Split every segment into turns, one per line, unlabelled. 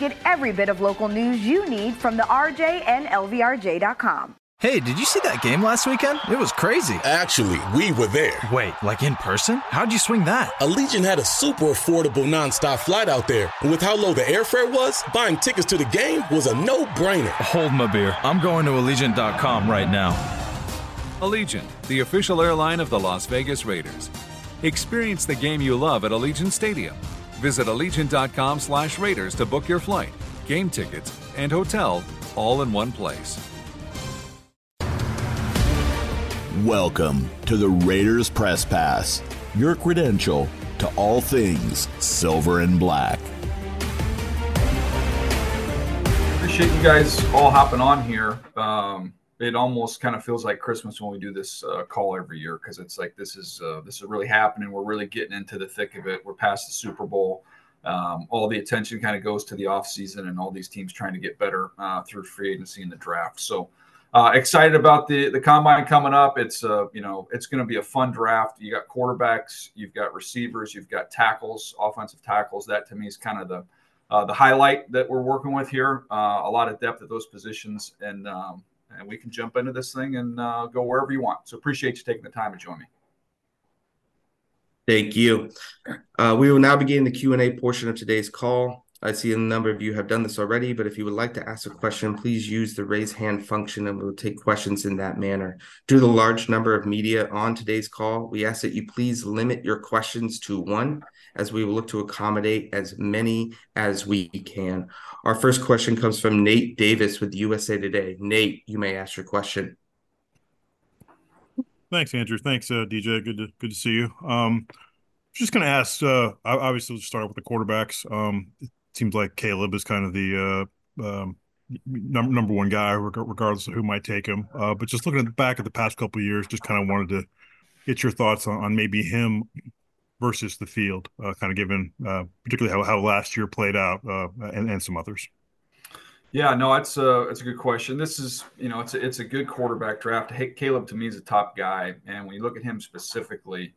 Get every bit of local news you need from the RJ and LVRJ.com.
Hey, did you see that game last weekend? It was crazy.
Actually, we were there.
Wait, like in person? How'd you swing that?
Allegiant had a super affordable nonstop flight out there. And with how low the airfare was, buying tickets to the game was a no brainer.
Hold my beer. I'm going to Allegiant.com right now.
Allegiant, the official airline of the Las Vegas Raiders. Experience the game you love at Allegiant Stadium. Visit Allegiant.com slash Raiders to book your flight, game tickets, and hotel all in one place.
Welcome to the Raiders Press Pass, your credential to all things silver and black.
Appreciate you guys all hopping on here. Um, it almost kind of feels like Christmas when we do this uh, call every year because it's like this is uh, this is really happening. We're really getting into the thick of it. We're past the Super Bowl. Um, all the attention kind of goes to the offseason and all these teams trying to get better uh, through free agency and the draft. So uh, excited about the the combine coming up. It's uh, you know it's going to be a fun draft. You got quarterbacks, you've got receivers, you've got tackles, offensive tackles. That to me is kind of the uh, the highlight that we're working with here. A lot of depth at those positions, and um, and we can jump into this thing and uh, go wherever you want. So appreciate you taking the time to join me.
Thank you. Uh, we will now begin the Q&A portion of today's call. I see a number of you have done this already, but if you would like to ask a question, please use the raise hand function and we'll take questions in that manner. Due to the large number of media on today's call, we ask that you please limit your questions to one as we look to accommodate as many as we can. Our first question comes from Nate Davis with USA Today. Nate, you may ask your question.
Thanks, Andrew. Thanks, uh, DJ. Good to good to see you. Um, just going to ask. Uh, obviously, we'll start with the quarterbacks. Um, it seems like Caleb is kind of the uh, um, number number one guy, regardless of who might take him. Uh, but just looking at the back at the past couple years, just kind of wanted to get your thoughts on, on maybe him versus the field, uh, kind of given uh, particularly how, how last year played out uh, and, and some others.
Yeah, no, it's a it's a good question. This is you know it's a, it's a good quarterback draft. Hey, Caleb to me is a top guy, and when you look at him specifically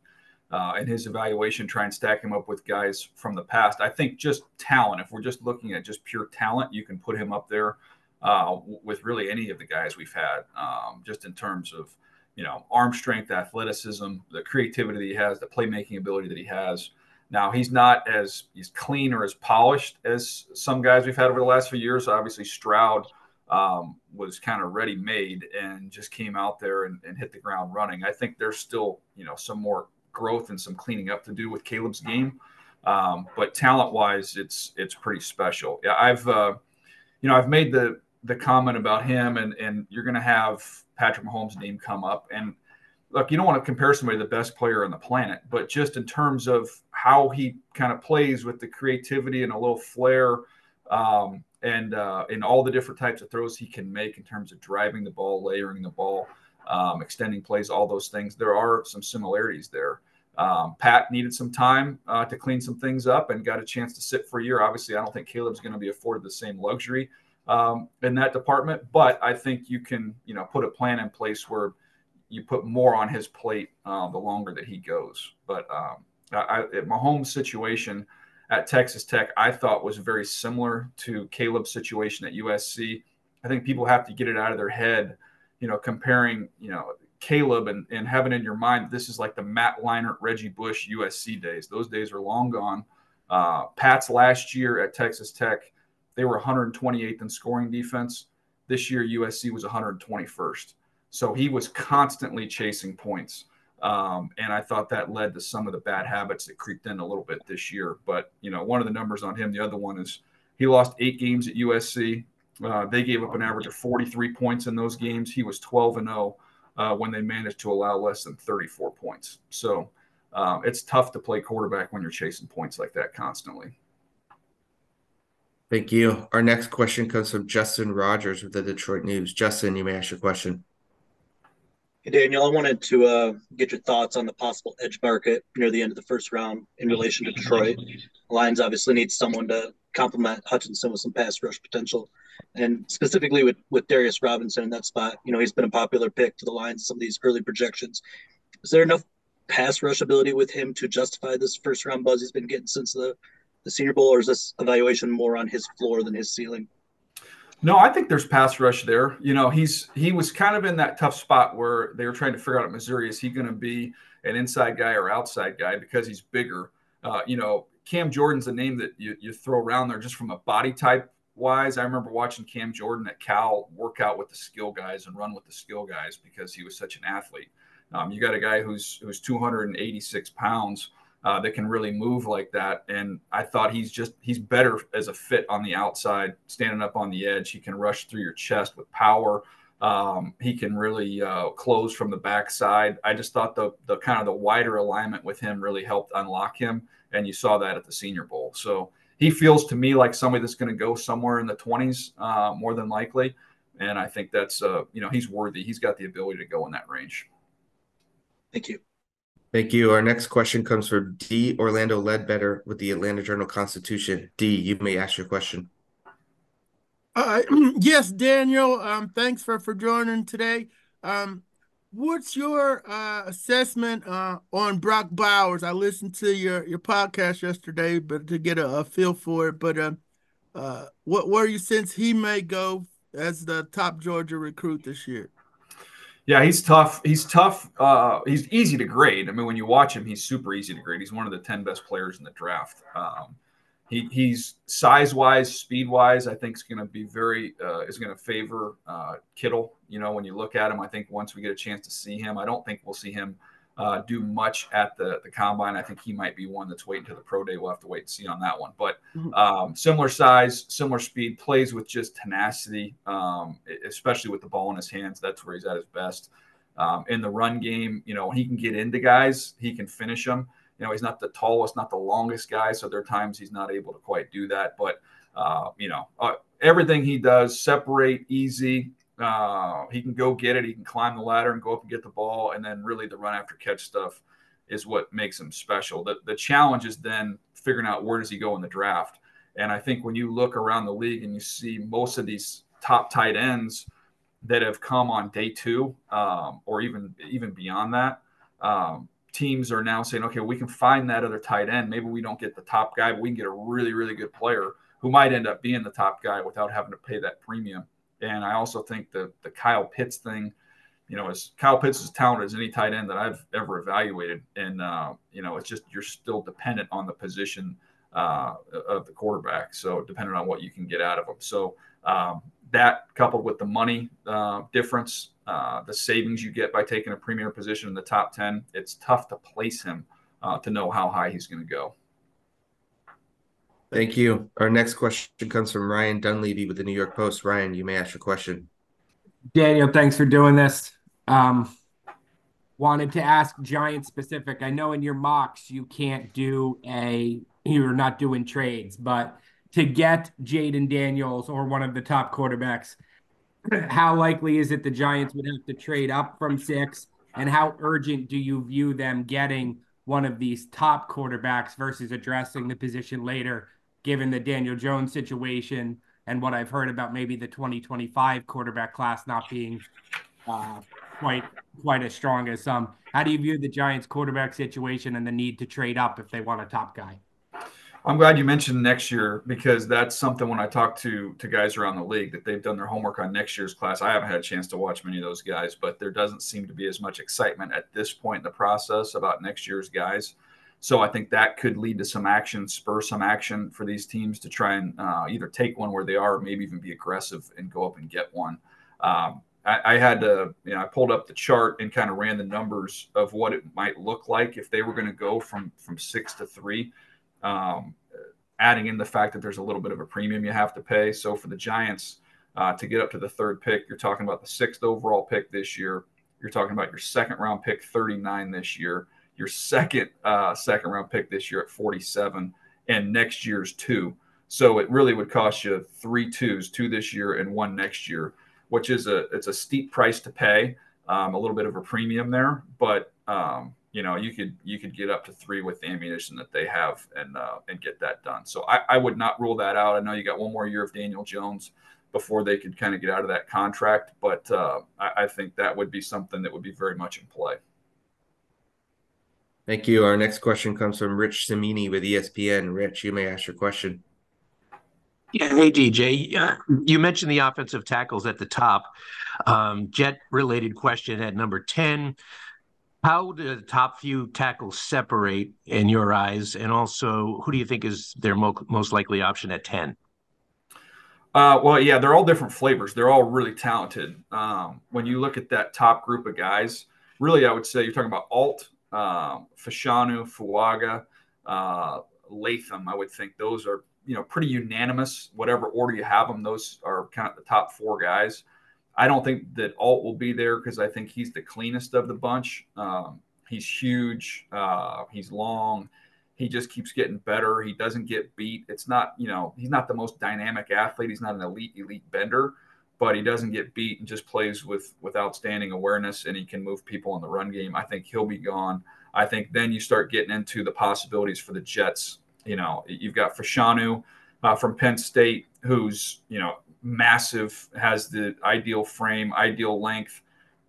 uh, in his evaluation, try and stack him up with guys from the past. I think just talent. If we're just looking at just pure talent, you can put him up there uh, with really any of the guys we've had, um, just in terms of you know arm strength, athleticism, the creativity that he has, the playmaking ability that he has. Now he's not as he's clean or as polished as some guys we've had over the last few years. Obviously, Stroud um, was kind of ready made and just came out there and, and, hit the ground running. I think there's still you know some more growth and some cleaning up to do with Caleb's game, um, but talent wise, it's it's pretty special. Yeah, I've uh, you know I've made the the comment about him and and you're going to have Patrick Mahomes' name come up and look, you don't want to compare somebody to the best player on the planet, but just in terms of how he kind of plays with the creativity and a little flair, um, and uh, in all the different types of throws he can make in terms of driving the ball, layering the ball, um, extending plays, all those things. There are some similarities there. Um, Pat needed some time uh, to clean some things up and got a chance to sit for a year. Obviously, I don't think Caleb's going to be afforded the same luxury um, in that department, but I think you can, you know, put a plan in place where you put more on his plate uh, the longer that he goes. But um, I, I, Mahomes' situation at Texas Tech, I thought was very similar to Caleb's situation at USC. I think people have to get it out of their head, you know, comparing, you know, Caleb and, and having in your mind this is like the Matt Leinart, Reggie Bush USC days. Those days are long gone. Uh, Pat's last year at Texas Tech, they were 128th in scoring defense. This year, USC was 121st. So he was constantly chasing points. Um, and I thought that led to some of the bad habits that creeped in a little bit this year. But, you know, one of the numbers on him, the other one is he lost eight games at USC. Uh, they gave up an average of 43 points in those games. He was 12 and 0 uh, when they managed to allow less than 34 points. So um, it's tough to play quarterback when you're chasing points like that constantly.
Thank you. Our next question comes from Justin Rogers with the Detroit News. Justin, you may ask your question.
Hey, Daniel, I wanted to uh, get your thoughts on the possible edge market near the end of the first round in relation to Detroit. Lions obviously need someone to complement Hutchinson with some pass rush potential, and specifically with with Darius Robinson in that spot. You know, he's been a popular pick to the Lions. Some of these early projections. Is there enough pass rush ability with him to justify this first round buzz he's been getting since the the Senior Bowl, or is this evaluation more on his floor than his ceiling?
No, I think there's pass rush there. You know, he's he was kind of in that tough spot where they were trying to figure out at Missouri is he going to be an inside guy or outside guy because he's bigger. Uh, you know, Cam Jordan's a name that you, you throw around there just from a body type wise. I remember watching Cam Jordan at Cal work out with the skill guys and run with the skill guys because he was such an athlete. Um, you got a guy who's who's 286 pounds uh, that can really move like that. And I thought he's just he's better as a fit on the outside, standing up on the edge. He can rush through your chest with power. Um, he can really uh, close from the backside. I just thought the the kind of the wider alignment with him really helped unlock him, and you saw that at the Senior Bowl. So he feels to me like somebody that's going to go somewhere in the 20s uh, more than likely. And I think that's uh, you know he's worthy. He's got the ability to go in that range.
Thank you.
Thank you. Our next question comes from D. Orlando Ledbetter with the Atlanta Journal Constitution. D, you may ask your question.
Uh, yes, Daniel. Um, thanks for for joining today. Um, what's your uh, assessment uh, on Brock Bowers? I listened to your your podcast yesterday, but to get a, a feel for it. But uh, uh, what where you sense he may go as the top Georgia recruit this year?
Yeah, he's tough. He's tough. Uh, he's easy to grade. I mean, when you watch him, he's super easy to grade. He's one of the ten best players in the draft. Um, he, he's size wise, speed wise. I think is going to be very uh, is going to favor uh, Kittle. You know, when you look at him, I think once we get a chance to see him, I don't think we'll see him uh, do much at the the combine. I think he might be one that's waiting to the pro day. We'll have to wait and see on that one. But mm-hmm. um, similar size, similar speed, plays with just tenacity, um, especially with the ball in his hands. That's where he's at his best. Um, in the run game, you know, he can get into guys, he can finish them. You know, he's not the tallest, not the longest guy, so there are times he's not able to quite do that. But uh, you know, uh, everything he does, separate easy, uh, he can go get it. He can climb the ladder and go up and get the ball. And then really the run after catch stuff is what makes him special. The, the challenge is then figuring out where does he go in the draft. And I think when you look around the league and you see most of these top tight ends that have come on day two um, or even even beyond that, um, teams are now saying, okay, we can find that other tight end. Maybe we don't get the top guy, but we can get a really, really good player who might end up being the top guy without having to pay that premium. And I also think the the Kyle Pitts thing, you know, is Kyle Pitts is talented as any tight end that I've ever evaluated. And uh, you know, it's just you're still dependent on the position uh, of the quarterback. So depending on what you can get out of them. So um, that coupled with the money uh, difference, uh, the savings you get by taking a premier position in the top ten, it's tough to place him uh, to know how high he's going to go.
Thank you. Our next question comes from Ryan Dunleavy with the New York Post. Ryan, you may ask your question.
Daniel, thanks for doing this. Um, wanted to ask Giant specific. I know in your mocks you can't do a you're not doing trades, but to get Jayden Daniels or one of the top quarterbacks, how likely is it the Giants would have to trade up from six? And how urgent do you view them getting one of these top quarterbacks versus addressing the position later given the Daniel Jones situation and what I've heard about maybe the 2025 quarterback class not being uh, quite quite as strong as some. How do you view the Giants quarterback situation and the need to trade up if they want a top guy?
I'm glad you mentioned next year because that's something when I talk to to guys around the league that they've done their homework on next year's class. I haven't had a chance to watch many of those guys, but there doesn't seem to be as much excitement at this point in the process about next year's guys. So I think that could lead to some action, spur some action for these teams to try and uh, either take one where they are, or maybe even be aggressive and go up and get one. Um, I, I, had to, you know, I pulled up the chart and kind of ran the numbers of what it might look like if they were going to go from from six to three. Um, adding in the fact that there's a little bit of a premium you have to pay. So for the Giants uh, to get up to the third pick, you're talking about the sixth overall pick this year. You're talking about your second round pick, 39 this year your second uh, second round pick this year at 47, and next year's two. So it really would cost you three twos, two this year and one next year, which is a it's a steep price to pay, um, a little bit of a premium there, but um, you know you could you could get up to three with the ammunition that they have and uh, and get that done. So I, I would not rule that out. I know you got one more year of Daniel Jones before they could kind of get out of that contract, but uh, I, I think that would be something that would be very much in play.
Thank you. Our next question comes from Rich Cimini with ESPN. Rich, you may ask your question.
Yeah, hey DJ, uh, you mentioned the offensive tackles at the top. Um, Jet related question at number ten. How do the top few tackles separate in your eyes, and also who do you think is their mo- most likely option at ten?
Uh, well, yeah, they're all different flavors. They're all really talented. Um, when you look at that top group of guys, really, I would say you're talking about Alt, um, Fashanu, Fuaga, uh, Latham. I would think those are you know pretty unanimous. Whatever order you have them, those are kind of the top four guys. I don't think that Alt will be there because I think he's the cleanest of the bunch. Um, he's huge. Uh, he's long. He just keeps getting better. He doesn't get beat. It's not you know he's not the most dynamic athlete. He's not an elite elite bender, but he doesn't get beat and just plays with with outstanding awareness and he can move people in the run game. I think he'll be gone. I think then you start getting into the possibilities for the Jets. You know, you've got Fashanu uh, from Penn State, who's you know massive, has the ideal frame, ideal length.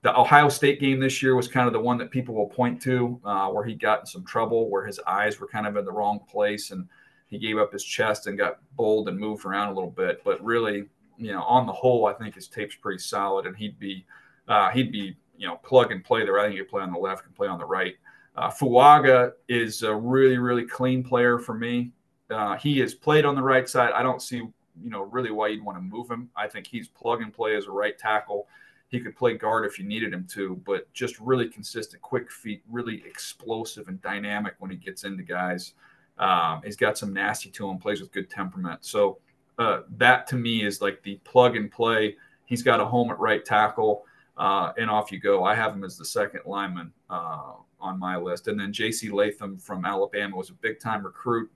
The Ohio State game this year was kind of the one that people will point to, uh, where he got in some trouble, where his eyes were kind of in the wrong place, and he gave up his chest and got bold and moved around a little bit. But really, you know, on the whole, I think his tape's pretty solid, and he'd be uh, he'd be you know plug and play there. I think he could play on the left and play on the right. Uh, Fuaga is a really really clean player for me. Uh, he has played on the right side. I don't see you know really why you'd want to move him. I think he's plug and play as a right tackle. He could play guard if you needed him to, but just really consistent, quick feet, really explosive and dynamic when he gets into guys. Um, he's got some nasty to him, plays with good temperament. So uh, that to me is like the plug and play. He's got a home at right tackle, uh, and off you go. I have him as the second lineman uh, on my list. And then J.C. Latham from Alabama was a big time recruit.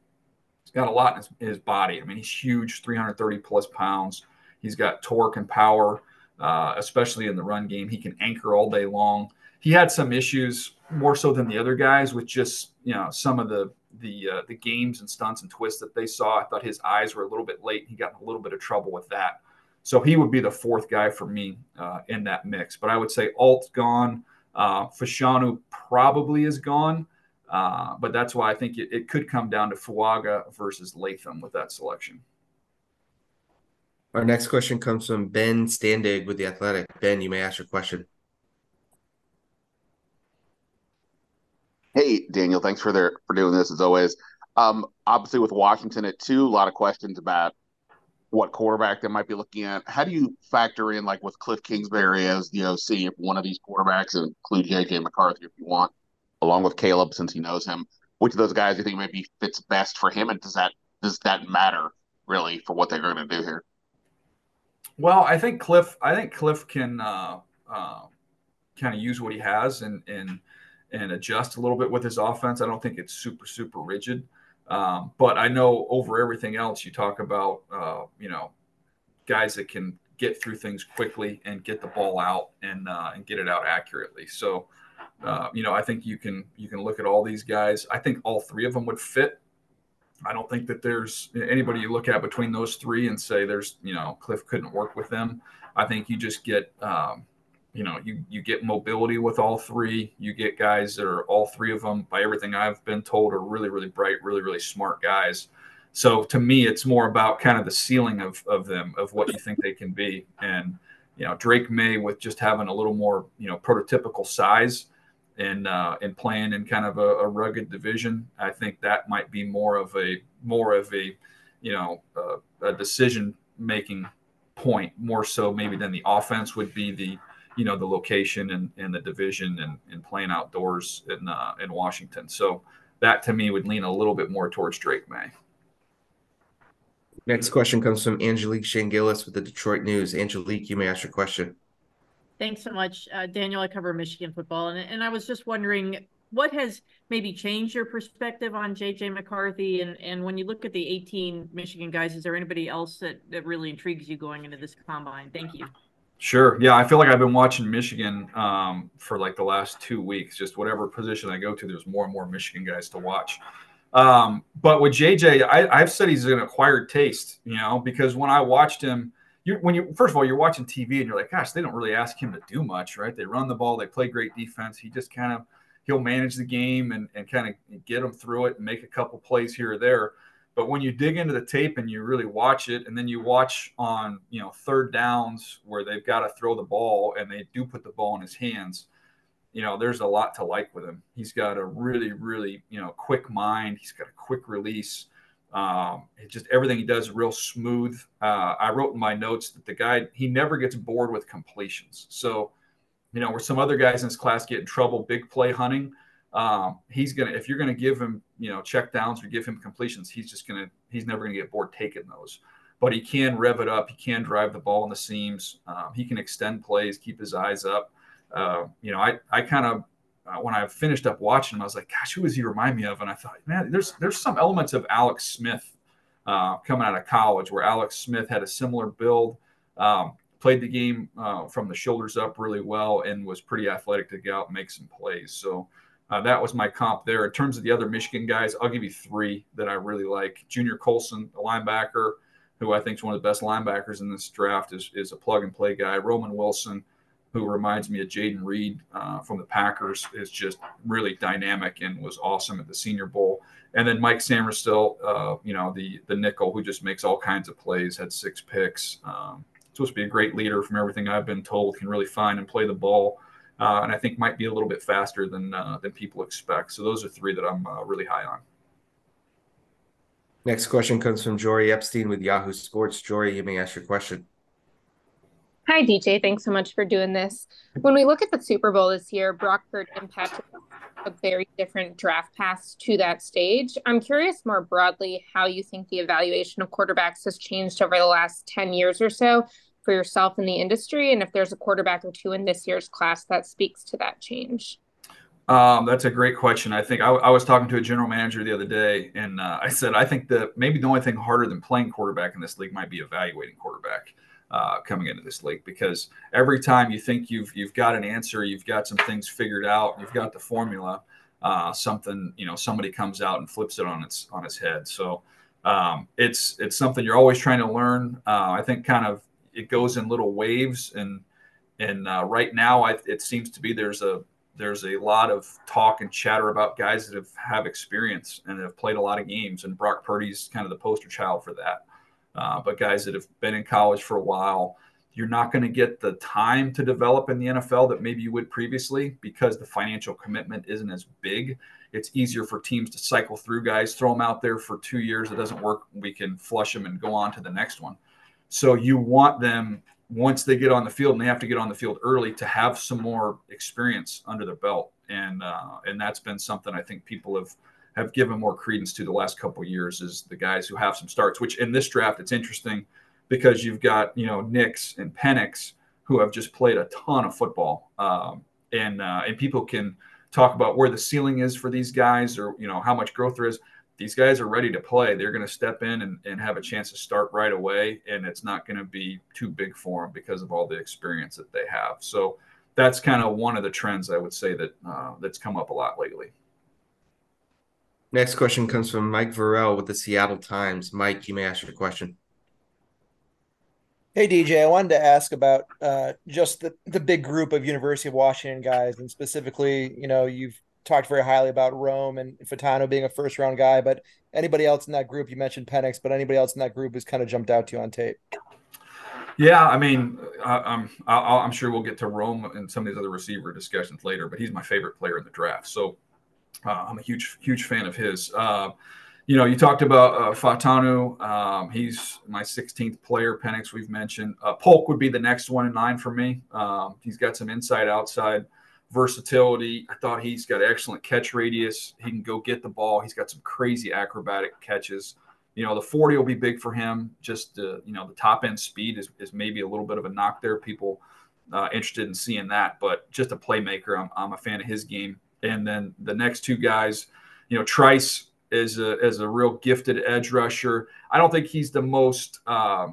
He's got a lot in his, in his, body. I mean, he's huge, 330 plus pounds. He's got torque and power, uh, especially in the run game. He can anchor all day long. He had some issues more so than the other guys with just you know some of the the uh, the games and stunts and twists that they saw. I thought his eyes were a little bit late. He got in a little bit of trouble with that. So he would be the fourth guy for me uh, in that mix. But I would say Alt gone. Uh, Fashanu probably is gone. Uh, but that's why I think it, it could come down to Fuaga versus Latham with that selection.
Our next question comes from Ben Standig with the Athletic. Ben, you may ask your question.
Hey, Daniel, thanks for their for doing this as always. Um, obviously, with Washington at two, a lot of questions about what quarterback they might be looking at. How do you factor in, like with Cliff Kingsbury as the OC, if one of these quarterbacks, include JJ McCarthy if you want, along with Caleb since he knows him, which of those guys do you think maybe fits best for him, and does that does that matter really for what they're going to do here?
Well, I think Cliff. I think Cliff can uh, uh, kind of use what he has and and and adjust a little bit with his offense. I don't think it's super super rigid. Um, but I know over everything else, you talk about, uh, you know, guys that can get through things quickly and get the ball out and uh, and get it out accurately. So, uh, you know, I think you can you can look at all these guys. I think all three of them would fit. I don't think that there's anybody you look at between those three and say there's you know Cliff couldn't work with them. I think you just get um, you know you you get mobility with all three. You get guys that are all three of them by everything i've been told are really really bright really really smart guys. So to me it's more about kind of the ceiling of of them of what you think they can be. And you know Drake Maye with just having a little more you know prototypical size and uh and playing in kind of a, a rugged division i think that might be more of a more of a you know uh, a decision making point more so maybe than the offense would be the you know the location and, and the division and, and playing outdoors in uh, in Washington. So that to me would lean a little bit more towards Drake Maye.
Next question comes from Angelique Chengelis with the Detroit News. Angelique, you may ask your question.
Thanks so much, uh, Daniel. I cover Michigan football, and, and I was just wondering what has maybe changed your perspective on JJ McCarthy? And and when you look at the 18 Michigan guys, is there anybody else that, that really intrigues you going into this combine? Thank you.
Sure. Yeah, I feel like I've been watching Michigan um, for like the last two weeks. Just whatever position I go to, there's more and more Michigan guys to watch. Um, but with JJ, I, have said he's an acquired taste, you know, because when I watched him, you when you first of all you're watching TV and you're like, gosh, they don't really ask him to do much, right? They run the ball, they play great defense. He just kind of he'll manage the game and, and kind of get them through it and make a couple plays here or there. But when you dig into the tape and you really watch it, and then you watch on you know third downs where they've got to throw the ball and they do put the ball in his hands, you know there's a lot to like with him. He's got a really really you know quick mind. He's got a quick release. Um, just everything he does real smooth. Uh, I wrote in my notes that the guy he never gets bored with completions. So you know where some other guys in his class get in trouble big play hunting um, he's gonna if you're gonna give him you know check downs or give him completions, he's just gonna he's never gonna get bored taking those. But he can rev it up. He can drive the ball in the seams. Um, he can extend plays, keep his eyes up. Uh, you know, I I kind of uh, when I finished up watching him, I was like, gosh, who does he remind me of? And I thought, man, there's there's some elements of Alex Smith uh, coming out of college where Alex Smith had a similar build. Um, played the game uh, from the shoulders up really well and was pretty athletic to get out and make some plays. So uh, that was my comp there. In terms of the other Michigan guys, I'll give you three that I really like. Junior Colson, a linebacker, who I think is one of the best linebackers in this draft, is, is a plug and play guy. Roman Wilson, who reminds me of Jayden Reed uh, from the Packers, is just really dynamic and was awesome at the Senior Bowl. And then Mike Sainristil, uh, you know, the the nickel who just makes all kinds of plays, had six picks. Um, supposed to be a great leader from everything I've been told, can really find and play the ball uh, and I think might be a little bit faster than uh, than people expect. So those are three that I'm uh, really high on.
Next question comes from Jori Epstein with Yahoo Sports. Jori, you may ask your question.
Hi, DJ. Thanks so much for doing this. When we look at the Super Bowl this year, Brockford Purdy and Patrick a very different draft paths to that stage. I'm curious more broadly how you think the evaluation of quarterbacks has changed over the last 10 years or so, for yourself in the industry and if there's a quarterback or two in this year's class that speaks to that change
um, that's a great question. I think I, I, was talking to a general manager the other day, and uh, I said I think that maybe the only thing harder than playing quarterback in this league might be evaluating quarterback uh, coming into this league because every time you think you've you've got an answer, you've got some things figured out, you've got the formula, uh, something you know somebody comes out and flips it on its on its head. So um, it's it's something you're always trying to learn. Uh, I think kind of it goes in little waves and and uh, right now I, it seems to be there's a there's a lot of talk and chatter about guys that have have experience and have played a lot of games and Brock Purdy's kind of the poster child for that uh, but guys that have been in college for a while you're not going to get the time to develop in the NFL that maybe you would previously because the financial commitment isn't as big. It's easier for teams to cycle through guys, throw them out there for two years. It doesn't work. We can flush them and go on to the next one. So you want them once they get on the field, and they have to get on the field early to have some more experience under their belt, and uh, and that's been something I think people have have given more credence to the last couple years is the guys who have some starts. Which in this draft, it's interesting because you've got you know Nix and Penix who have just played a ton of football, um, and uh, and people can talk about where the ceiling is for these guys or you know how much growth there is these guys are ready to play. They're going to step in and, and have a chance to start right away, and it's not going to be too big for them because of all the experience that they have. So that's kind of one of the trends I would say that uh, that's come up a lot lately.
Next question comes from Mike Vorel with the Seattle Times. Mike, you may ask your question.
Hey DJ, I wanted to ask about uh, just the, the big group of University of Washington guys, and specifically, you know, you've talked very highly about Rome and Fautanu being a first round guy, but anybody else in that group, you mentioned Penix, but anybody else in that group who's kind of jumped out to you on tape?
Yeah, I mean, I, am I'm, I'm sure we'll get to Rome and some of these other receiver discussions later, but he's my favorite player in the draft. So uh, I'm a huge, huge fan of his. Uh, you know, you talked about uh, Fautanu. Um, he's my 16th player. Penix, we've mentioned. Uh, Polk would be the next one in line for me. Um, he's got some inside outside versatility. I thought he's got excellent catch radius. He can go get the ball. He's got some crazy acrobatic catches. You know, the 40 will be big for him. Just, you know, the top end speed is, is maybe a little bit of a knock there. People uh, interested in seeing that, but just a playmaker. I'm, I'm a fan of his game. and then the next two guys, you know, Trice is a is a real gifted edge rusher. I don't think he's the most uh,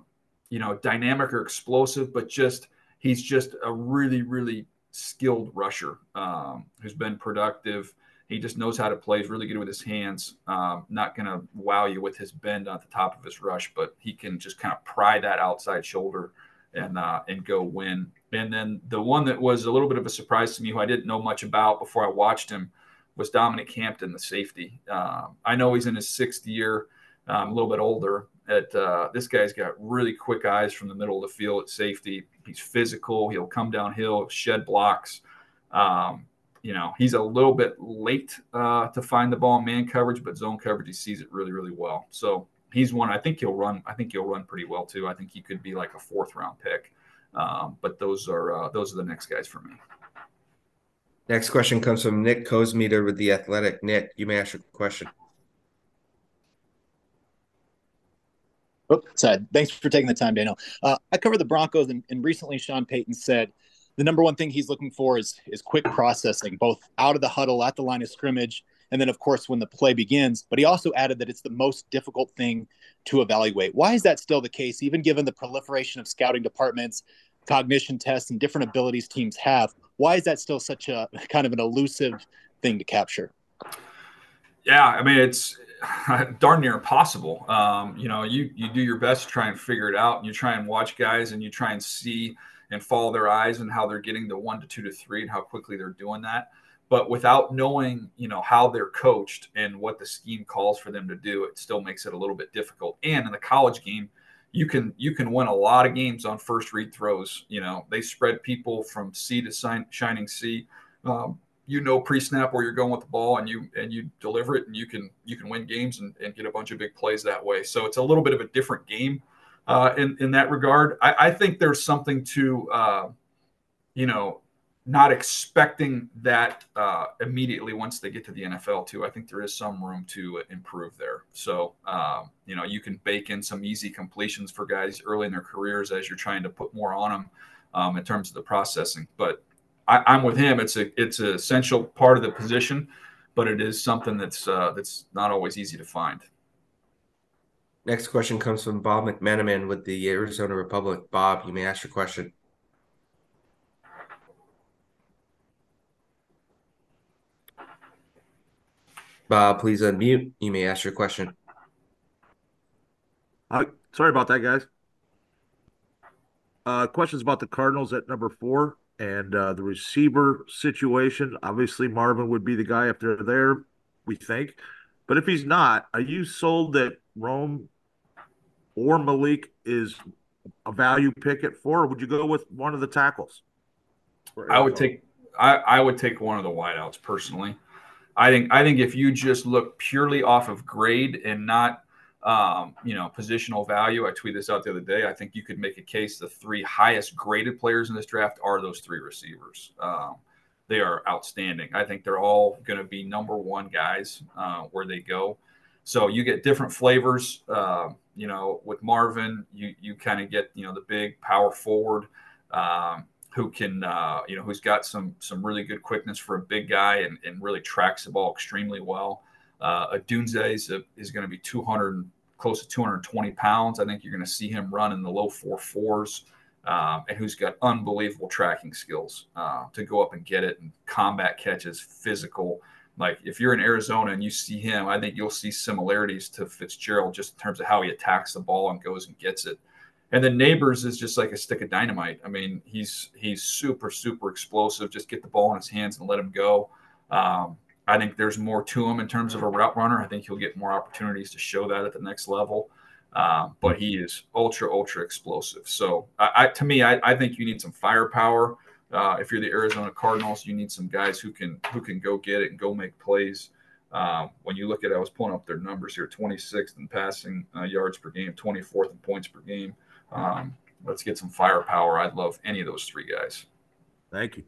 you know dynamic or explosive, but just he's just a really really skilled rusher um, who's been productive. He just knows how to play. He's really good with his hands. Um, not going to wow you with his bend at the top of his rush, but he can just kind of pry that outside shoulder and uh, and go win. And then the one that was a little bit of a surprise to me, who I didn't know much about before I watched him, was Dominique Hampton, the safety. Um, I know he's in his sixth year, um, a little bit older. At uh, this guy's got really quick eyes from the middle of the field at safety. He's physical. He'll come downhill, shed blocks. Um, you know, he's a little bit late uh, to find the ball in man coverage, but zone coverage, he sees it really, really well. So he's one. I think he'll run. I think he'll run pretty well too. I think he could be like a fourth round pick. Um, but those are uh, those are the next guys for me.
Next question comes from Nick Kosmider with the Athletic. Nick, you may ask your question.
Oops, thanks for taking the time, Daniel. Uh, I cover the Broncos, and, and recently Sean Payton said the number one thing he's looking for is is quick processing, both out of the huddle, at the line of scrimmage, and then of course when the play begins. But he also added that it's the most difficult thing to evaluate. Why is that still the case, even given the proliferation of scouting departments, cognition tests, and different abilities teams have? Why is that still such a kind of an elusive thing to capture?
Yeah, I mean it's darn near impossible. Um, you know, you you do your best to try and figure it out, and you try and watch guys, and you try and see and follow their eyes and how they're getting the one to two to three and how quickly they're doing that. But without knowing, you know, how they're coached and what the scheme calls for them to do, it still makes it a little bit difficult. And in the college game, you can you can win a lot of games on first read throws. You know, they spread people from sea to shining sea. Um, you know pre-snap where you're going with the ball and you and you deliver it and you can you can win games and, and get a bunch of big plays that way. So it's a little bit of a different game uh, in in that regard. I, I think there's something to uh, you know not expecting that uh, immediately once they get to the NFL too. I think there is some room to improve there. So um, you know you can bake in some easy completions for guys early in their careers as you're trying to put more on them um, in terms of the processing. But I, am with him. It's a it's an essential part of the position, but it is something that's uh, that's not always easy to find.
Next question comes from Bob McManaman with the Arizona Republic. Bob, you may ask your question. Bob, please unmute. You may ask your question.
Uh, sorry about that, guys. Uh, questions about the Cardinals at number four and uh, the receiver situation. Obviously, Marvin would be the guy if they're there, we think. But if he's not, are you sold that Rome or Malik is a value pick at four? Or would you go with one of the tackles?
I would take I, I would take one of the wideouts personally. I think I think if you just look purely off of grade and not um, you know positional value, I tweeted this out the other day. I think you could make a case the three highest graded players in this draft are those three receivers. Um, they are outstanding. I think they're all going to be number one guys uh, where they go. So you get different flavors. Uh, you know, with Marvin, you you kind of get you know the big power forward. Um, who can uh, you know who's got some some really good quickness for a big guy and, and really tracks the ball extremely well. Uh, Odunze is, is going to be 200 close to 220 pounds. I think you're going to see him run in the low four fours, um, and who's got unbelievable tracking skills uh, to go up and get it and combat catches, physical. Like if you're in Arizona and you see him, I think you'll see similarities to Fitzgerald just in terms of how he attacks the ball and goes and gets it. And then Nabers is just like a stick of dynamite. I mean, he's he's super super explosive. Just get the ball in his hands and let him go. Um, I think there's more to him in terms of a route runner. I think he'll get more opportunities to show that at the next level. Um, but he is ultra ultra explosive. So I, I to me, I, I, think you need some firepower. Uh, if you're the Arizona Cardinals, you need some guys who can who can go get it and go make plays. Um, when you look at, I was pulling up their numbers here: 26th in passing uh, yards per game, 24th in points per game. Um, let's get some firepower. I'd love any of those three guys.
Thank you.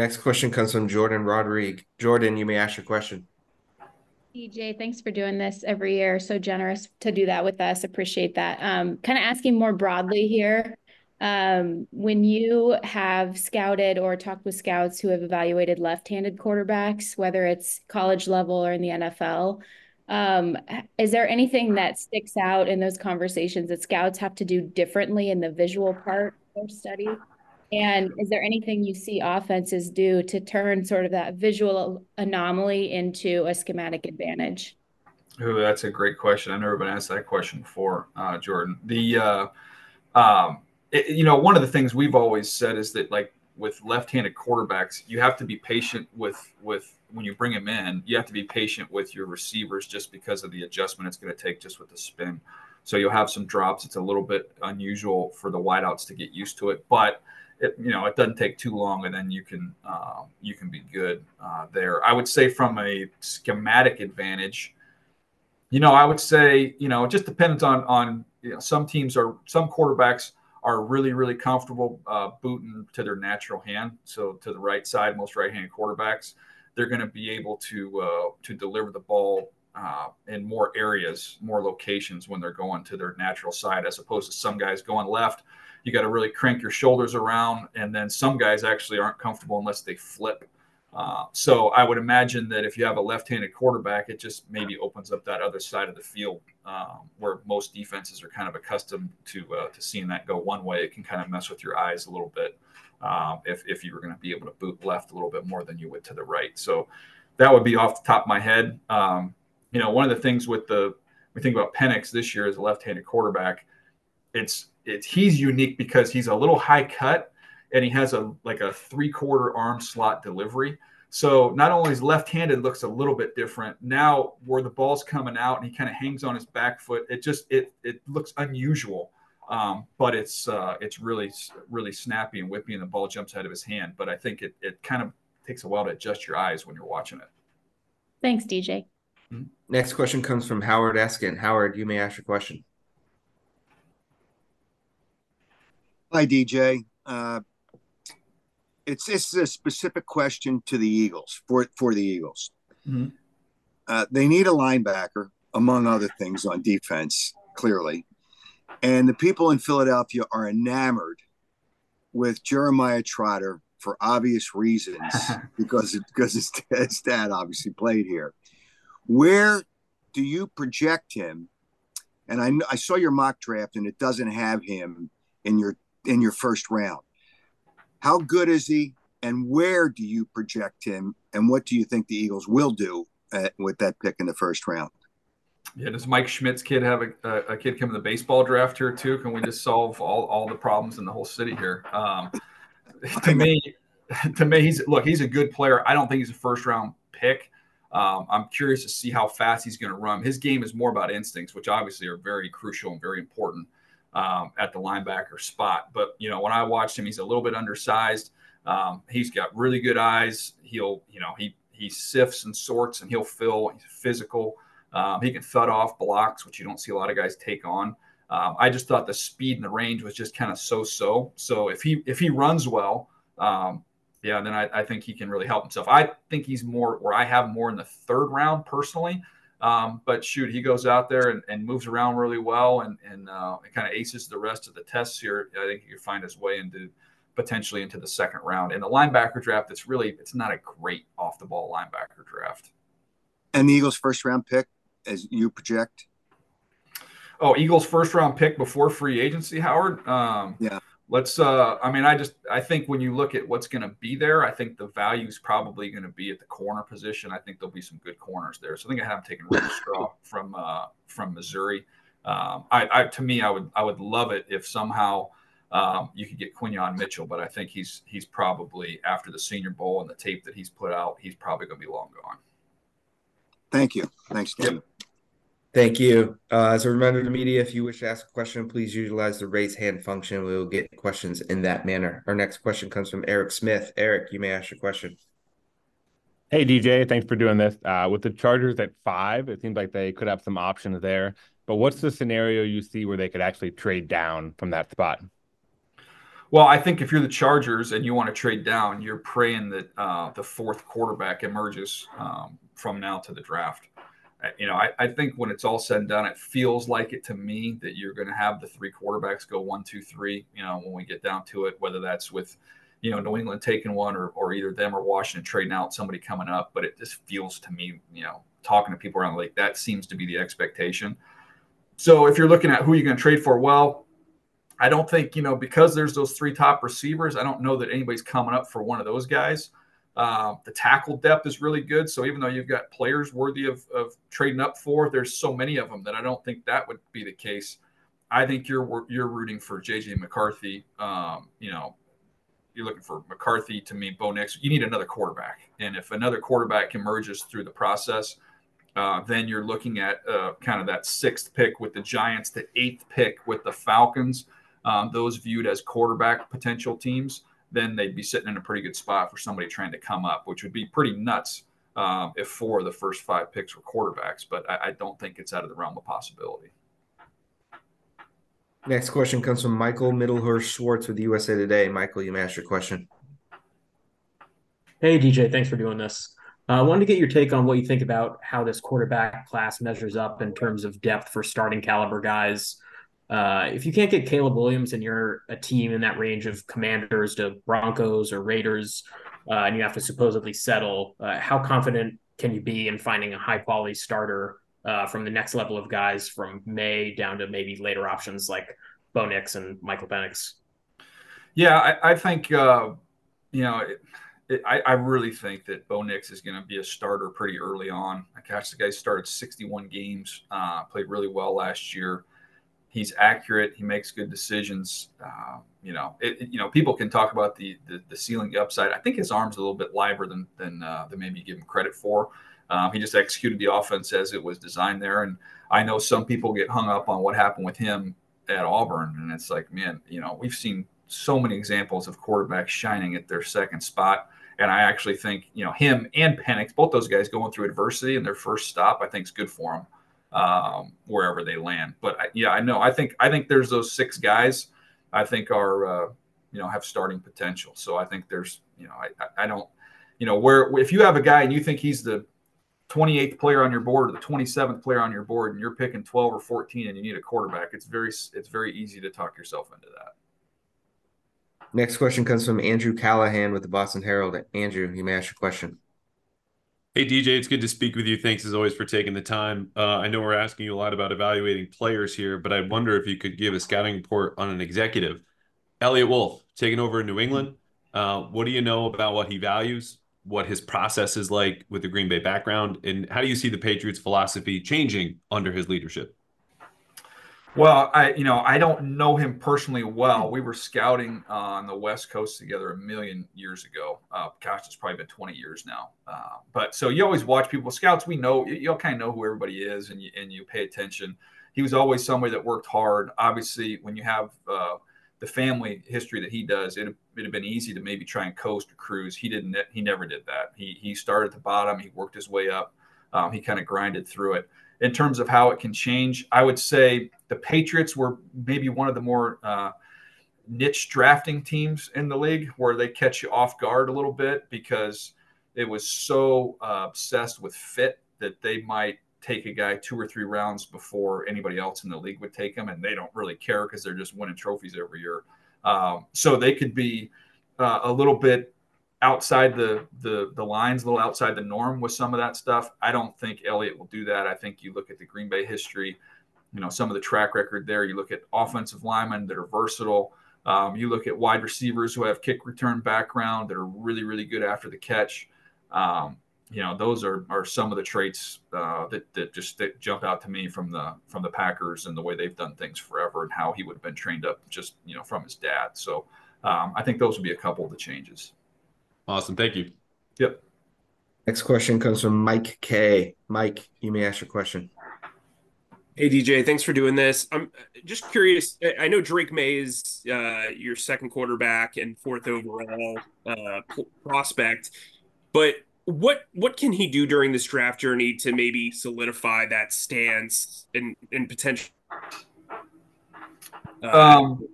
Next question comes from Jordan Rodriguez. Jordan, you may ask your question.
DJ, thanks for doing this every year. So generous to do that with us. Appreciate that. Um, kind of asking more broadly here. Um, when you have scouted or talked with scouts who have evaluated left-handed quarterbacks, whether it's college level or in the NFL, um, is there anything that sticks out in those conversations that scouts have to do differently in the visual part of their study? And is there anything you see offenses do to turn sort of that visual anomaly into a schematic advantage?
Oh, that's a great question. I've never been asked that question before, uh, Jordan. The uh, um, it, you know, one of the things we've always said is that like with left-handed quarterbacks, you have to be patient with with when you bring them in. You have to be patient with your receivers just because of the adjustment it's going to take just with the spin. So you'll have some drops. It's a little bit unusual for the wideouts to get used to it, but it, you know it doesn't take too long, and then you can uh, you can be good uh, there. I would say from a schematic advantage, you know, I would say you know it just depends on on you know, some teams are some quarterbacks are really, really comfortable uh, booting to their natural hand. So to the right side, most right-handed quarterbacks, they're going to be able to uh, to deliver the ball uh, in more areas, more locations when they're going to their natural side, as opposed to some guys going left. You got to really crank your shoulders around, and then some guys actually aren't comfortable unless they flip uh, so I would imagine that if you have a left-handed quarterback, it just maybe opens up that other side of the field um, where most defenses are kind of accustomed to uh, to seeing that go one way. It can kind of mess with your eyes a little bit um, if if you were going to be able to boot left a little bit more than you would to the right. So that would be off the top of my head. Um, you know, one of the things with the we think about Penix this year as a left-handed quarterback, it's it's he's unique because he's a little high cut and he has a like a three quarter arm slot delivery. So not only is left-handed looks a little bit different now, where the ball's coming out and he kind of hangs on his back foot, it just it it looks unusual. Um, but it's uh, it's really really snappy and whippy, and the ball jumps out of his hand. But I think it it kind of takes a while to adjust your eyes when you're watching it.
Thanks, DJ.
Mm-hmm. Next question comes from Howard Eskin. Howard, you may ask your question.
Hi, DJ. Uh, it's this is a specific question to the Eagles for for the Eagles. Mm-hmm. Uh, they need a linebacker, among other things, on defense. Clearly, and the people in Philadelphia are enamored with Jeremiah Trotter for obvious reasons because because his, his dad obviously played here. Where do you project him? And I I saw your mock draft, and it doesn't have him in your in your first round. How good is he? And where do you project him? And what do you think the Eagles will do at, with that pick in the first round?
Yeah, does Mike Schmidt's kid have a, a, kid come in the baseball draft here too? Can we just solve all, all the problems in the whole city here? Um, to me, to me, he's look, he's a good player. I don't think he's a first round pick. Um, I'm curious to see how fast he's going to run. His game is more about instincts, which obviously are very crucial and very important um, at the linebacker spot. But you know, when I watched him, he's a little bit undersized. Um, he's got really good eyes. He'll, you know, he he sifts and sorts, and he'll fill. He's physical. Um, he can thud off blocks, which you don't see a lot of guys take on. Um, I just thought the speed and the range was just kind of so-so. So if he if he runs well, um, yeah, then I, I, think he can really help himself. I think he's more where I have more in the third round personally. Um, but shoot, he goes out there and, and moves around really well and, and uh, kind of aces the rest of the tests here. I think he could find his way into potentially into the second round. In the linebacker draft, it's really it's not a great off the ball linebacker draft.
And the Eagles' first round pick, as you project.
Oh, Eagles' first round pick before free agency, Howard. Um,
yeah
let's uh i mean i just i think when you look at what's going to be there i think the value is probably going to be at the corner position i think there'll be some good corners there so i think i have taken Rakestraw from uh from missouri um I, I to me i would i would love it if somehow um, you could get Quinyon Mitchell, but I think he's he's probably after the Senior Bowl and the tape that he's put out, he's probably going to be long gone.
Thank you. Thanks, Tim. Yep.
Thank you. Uh, as a reminder to media, if you wish to ask a question, please utilize the raise hand function. We will get questions in that manner. Our next question comes from Eric Smith. Eric, you may ask your question.
Hey, DJ, thanks for doing this. Uh, with the Chargers at five, it seems like they could have some options there. But what's the scenario you see where they could actually trade down from that spot?
Well, I think if you're the Chargers and you want to trade down, you're praying that uh, the fourth quarterback emerges um, from now to the draft. You know, I, I think when it's all said and done, it feels like it to me that you're going to have the three quarterbacks go one, two, three. You know, when we get down to it, whether that's with, you know, New England taking one or, or either them or Washington trading out somebody coming up. But it just feels to me, you know, talking to people around the league, that seems to be the expectation. So if you're looking at who you're going to trade for, well, I don't think, you know, because there's those three top receivers, I don't know that anybody's coming up for one of those guys. Uh, the tackle depth is really good. So even though you've got players worthy of, of trading up for, there's so many of them that I don't think that would be the case. I think you're you're rooting for JJ McCarthy. Um, you know, you're looking for McCarthy to me, Bo Nix. You need another quarterback, and if another quarterback emerges through the process, uh, then you're looking at uh, kind of that sixth pick with the Giants, the eighth pick with the Falcons. Um, those viewed as quarterback potential teams then they'd be sitting in a pretty good spot for somebody trying to come up, which would be pretty nuts um, if four of the first five picks were quarterbacks. But I, I don't think it's out of the realm of possibility.
Next question comes from Michael Middlehurst Schwartz with USA Today. Michael, you may ask your question.
Hey, DJ, thanks for doing this. Uh, I wanted to get your take on what you think about how this quarterback class measures up in terms of depth for starting caliber guys. Uh, if you can't get Caleb Williams and you're a team in that range of commanders to Broncos or Raiders, uh, and you have to supposedly settle, uh, how confident can you be in finding a high quality starter uh, from the next level of guys from Maye down to maybe later options like Bo Nix and Michael Penix?
Yeah, I, I think, uh, you know, it, it, I, I, really think that Bo Nix is going to be a starter pretty early on. I catch the guy started 61 games, played really well last year he's accurate. He makes good decisions. Uh, you know, it, you know, people can talk about the, the, the ceiling upside. I think his arm's a little bit liver than than uh, than maybe give him credit for. Um, he just executed the offense as it was designed there. And I know some people get hung up on what happened with him at Auburn, and it's like, man, you know, we've seen so many examples of quarterbacks shining at their second spot. And I actually think, you know, him and Penix, both those guys going through adversity in their first stop, I think is good for them um, wherever they land. But yeah, I know. I think I think there's those six guys. I think are uh, you know have starting potential. So I think there's you know I I don't you know where if you have a guy and you think he's the 28th player on your board or the 27th player on your board and you're picking 12 or 14 and you need a quarterback it's very it's very easy to talk yourself into that
next question comes from andrew callahan with the boston herald andrew you may ask your question
Hey, DJ, it's good to speak with you. Thanks as always for taking the time. Uh, I know we're asking you a lot about evaluating players here, but I wonder if you could give a scouting report on an executive. Eliot Wolf, taking over in New England. Uh, what do you know about what he values, what his process is like with the Green Bay background, and how do you see the Patriots' philosophy changing under his leadership?
Well, I you know I don't know him personally well. We were scouting on the West Coast together a million years ago. Uh, gosh, it's probably been 20 years now. Uh, but so you always watch people. Scouts, we know you all kind of know who everybody is, and you and you pay attention. He was always somebody that worked hard. Obviously, when you have uh, the family history that he does, it would have been easy to maybe try and coast or cruise. He didn't. He never did that. He he started at the bottom. He worked his way up. Um, he kind of grinded through it in terms of how it can change. I would say the Patriots were maybe one of the more uh, niche drafting teams in the league where they catch you off guard a little bit because it was so uh, obsessed with fit that they might take a guy two or three rounds before anybody else in the league would take him, and they don't really care because they're just winning trophies every year. Um, so they could be uh, a little bit outside the, the the lines, a little outside the norm with some of that stuff. I don't think Eliot will do that. I think you look at the Green Bay history, you know, some of the track record there. You look at offensive linemen that are versatile. Um, you look at wide receivers who have kick return background that are really, really good after the catch. Um, you know, those are, are some of the traits uh, that, that just that jump out to me from the from the Packers and the way they've done things forever and how he would have been trained up just you know from his dad. So um, I think those would be a couple of the changes.
Awesome. Thank you.
Yep.
Next question comes from Mike K. Mike, you may ask your question.
Hey DJ, thanks for doing this. I'm just curious. I know Drake Maye is uh, your second quarterback and fourth overall uh, prospect, but what what can he do during this draft journey to maybe solidify that stance and and potential?
Uh, um,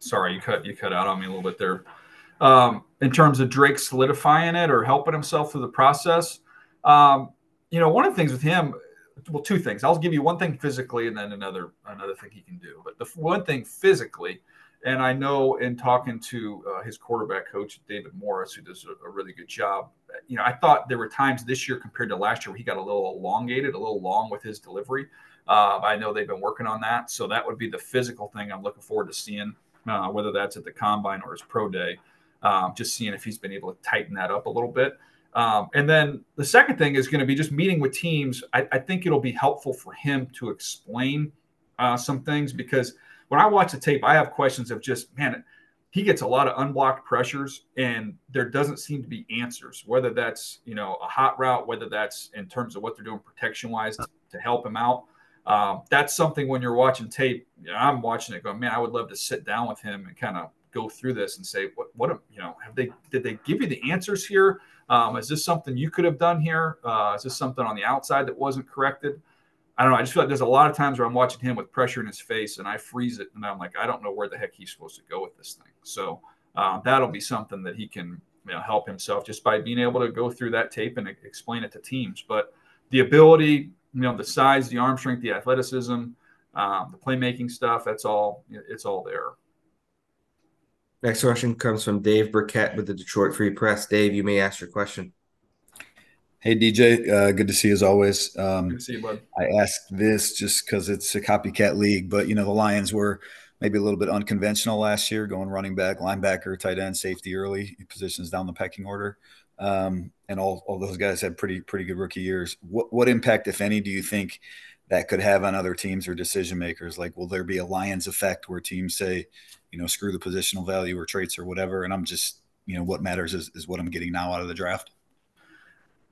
sorry, you cut you cut out on me a little bit there um, in terms of Drake solidifying it or helping himself through the process. Um, you know, one of the things with him, well, two things. I'll give you one thing physically, and then another another thing he can do. But the one thing physically, and I know in talking to uh, his quarterback coach David Morris, who does a, a, really good job. You know, I thought there were times this year compared to last year where he got a little elongated, a little long with his delivery. Uh, I know they've been working on that, so that would be the physical thing I'm looking forward to seeing, uh, whether that's at the combine or his pro day. Um, just seeing if he's been able to tighten that up a little bit. Um, and then the second thing is going to be just meeting with teams. I, I, think it'll be helpful for him to explain uh, some things because when I watch the tape, I have questions of just, man, he gets a lot of unblocked pressures and there doesn't seem to be answers, whether that's, you know, a hot route, whether that's in terms of what they're doing protection wise to, to, help him out. Um, that's something when you're watching tape, I'm watching it going, man, I would love to sit down with him and kind of go through this and say, what, what, you know, have they, did they give you the answers here? Um, is this something you could have done here? Uh, is this something on the outside that wasn't corrected? I don't know. I just feel like there's a lot of times where I'm watching him with pressure in his face and I freeze it and I'm like, I don't know where the heck he's supposed to go with this thing. So uh, that'll be something that he can you know, help himself just by being able to go through that tape and explain it to teams. But the ability, you know, the size, the arm strength, the athleticism, um, the playmaking stuff, that's all, it's all there.
Next question comes from Dave Birkett with the Detroit Free Press. Dave, you may ask your question.
Hey DJ, uh, good to see you as always. Um,
good to see you, bud.
I asked this just because it's a copycat league, but you know the Lions were maybe a little bit unconventional last year, going running back, linebacker, tight end, safety early positions down the pecking order, um, and all all those guys had pretty pretty good rookie years. What what impact, if any, do you think that could have on other teams or decision makers? Like, will there be a Lions effect where teams say, you know, screw the positional value or traits or whatever, and I'm just you know what matters is, is what I'm getting now out of the draft?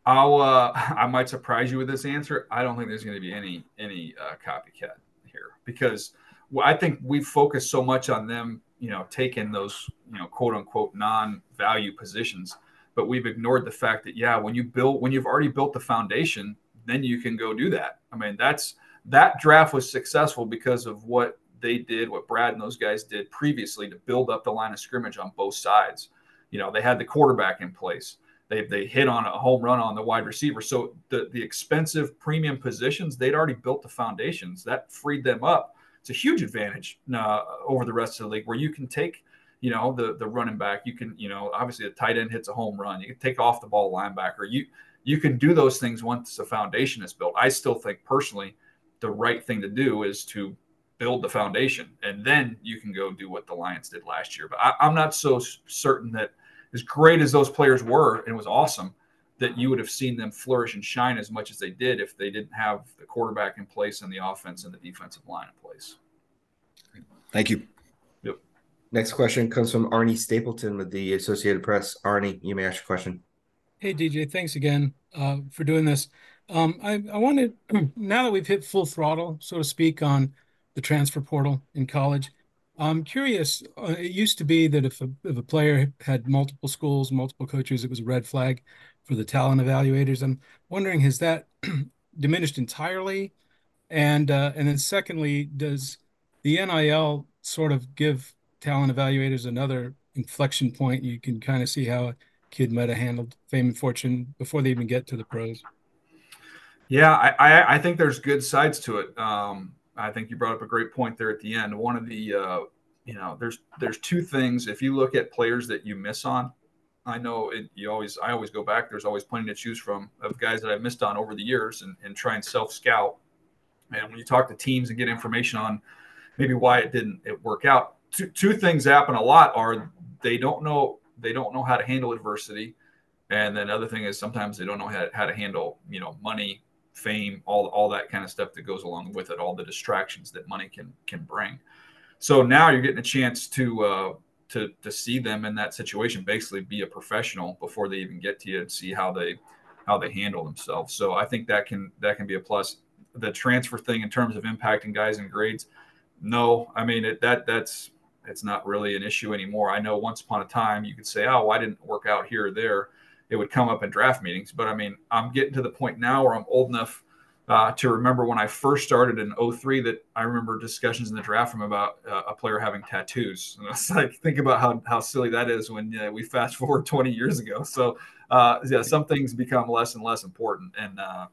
I'll uh, I might surprise you with this answer. I don't think there's going to be any any uh, copycat here because I think we focus so much on them, you know, taking those you know quote unquote non-value positions, but we've ignored the fact that yeah, when you build when you've already built the foundation, then you can go do that. I mean, that's that draft was successful because of what they did, what Brad and those guys did previously to build up the line of scrimmage on both sides. You know, they had the quarterback in place they they hit on a home run on the wide receiver. So the the expensive premium positions, they'd already built the foundations. That freed them up. It's a huge advantage uh, over the rest of the league where you can take, you know, the the running back. You can, you know, obviously the tight end hits a home run. You can take off the ball linebacker. You you can do those things once the foundation is built. I still think personally, the right thing to do is to build the foundation, and then you can go do what the Lions did last year. But I, I'm not so certain that as great as those players were, and it was awesome that you would have seen them flourish and shine as much as they did if they didn't have the quarterback in place and the offense and the defensive line in place.
Thank you.
Yep.
Next question comes from Arnie Stapleton with the Associated Press. Arnie, you may ask your question.
Hey, DJ, thanks again uh, for doing this. Um, I, I wanted, now that we've hit full throttle, so to speak, on the transfer portal in college, I'm curious. Uh, it used to be that if a, if a player had multiple schools, multiple coaches, it was a red flag for the talent evaluators. I'm wondering, has that diminished entirely? And uh, and then secondly, does the NIL sort of give talent evaluators another inflection point? You can kind of see how kid might have handled fame and fortune before they even get to the pros.
Yeah, I, I, I think there's good sides to it. Um, I think you brought up a great point there at the end. One of the, uh, you know, there's there's two things. If you look at players that you miss on, I know it, you always I always go back. There's always plenty to choose from of guys that I've missed on over the years, and, and try and self scout. And when you talk to teams and get information on maybe why it didn't it work out, two two things happen a lot are they don't know they don't know how to handle adversity, and then other thing is sometimes they don't know how, how to handle you know money fame, all all that kind of stuff that goes along with it, all the distractions that money can can bring. So now you're getting a chance to uh, to to see them in that situation, basically be a professional before they even get to you and see how they how they handle themselves. So I think that can that can be a plus. The transfer thing in terms of impacting guys and grades, no, I mean it, that that's it's not really an issue anymore. I know once upon a time you could say, oh, I didn't work out here or there? it would come up in draft meetings. But I mean, I'm getting to the point now where I'm old enough uh, to remember when I first started in 03 that I remember discussions in the draft room about uh, a player having tattoos. And it's like, think about how, how silly that is when uh, we fast forward 20 years ago. So, uh, yeah, some things become less and less important. And uh,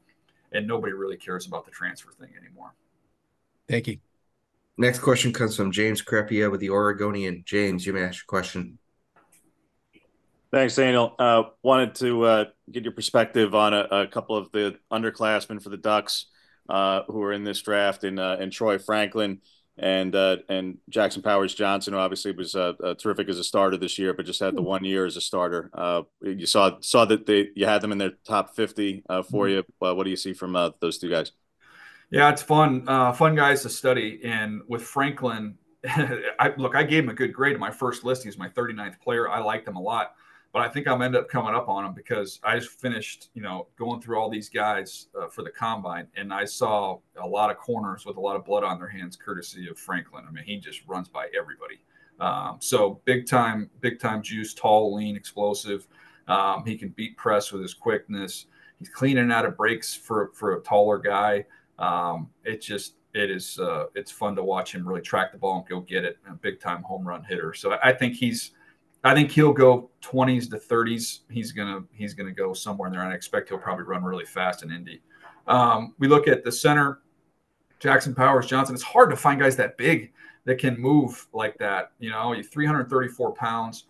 and nobody really cares about the transfer thing anymore.
Thank you.
Next question comes from James Crepea with the Oregonian. James, you may ask your question.
Thanks, Daniel. Uh, wanted to uh, get your perspective on a, couple of the underclassmen for the Ducks uh, who are in this draft, and uh, and Troy Franklin and uh, and Jackson Powers Johnson, who obviously was uh, terrific as a starter this year, but just had the one year as a starter. you saw saw that they you had them in their top fifty for mm-hmm. you. what do you see from those two guys?
Yeah, it's fun, fun guys to study. And with Franklin, I look, I gave him a good grade in my first list. He's my 39th player. I liked him a lot but I think I'm end up coming up on him because I just finished, you know, going through all these guys uh, for the combine, and I saw a lot of corners with a lot of blood on their hands, courtesy of Franklin. I mean, he just runs by everybody. Um, so big time, big time juice, tall, lean, explosive. Um, he can beat press with his quickness. He's cleaning out of breaks for for a taller guy. Um, it just it is uh, it's fun to watch him really track the ball and go get it. A big time home run hitter. So I think he's I think he'll go 20s to 30s. He's gonna he's gonna go somewhere in there, and I expect he'll probably run really fast in Indy. Um, we look at the center, Jackson Powers Johnson. It's hard to find guys that big that can move like that. You know, you 334 pounds.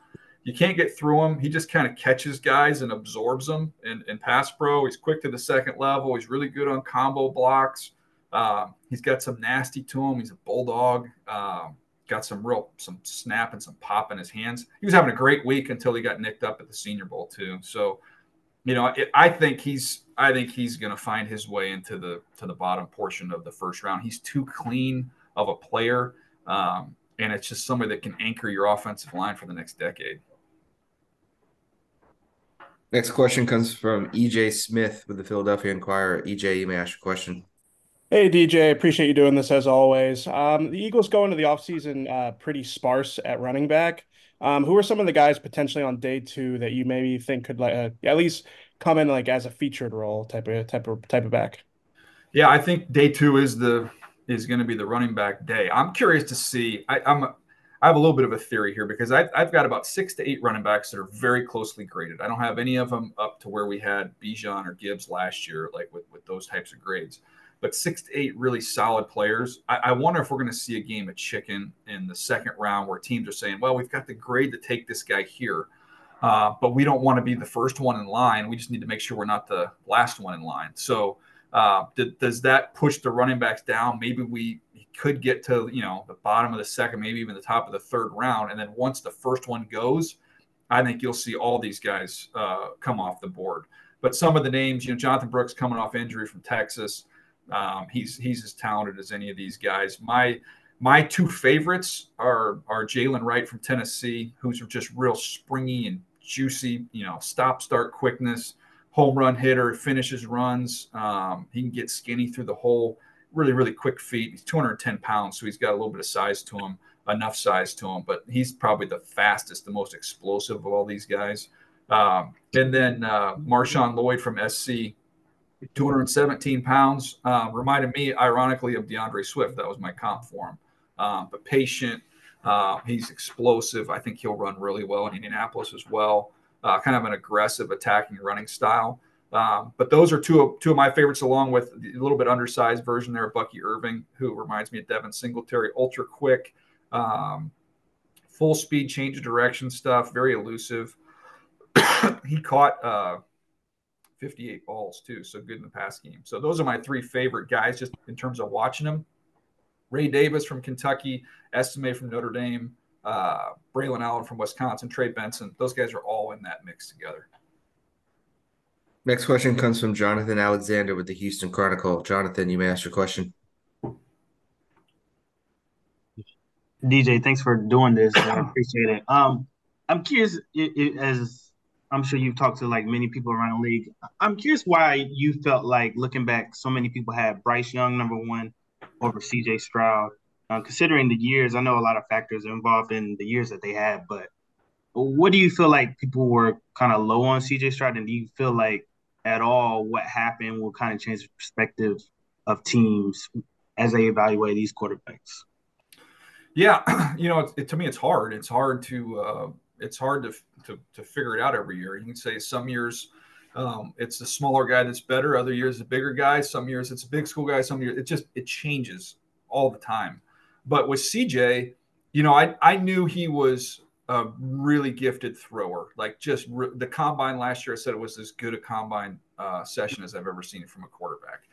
You can't get through him. He just kind of catches guys and absorbs them in, in pass pro. He's quick to the second level. He's really good on combo blocks. Um, he's got some nasty to him. He's a bulldog. Um, got some real some snap and some pop in his hands. He was having a great week until he got nicked up at the Senior Bowl too. So, you know, it, I think he's I think he's going to find his way into the to the bottom portion of the first round. He's too clean of a player, um, and it's just somebody that can anchor your offensive line for the next decade.
Next question comes from EJ Smith with the Philadelphia Inquirer. EJ, you may ask your question.
Hey, DJ, appreciate you doing this as always. Um, the Eagles go into the offseason uh, pretty sparse at running back. Um, who are some of the guys potentially on day two that you maybe think could like uh, at least come in like as a featured role type of type of type of back?
Yeah, I think day two is the is going to be the running back day. I'm curious to see. I, I'm I have a little bit of a theory here because I've, I've got about six to eight running backs that are very closely graded. I don't have any of them up to where we had Bijan or Gibbs last year, like with, with those types of grades but six to eight really solid players. I, I wonder if we're going to see a game of chicken in the second round where teams are saying, well, we've got the grade to take this guy here, uh, but we don't want to be the first one in line. We just need to make sure we're not the last one in line. So, uh, does that push the running backs down? Maybe we could get to you know the bottom of the second, maybe even the top of the third round, and then once the first one goes, I think you'll see all these guys uh, come off the board. But some of the names, you know, Jonathan Brooks coming off injury from Texas. Um, he's he's as talented as any of these guys. My my two favorites are are Jaylen Wright from Tennessee, who's just real springy and juicy. You know, stop start quickness, home run hitter, finishes runs. Um, he can get skinny through the hole. Really, really quick feet. He's 210 pounds, so he's got a little bit of size to him, enough size to him. But he's probably the fastest, the most explosive of all these guys. Um, and then uh, Marshawn Lloyd from SC 217 pounds. Um, reminded me, ironically, of D'Andre Swift. That was my comp for him. Um, but patient. Uh, he's explosive. I think he'll run really well in Indianapolis as well. Uh, kind of an aggressive attacking running style. Um, but those are two of, two of my favorites, along with a little bit undersized version there, of Bucky Irving, who reminds me of Devin Singletary, ultra quick, um, full speed, change of direction stuff, very elusive. he caught uh, 58 balls too, so good in the pass game. So those are my three favorite guys, just in terms of watching them. Ray Davis from Kentucky, Estime from Notre Dame, uh, Braylon Allen from Wisconsin, Trey Benson. Those guys are all in that mix together.
Next question comes from Jonathan Alexander with the Houston Chronicle. Jonathan, you may ask your question.
DJ, thanks for doing this. I appreciate it. Um, I'm curious it, it, as I'm sure you've talked to like many people around the league. I'm curious why you felt like looking back, so many people had Bryce Young number one over CJ Stroud. Uh, considering the years, I know a lot of factors are involved in the years that they had, but what do you feel like people were kind of low on CJ Stroud, and do you feel like at all what happened will kind of change the perspective of teams as they evaluate these quarterbacks?
Yeah, you know, it, it, to me, it's hard. It's hard to uh, it's hard to, to, to figure it out every year. You can say some years Um, it's the smaller guy that's better. Other years, a bigger guy. Some years, it's a big school guy. Some years, it just it changes all the time. But with CJ, you know, I I knew he was a really gifted thrower. Like just re- the combine last year, I said it was as good a combine uh, session as I've ever seen from a quarterback.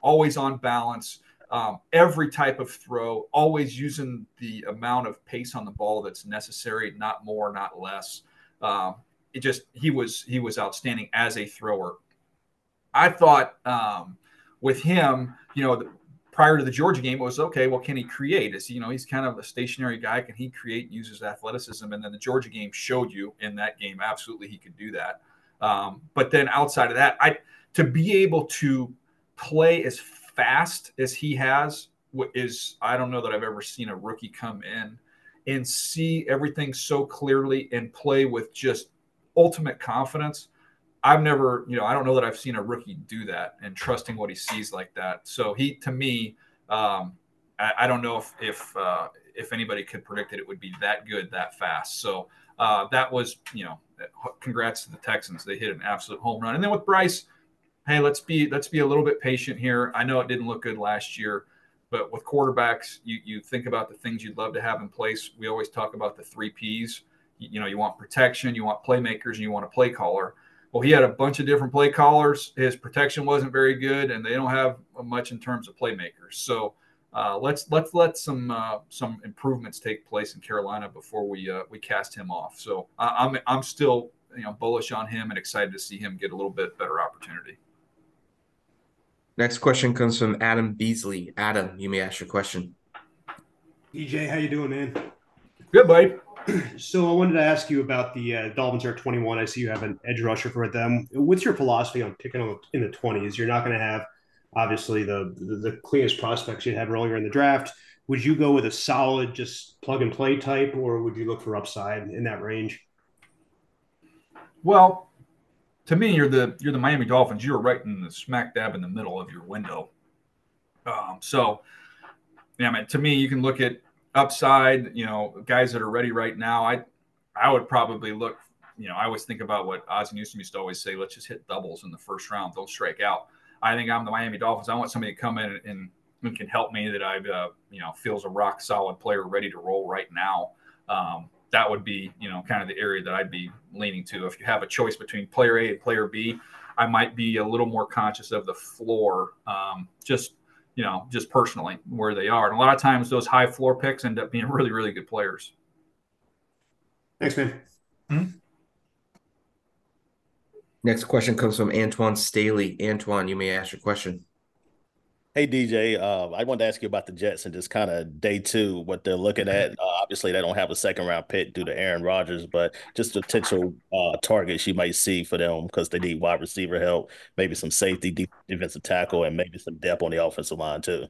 Always on balance, um, every type of throw, always using the amount of pace on the ball that's necessary, not more, not less. Um, it just he was he was outstanding as a thrower. I thought um, with him, you know, prior to the Georgia game, it was okay. Well, can he create? Is you know he's kind of a stationary guy. Can he create? And use his athleticism, and then the Georgia game showed you in that game absolutely he could do that. Um, but then outside of that, I to be able to play as fast as he has is I don't know that I've ever seen a rookie come in and see everything so clearly and play with just ultimate confidence. I've never, you know, I don't know that I've seen a rookie do that and trusting what he sees like that. So he, to me, um, I, I, don't know if if uh, if anybody could predict it, it would be that good that fast. So uh, that was, you know, congrats to the Texans. They hit an absolute home run. And then with Bryce, hey, let's be let's be a little bit patient here. I know it didn't look good last year, but with quarterbacks, you you think about the things you'd love to have in place. We always talk about the three P's you know, you want protection, you want playmakers, and you want a play caller. Well, he had a bunch of different play callers. His protection wasn't very good, and they don't have much in terms of playmakers. So uh, let's let's let some uh, some improvements take place in Carolina before we uh, we cast him off. So I'm I'm still you know bullish on him and excited to see him get a little bit better opportunity.
Next question comes from Adam Beasley. Adam, you may ask your question.
DJ, how you doing, man?
Good, buddy.
So I wanted to ask you about the uh, Dolphins are 21. I see you have an edge rusher for them. What's your philosophy on picking in the 20s? You're not going to have obviously the, the, the cleanest prospects you had earlier in the draft. Would you go with a solid, just plug and play type, or would you look for upside in that range?
Well, to me, you're the you're the Miami Dolphins. You're right in the smack dab in the middle of your window. Um, so, yeah, I mean, to me, you can look at upside, you know, guys that are ready right now, I I would probably look, you know, I always think about what Ozzie Newsome used to always say, let's just hit doubles in the first round. Don't strike out. I think I'm the Miami Dolphins. I want somebody to come in and, and can help me that I've, uh, you know, feels a rock solid player ready to roll right now. Um, that would be, you know, kind of the area that I'd be leaning to. If you have a choice between player A and player B, I might be a little more conscious of the floor, um, just you know, just personally where they are. And a lot of times those high floor picks end up being really, really good players.
Thanks, man.
Hmm?
Next question comes from Antwan Staley. Antwan, you may ask your question.
Hey DJ, uh, I wanted to ask you about the Jets and just kind of day two, what they're looking at. Uh, obviously, they don't have a second round pick due to Aaron Rodgers, but just potential uh, targets you might see for them because they need wide receiver help, maybe some safety, defensive tackle, and maybe some depth on the offensive line too.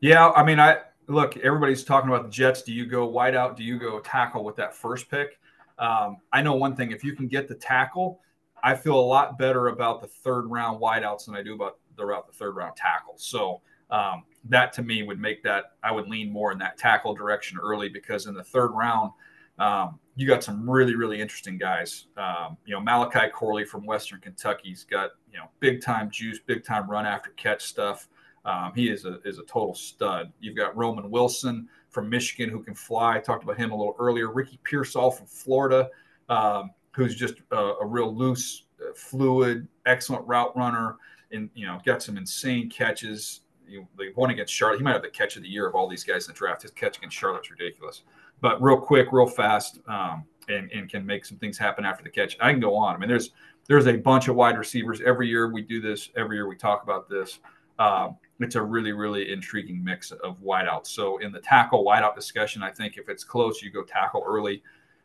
Yeah, I mean, I look. Everybody's talking about the Jets. Do you go wide out? Do you go tackle with that first pick? Um, I know one thing: if you can get the tackle, I feel a lot better about the third round wideouts than I do about throughout the third round tackle. So um, that to me would make that I would lean more in that tackle direction early because in the third round, um, you got some really really interesting guys. Um, you know, Malachi Corley from Western Kentucky's got you know big time juice, big time run after catch stuff. Um, he is a is a total stud. You've got Roman Wilson from Michigan who can fly. I talked about him a little earlier. Ricky Pearsall from Florida, um, who's just a, a real loose, uh, fluid, excellent route runner and you know got some insane catches. You the one against Charlotte, he might have the catch of the year of all these guys in the draft. His catch against Charlotte's ridiculous, but real quick, real fast, um, and and can make some things happen after the catch. I can go on. I mean, there's there's a bunch of wide receivers every year. We do this every year. We talk about this. Um, it's a really really intriguing mix of wideouts. So in the tackle wideout discussion, I think if it's close, you go tackle early.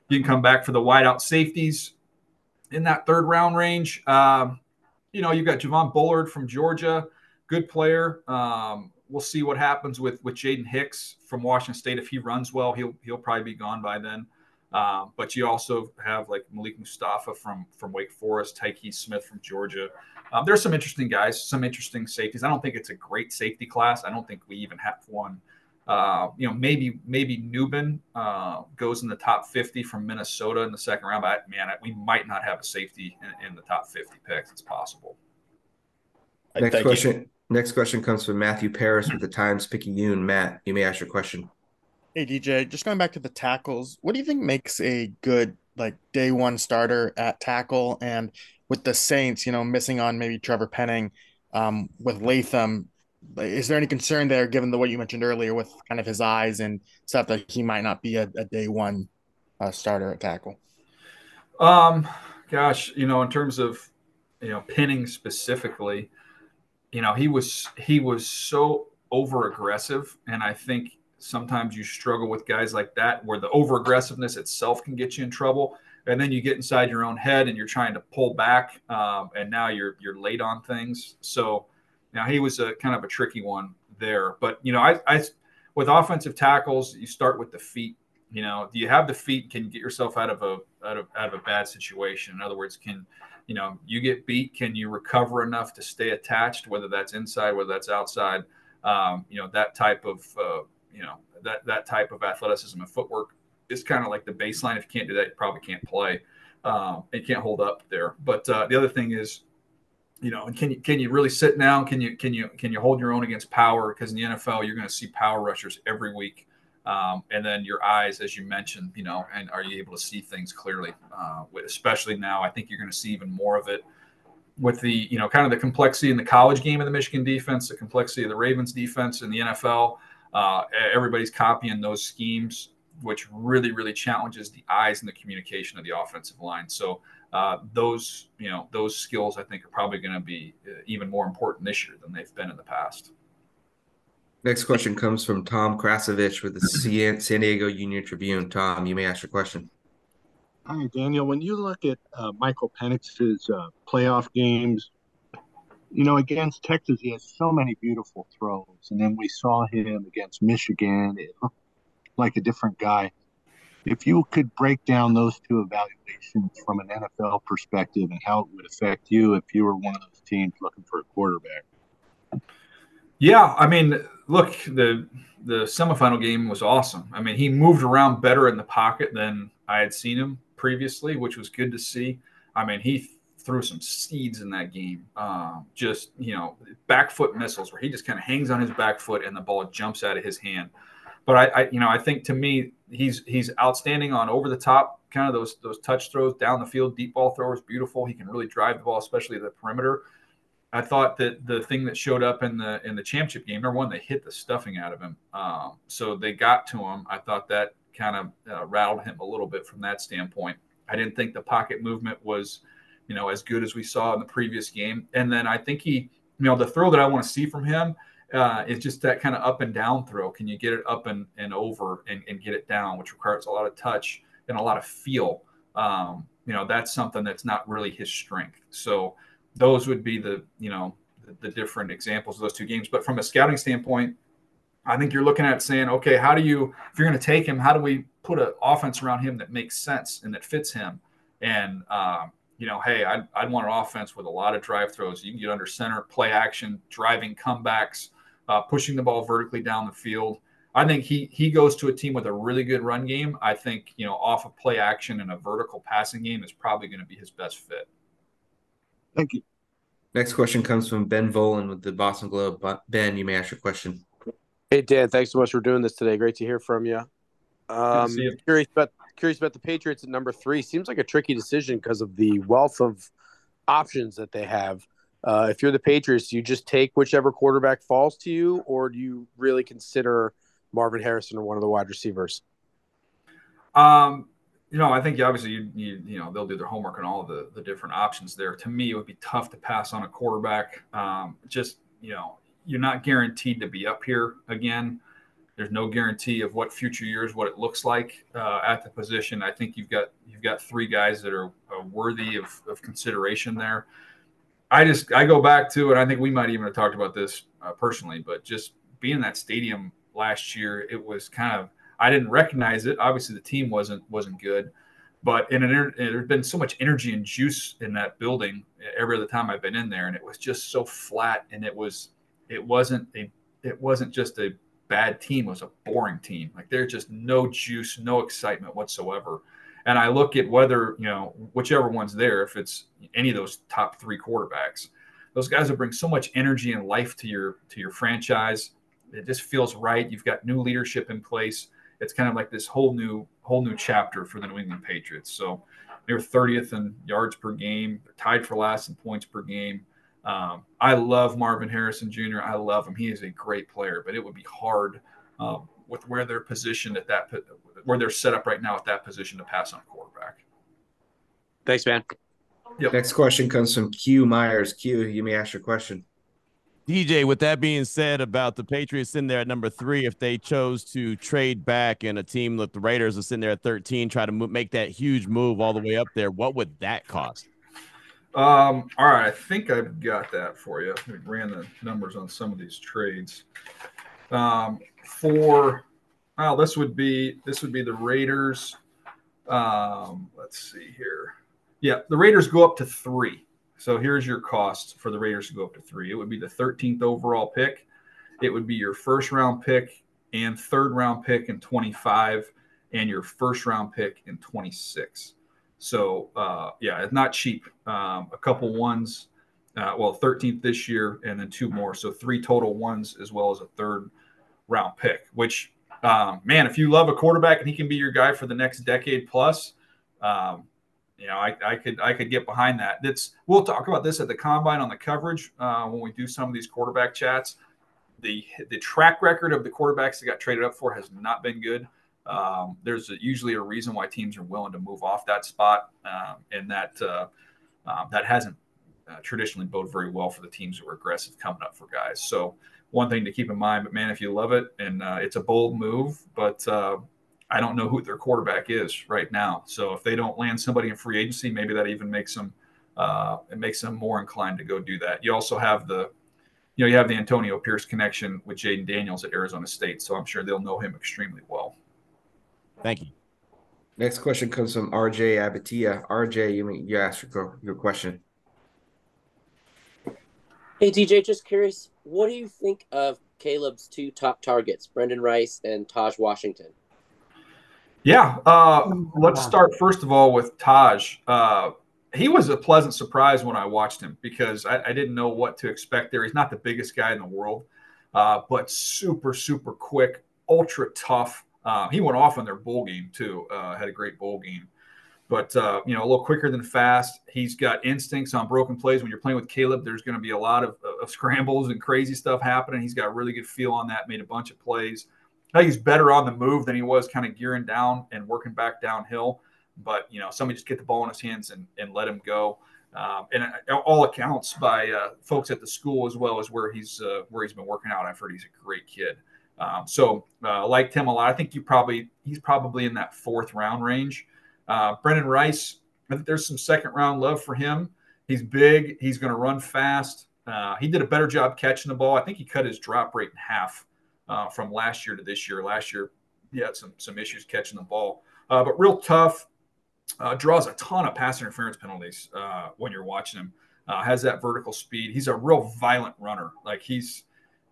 You can come back for the wideout safeties in that third round range. Um, you know, you've got Javon Bullard from Georgia, good player. Um, we'll see what happens with with Jaden Hicks from Washington State. If he runs well, he'll he'll probably be gone by then. Um, but you also have like Malik Mustapha from from Wake Forest, Tykee Smith from Georgia. Um, there's some interesting guys, some interesting safeties. I don't think it's a great safety class. I don't think we even have one Uh, you know, maybe maybe Nubin uh, goes in the top 50 from Minnesota in the second round, but man, we might not have a safety in, in the top 50 picks. It's possible.
Next
Thank
question.
you.
Next question comes from Matthew Paras with the Times Picayune. Matt, you may ask your question.
Hey DJ, just going back to the tackles, what do you think makes a good like day one starter at tackle? And with the Saints, you know, missing on maybe Trevor Penning, um, with Latham, is there any concern there, given the what you mentioned earlier with kind of his eyes and stuff that he might not be a, a day one uh, starter at tackle?
Um, gosh, you know, in terms of you know Penning specifically, you know, he was he was so over aggressive, and I think sometimes you struggle with guys like that where the over aggressiveness itself can get you in trouble and then you get inside your own head and you're trying to pull back um, and now you're you're late on things so now he was a kind of a tricky one there but you know I, I with offensive tackles you start with the feet you know do you have the feet can you get yourself out of a out of out of a bad situation in other words can you know you get beat can you recover enough to stay attached whether that's inside whether that's outside um, you know that type of uh, you know that that type of athleticism and footwork is kind of like the baseline. If you can't do that, you probably can't play. Um, and can't hold up there. But uh, the other thing is, you know, can you can you really sit down? Can you can you can you hold your own against power? Because in the NFL, you're going to see power rushers every week. Um, and then your eyes, as you mentioned, you know, and are you able to see things clearly? Uh, especially now, I think you're going to see even more of it with the, you know, kind of the complexity in the college game of the Michigan defense, the complexity of the Ravens defense in the NFL. Uh, everybody's copying those schemes, which really, really challenges the eyes and the communication of the offensive line. So uh, those, you know, those skills I think are probably going to be uh, even more important this year than they've been in the past.
Next question comes from Tom Krasovic with the San Diego Union Tribune. Tom, you may ask your question.
Hi, Daniel. When you look at uh, Michael Penix's uh, playoff games, you know, against Texas, he has so many beautiful throws. And then we saw him against Michigan. It looked like a different guy. If you could break down those two evaluations from an NFL perspective and how it would affect you if you were one of those teams looking for a quarterback.
Yeah, I mean, look, the the semifinal game was awesome. I mean, he moved around better in the pocket than I had seen him previously, which was good to see. I mean, he threw some seeds in that game. Um, just you know, back foot missiles where he just kind of hangs on his back foot and the ball jumps out of his hand. But I, I, you know, I think to me he's he's outstanding on over the top kind of those those touch throws down the field, deep ball throwers, beautiful. He can really drive the ball, especially the perimeter. I thought that the thing that showed up in the in the championship game, number one, they hit the stuffing out of him. Um, so they got to him. I thought that kind of uh, rattled him a little bit from that standpoint. I didn't think the pocket movement was you know, as good as we saw in the previous game. And then I think he, you know, the throw that I want to see from him uh, is just that kind of up and down throw. Can you get it up and, and over and, and get it down, which requires a lot of touch and a lot of feel. Um, you know, that's something that's not really his strength. So those would be the, you know, the, the different examples of those two games. But from a scouting standpoint, I think you're looking at saying, okay, how do you, if you're going to take him, how do we put an offense around him that makes sense and that fits him? And, um, you know, hey, I'd, I'd want an offense with a lot of drive throws. You can get under center, play action, driving comebacks, uh, pushing the ball vertically down the field. I think he he goes to a team with a really good run game. I think you know off of play action and a vertical passing game is probably going to be his best fit.
Thank you.
Next question comes from Ben Volin with the Boston Globe. Ben, you may ask your question.
Hey Dan, thanks so much for doing this today. Great to hear from you. Um,
you.
curious about curious about the Patriots at number three. Seems like a tricky decision because of the wealth of options that they have. Uh, if you're the Patriots, you just take whichever quarterback falls to you, or do you really consider Marvin Harrison or one of the wide receivers?
Um, you know, I think obviously you, you, you know they'll do their homework on all the the different options there. To me, it would be tough to pass on a quarterback. Um, just you know, you're not guaranteed to be up here again. There's no guarantee of what future years, what it looks like uh, at the position. I think you've got you've got three guys that are, are worthy of, of consideration there. I just I go back to and I think we might even have talked about this uh, personally, but just being in that stadium last year, it was kind of I didn't recognize it. Obviously, the team wasn't wasn't good, but in an there's been so much energy and juice in that building every other time I've been in there, and it was just so flat, and it was it wasn't a it wasn't just a bad team. It was a boring team. Like there's just no juice, no excitement whatsoever. And I look at whether, you know, whichever one's there, if it's any of those top three quarterbacks, those guys will bring so much energy and life to your to your franchise. It just feels right. You've got new leadership in place. It's kind of like this whole new whole new chapter for the New England Patriots. So they're 30th in yards per game. They're tied for last in points per game. Um, I love Marvin Harrison Jr. I love him. He is a great player, but it would be hard um, with where they're positioned at that where they're set up right now at that position to pass on quarterback.
Thanks, man.
Yep. Next question comes from Q Myers. Q, you may ask your question.
DJ, with that being said about the Patriots in there at number three, if they chose to trade back and a team like the Raiders is in there at 13, try to make that huge move all the way up there, what would that cost?
Um, all right, I think I've got that for you. We ran the numbers on some of these trades. Um, for well, this would be this would be the Raiders. Um, let's see here. Yeah, the Raiders go up to three. So here's your cost for the Raiders to go up to three. It would be the 13th overall pick. It would be your first round pick and third round pick in 25 and your first round pick in 26. So uh, yeah, it's not cheap. Um, a couple ones, uh, well, 13th this year, and then two more. So three total ones as well as a third round pick. Which, um, man, if you love a quarterback and he can be your guy for the next decade plus, um, you know, I, I could I could get behind that. That's we'll talk about this at the combine on the coverage uh, when we do some of these quarterback chats. The the track record of the quarterbacks that got traded up for has not been good. Um, there's a, usually a reason why teams are willing to move off that spot, um, and that uh, uh, that hasn't uh, traditionally bode very well for the teams who are aggressive coming up for guys. So one thing to keep in mind, but man, if you love it and uh, it's a bold move, but uh, I don't know who their quarterback is right now. So if they don't land somebody in free agency, maybe that even makes them uh, it makes them more inclined to go do that. You also have the you know you have the Antonio Pierce connection with Jayden Daniels at Arizona State, so I'm sure they'll know him extremely well.
Thank you.
Next question comes from RJ Abatia. RJ, you you ask your, your question.
Hey DJ, just curious, what do you think of Caleb's two top targets, Brenden Rice and Tahj Washington?
Yeah, uh, let's start first of all with Tahj. Uh, he was a pleasant surprise when I watched him because I, I, didn't know what to expect there. He's not the biggest guy in the world, uh, but super, super quick, ultra tough. Um, he went off on their bowl game too. Uh, had a great bowl game, but uh, you know a little quicker than fast. He's got instincts on broken plays. When you're playing with Caleb, there's going to be a lot of, of, scrambles and crazy stuff happening. He's got a really good feel on that. Made a bunch of plays. I think he's better on the move than he was kind of gearing down and working back downhill. But you know, somebody just get the ball in his hands and, and let him go. Um, and uh, all accounts by uh, folks at the school as well as where he's uh, where he's been working out. I've heard he's a great kid. Um, so uh, liked him a lot. I think you probably he's probably in that fourth round range. Uh, Brenden Rice, I think there's some second round love for him. He's big. He's going to run fast. Uh, he did a better job catching the ball. I think he cut his drop rate in half uh, from last year to this year. Last year, he had some some issues catching the ball, uh, but real tough. Uh, draws a ton of pass interference penalties uh, when you're watching him. has that vertical speed. He's a real violent runner. Like he's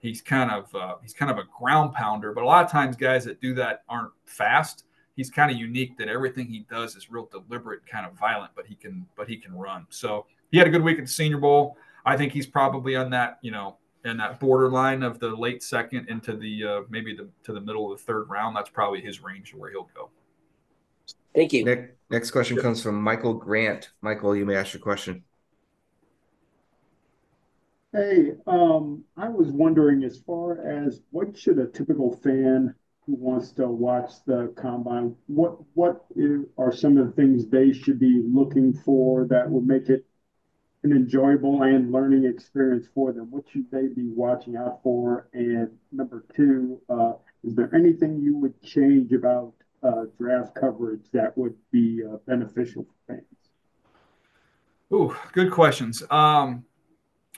he's kind of uh, he's kind of a ground pounder. But a lot of times, guys that do that aren't fast. He's kind of unique that everything he does is real deliberate, kind of violent, but he can but he can run. So he had a good week at the Senior Bowl. I think he's probably on that you know in that borderline of the late second into the uh, maybe the to the middle of the third round. That's probably his range of where he'll go.
Thank you.
Next, next question comes from Michael Grant. Michael, you may ask your question.
Hey, um, I was wondering as far as what should a typical fan who wants to watch the combine, what what are some of the things they should be looking for that will make it an enjoyable and learning experience for them? What should they be watching out for? And number two, uh, is there anything you would change about uh, draft coverage that would be uh, beneficial for fans?
Ooh, good questions. Um,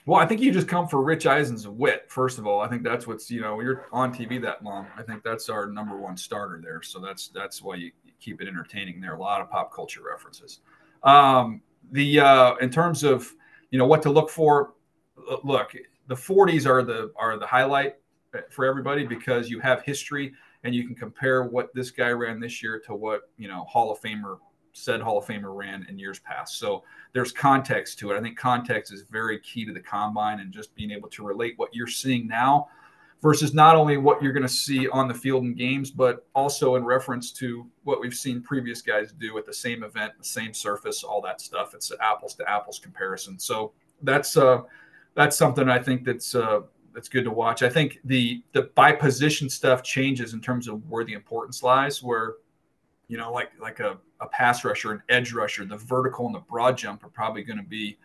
well, I think you just come for Rich Eisen's wit. First of all, I think that's what's you know you're on TV that long. I think that's our number one starter there. So that's that's why you, keep it entertaining. There are a lot of pop culture references. Um, the uh, in terms of you know what to look for, look the 40s are the are the highlight for everybody because you have history and you can compare what this guy ran this year to what you know Hall of Famer said Hall of Famer ran in years past. So there's context to it. I think context is very key to the combine and just being able to relate what you're seeing now versus not only what you're going to see on the field in games, but also in reference to what we've seen previous guys do at the same event, the same surface, all that stuff. It's an apples to apples comparison. So that's uh, that's something I think that's uh, that's good to watch. I think the the by position stuff changes in terms of where the importance lies. Where you know, like like a, a pass rusher, an edge rusher, the vertical and the broad jump are probably going to be,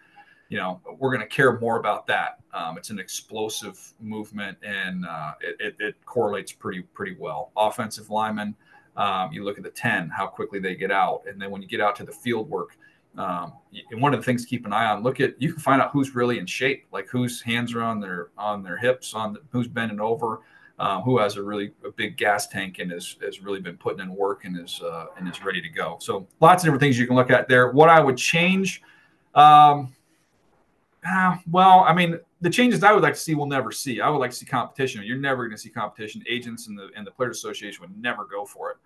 you know, we're going to care more about that. Um, it's an explosive movement, and uh, it, it, it, correlates pretty pretty well. Offensive linemen, um, you look at the ten, how quickly they get out, and then when you get out to the field work, um, and one of the things to keep an eye on, look at you can find out who's really in shape, like whose hands are on their on their hips, on the, who's bending over, um, who has a really a big gas tank and has, has really been putting in work and is uh, and is ready to go. So lots of different things you can look at there. What I would change, um, uh, well, I mean, the changes I would like to see, we'll never see. I would like to see competition. You're never going to see competition. Agents and the and the Players Association would never go for it.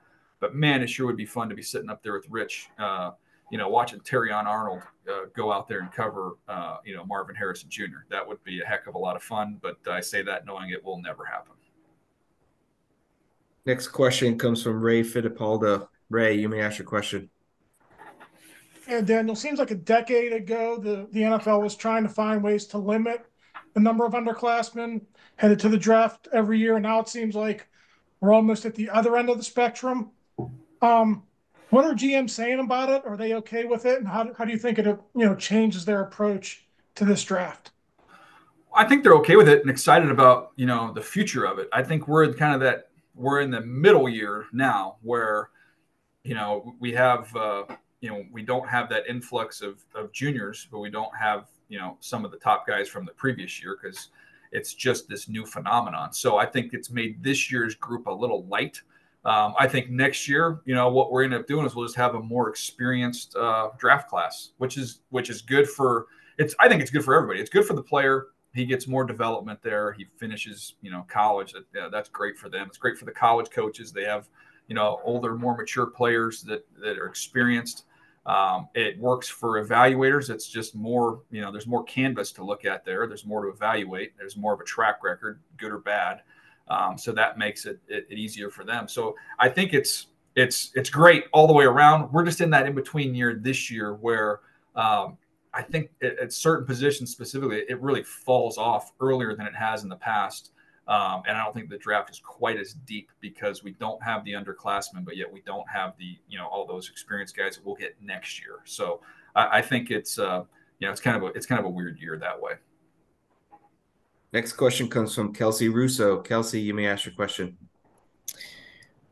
But man, it sure would be fun to be sitting up there with Rich. Uh, you know, watching Terrion Arnold uh, go out there and cover, uh, you know, Marvin Harrison Jr. That would be a heck of a lot of fun. But I say that knowing it will never happen.
Next question comes from Ray Fittipaldo. Ray, you may ask your question.
Yeah, Daniel, seems like a decade ago the, the NFL was trying to find ways to limit the number of underclassmen headed to the draft every year. And now it seems like we're almost at the other end of the spectrum. Um, what are GMs saying about it? Are they okay with it? And how, how do you think it you know changes their approach to this draft?
I think they're okay with it and excited about you know the future of it. I think we're kind of that we're in the middle year now where you know we have uh, you know we don't have that influx of, of juniors but we don't have you know some of the top guys from the previous year because it's just this new phenomenon. So i think it's made this year's group a little light. Um, i think next year you know what we're end up doing is we'll just have a more experienced uh, draft class which is which is good for it's i think it's good for everybody. It's good for the player he gets more development there. He finishes, you know, college. That, yeah, that's great for them. It's great for the college coaches. They have, you know, older, more mature players that that are experienced. Um, it works for evaluators. It's just more, you know, there's more canvas to look at there. There's more to evaluate. There's more of a track record, good or bad. Um, so that makes it, it, it easier for them. So I think it's it's it's great all the way around. We're just in that in between year this year where um, I think at, certain positions specifically, it really falls off earlier than it has in the past. Um, and I don't think the draft is quite as deep because we don't have the underclassmen, but yet we don't have the you know all those experienced guys that we'll get next year. So I, I think it's uh, you know it's kind of a it's kind of a weird year that way.
Next question comes from Kelsey Russo. Kelsey, you may ask your question.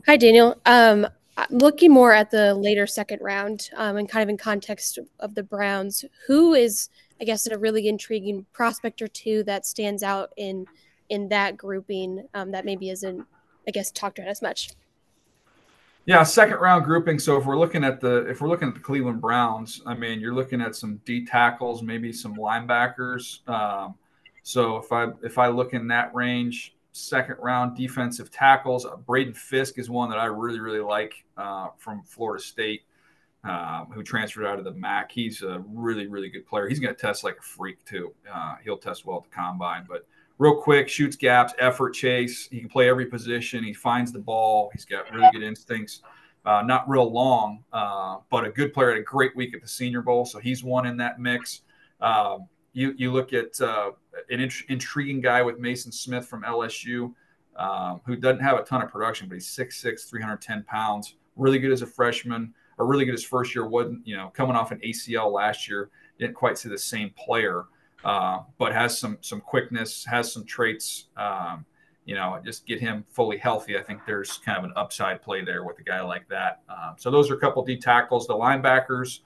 Hi, Daniel. Um, looking more at the later second round um, and kind of in context of the Browns, who is, I guess, a really intriguing prospect or two that stands out in in that grouping um, that maybe isn't, I guess, talked about as much.
Yeah, second round grouping. So if we're looking at the if we're looking at the Cleveland Browns, I mean, you're looking at some D tackles, maybe some linebackers. Um, so if I if I look in that range, second round defensive tackles. Uh, Braden Fiske is one that I really, really like uh, from Florida State, um, who transferred out of the MAC. He's a really, really good player. He's going to test like a freak, too. Uh, he'll test well at the combine, but real quick, shoots gaps, effort chase. He can play every position. He finds the ball. He's got really good instincts. Uh, not real long, uh, but a good player. Had a great week at the Senior Bowl, so he's one in that mix. Um, you you look at uh, an int- intriguing guy with Maason Smith from LSU, um, who doesn't have a ton of production, but he's 6'6", 310 pounds. Really good as a freshman, or really good his first year. wasn't You know, coming off an ACL last year, didn't quite see the same player, uh, but has some some quickness, has some traits. Um, you know, just get him fully healthy. I think there's kind of an upside play there with a guy like that. Um, so those are a couple D tackles. The linebackers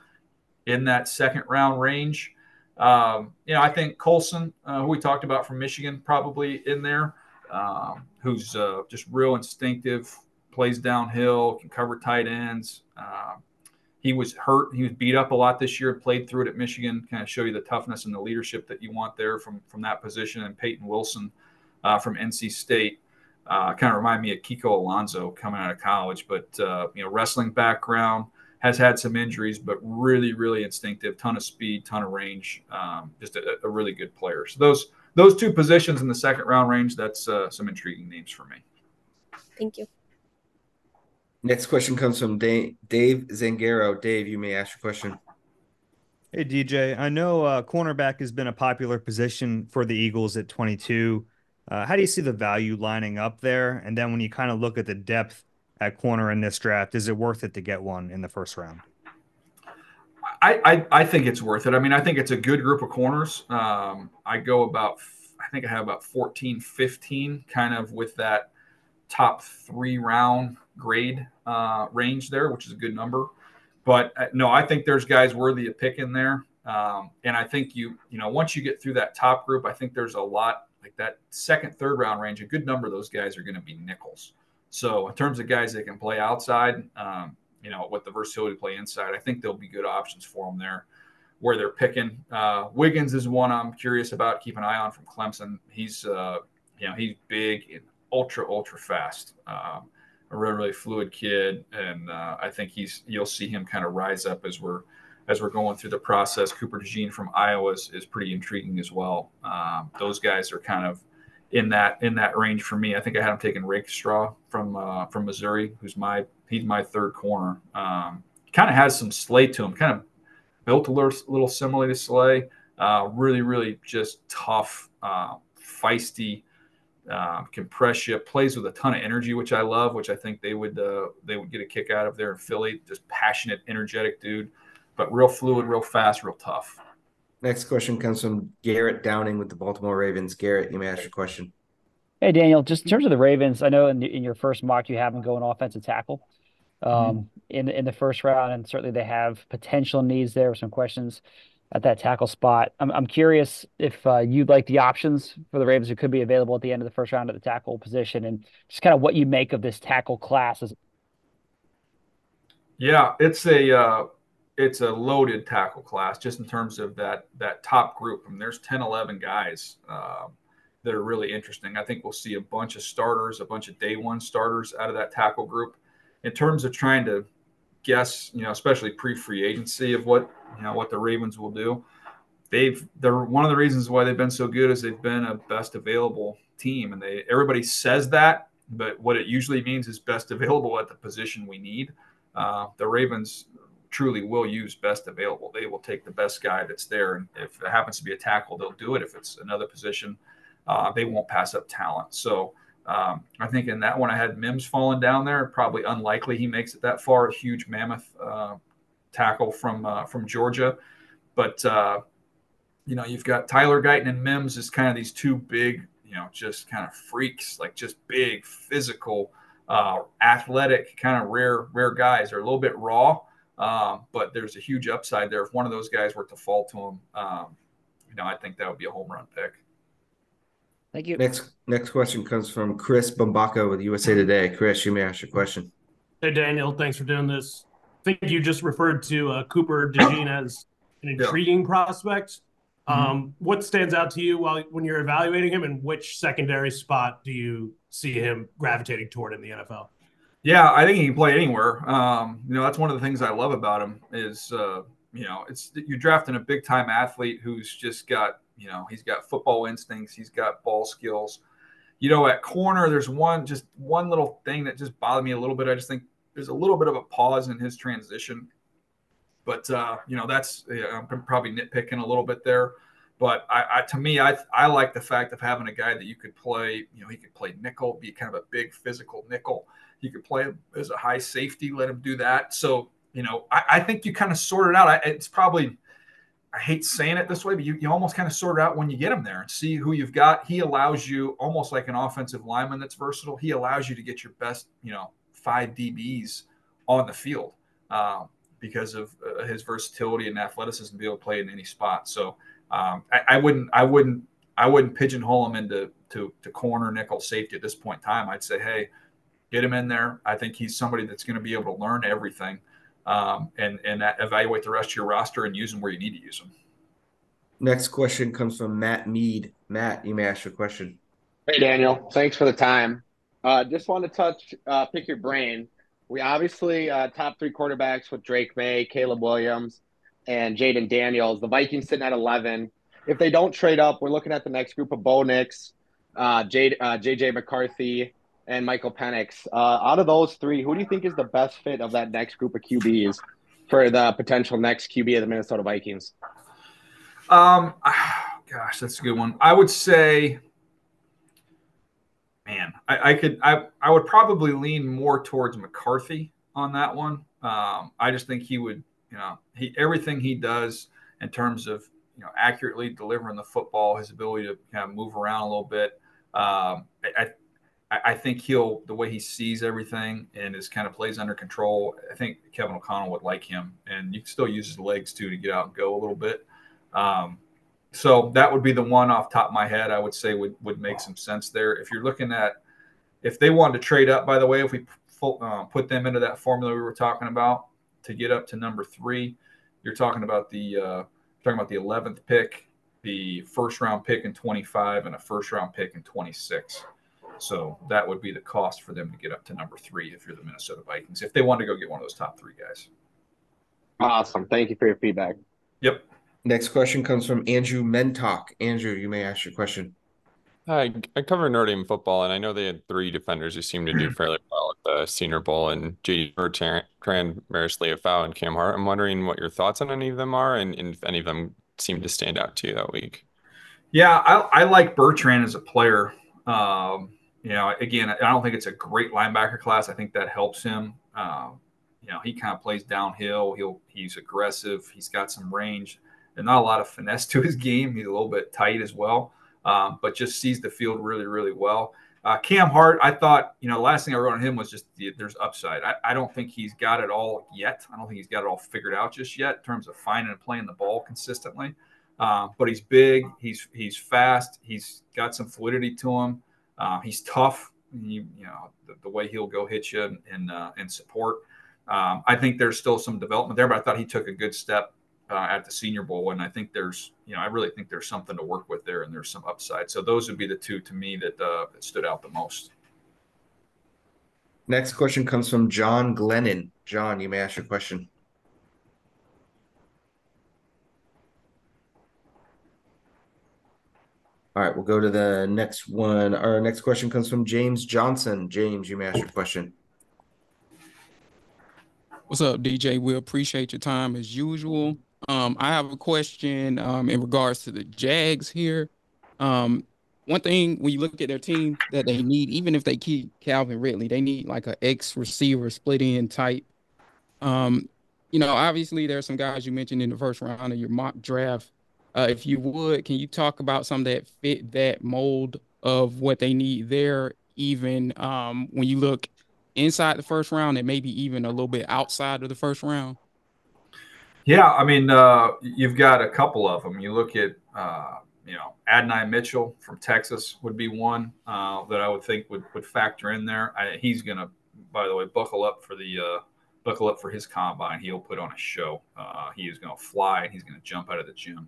in that second round range. Um, you know, I think Colson, uh, who we talked about from Michigan, probably in there, um, who's uh, just real instinctive, plays downhill, can cover tight ends. Uh, he was hurt. He was beat up a lot this year. Played through it at Michigan. Kind of show you the toughness and the leadership that you want there from from that position. And Peyton Wilson, uh, from NC State. Uh, kind of remind me of Kiko Alonso coming out of college, but uh, you know, wrestling background, has had some injuries, but really, really instinctive, ton of speed, ton of range, um, just a, a, really good player. So those those two positions in the second round range, that's uh, some intriguing names for me.
Thank you.
Next question comes from Dave, Dave Zangaro. Dave, you may ask your question.
Hey DJ, I know uh, cornerback has been a popular position for the Eagles at 22. Uh, how do you see the value lining up there? And then when you kind of look at the depth at corner in this draft, is it worth it to get one in the first round?
I, I, I think it's worth it. I mean, I think it's a good group of corners. Um, I go about, I think I have about 14, 15 kind of with that top three round grade uh, range there, which is a good number. But uh, no, I think there's guys worthy of picking there. Um, and I think you, you know, once you get through that top group, I think there's a lot like that second, third round range. A good number of those guys are going to be nickels. So in terms of guys that can play outside, um, you know, with the versatility to play inside, I think there'll be good options for them there. Where they're picking, uh, Wiggins is one I'm curious about. Keep an eye on from Clemson. He's, uh, you know, he's big and ultra ultra fast. Um, a really really fluid kid, and uh, I think he's you'll see him kind of rise up as we're as we're going through the process. Cooper DeJean from Iowa is, is pretty intriguing as well. Um, those guys are kind of in that in that range for me. I think I had him taking Rakestraw from uh, from Missouri, who's my he's my third corner. Um, kind of has some Slay to him. Kind of built a little, little similar to Slay. Uh, really, really just tough, uh, feisty. Uh, can press you, plays with a ton of energy, which I love. Which I think they would uh, they would get a kick out of there in Philly. Just passionate, energetic dude, but real fluid, real fast, real tough.
Next question comes from Garrett Downing with the Baltimore Ravens. Garrett, you may ask your question.
Hey, Daniel, just in terms of the Ravens, I know in, in your first mock you have them going offensive tackle um, mm-hmm. in, in the first round, and certainly they have potential needs there. With some questions at that tackle spot. I'm, I'm curious if uh, you'd like the options for the Ravens who could be available at the end of the first round at the tackle position and just kind of what you make of this tackle class. As-
yeah, it's a. Uh it's a loaded tackle class just in terms of that that top group. I mean, there's 10, 11 guys uh, that are really interesting. I think we'll see a bunch of starters, a bunch of day one starters out of that tackle group. In terms of trying to guess, you know, especially pre-free agency of what you know what the Ravens will do. They've they're one of the reasons why they've been so good is they've been a best available team, and they everybody says that, but what it usually means is best available at the position we need. Uh, the Ravens truly will use best available. They will take the best guy that's there. And if it happens to be a tackle, they'll do it. If it's another position, uh, they won't pass up talent. So um, I think in that one, I had Mims falling down there. Probably unlikely he makes it that far. A huge mammoth uh, tackle from uh, from Georgia, but uh, you know you've got Tyler Guyton and Mims as kind of these two big, you know, just kind of freaks, like just big, physical, uh, athletic, kind of rare rare guys. They're a little bit raw. Um, but there's a huge upside there. If one of those guys were to fall to him, um, you know, I think that would be a home run pick.
Thank you.
Next, next question comes from Chris Bumbaca with USA Today. Chris, you may ask your question.
Hey, Daniel, thanks for doing this. I think you just referred to uh, Cooper DeJean as an intriguing yeah. prospect. Mm-hmm. Um, what stands out to you while when you're evaluating him, and which secondary spot do you see him gravitating toward in the NFL?
Yeah, I think he can play anywhere. Um, you know, that's one of the things I love about him is, uh, you know, it's you're drafting a big time athlete who's just got, you know, he's got football instincts, he's got ball skills. You know, at corner, there's one just one little thing that just bothered me a little bit. I just think there's a little bit of a pause in his transition, but uh, you know, that's yeah, I'm probably nitpicking a little bit there. But I, I, to me, I I like the fact of having a guy that you could play. You know, he could play nickel, be kind of a big physical nickel you could play as a high safety, let him do that. So, you know, I, I think you kind of sort it out. I, it's probably, I hate saying it this way, but you, you almost kind of sort it out when you get him there and see who you've got. He allows you almost like an offensive lineman that's versatile. He allows you to get your best, you know, five DBs on the field um, because of uh, his versatility and athleticism to be able to play in any spot. So um, I, I wouldn't, I wouldn't, I wouldn't pigeonhole him into to, to corner nickel safety at this point in time. I'd say, hey, get him in there. I think he's somebody that's going to be able to learn everything um, and and evaluate the rest of your roster and use them where you need to use them.
Next question comes from Matt Mead. Matt, you may ask your question.
Hey, Daniel. Thanks for the time. Uh, just want to touch, uh, pick your brain. We obviously uh, top three quarterbacks with Drake Maye, Caleb Williams, and Jayden Daniels. The Vikings sitting at 11. If they don't trade up, we're looking at the next group of Bo Nix, uh, J, uh, JJ McCarthy, and Michael Penix. Uh, out of those three, who do you think is the best fit of that next group of QBs for the potential next QB of the Minnesota Vikings?
Um, gosh, that's a good one. I would say, man, I, I could, I, I would probably lean more towards McCarthy on that one. Um, I just think he would, you know, he everything he does in terms of you know accurately delivering the football, his ability to kind of move around a little bit. Um, I, I, I think he'll the way he sees everything and is kind of plays under control. I think Kevin O'Connell would like him, and you can still use his legs too to get out and go a little bit. Um, so that would be the one off top of my head. I would say would would make some sense there. If you're looking at if they wanted to trade up, by the way, if we uh, put them into that formula we were talking about to get up to number three, you're talking about the uh, talking about the 11th pick, the first round pick in 25, and a first round pick in 26. So that would be the cost for them to get up to number three if you're the Minnesota Vikings, if they want to go get one of those top three guys.
Awesome. Thank you for your feedback.
Yep.
Next question comes from Andrew Mentok. Andrew, you may ask your question.
Hi, I cover Notre Dame football, and I know they had three defenders who seemed to do fairly well at the Senior Bowl, and J.D. Bertrand, Marist Liufau, and Cam Hart. I'm wondering what your thoughts on any of them are, and, and if any of them seem to stand out to you that week.
Yeah, I, I like Bertrand as a player. Um, you know, again, I don't think it's a great linebacker class. I think that helps him. Um, you know, he kind of plays downhill. He'll he's aggressive. He's got some range and not a lot of finesse to his game. He's a little bit tight as well, um, but just sees the field really, really well. Uh, Cam Hart, I thought, you know, the last thing I wrote on him was just the, there's upside. I, I, don't think he's got it all yet. I don't think he's got it all figured out just yet in terms of finding and playing the ball consistently. Uh, but he's big. He's he's fast. He's got some fluidity to him. Uh, he's tough. He, you know the, the, way he'll go hit you and and, uh, support. Um, I think there's still some development there, but I thought he took a good step uh, at the Senior Bowl, and I think there's you know I really think there's something to work with there, and there's some upside. So those would be the two to me that uh, that stood out the most.
Next question comes from John Glennon. John, you may ask your question. All right, we'll go to the next one. Our next question comes from James Johnson. James, you may ask your question.
What's up, DJ? We appreciate your time as usual. Um, I have a question um, in regards to the Jags here. Um, one thing when you look at their team that they need, even if they keep Calvin Ridley, they need like an X receiver split end type. Um, you know, obviously there's some guys you mentioned in the first round of your mock draft uh, if you would, can you talk about some that fit that mold of what they need there, even um, when you look inside the first round and maybe even a little bit outside of the first round?
Yeah, I mean, uh, you've got a couple of them. You look at, uh, you know, Adonai Mitchell from Texas would be one uh, that I would think would, would factor in there. I, he's going to, by the way, buckle up for the uh, buckle up for his combine. He'll put on a show. Uh, he is going to fly and he's going to jump out of the gym.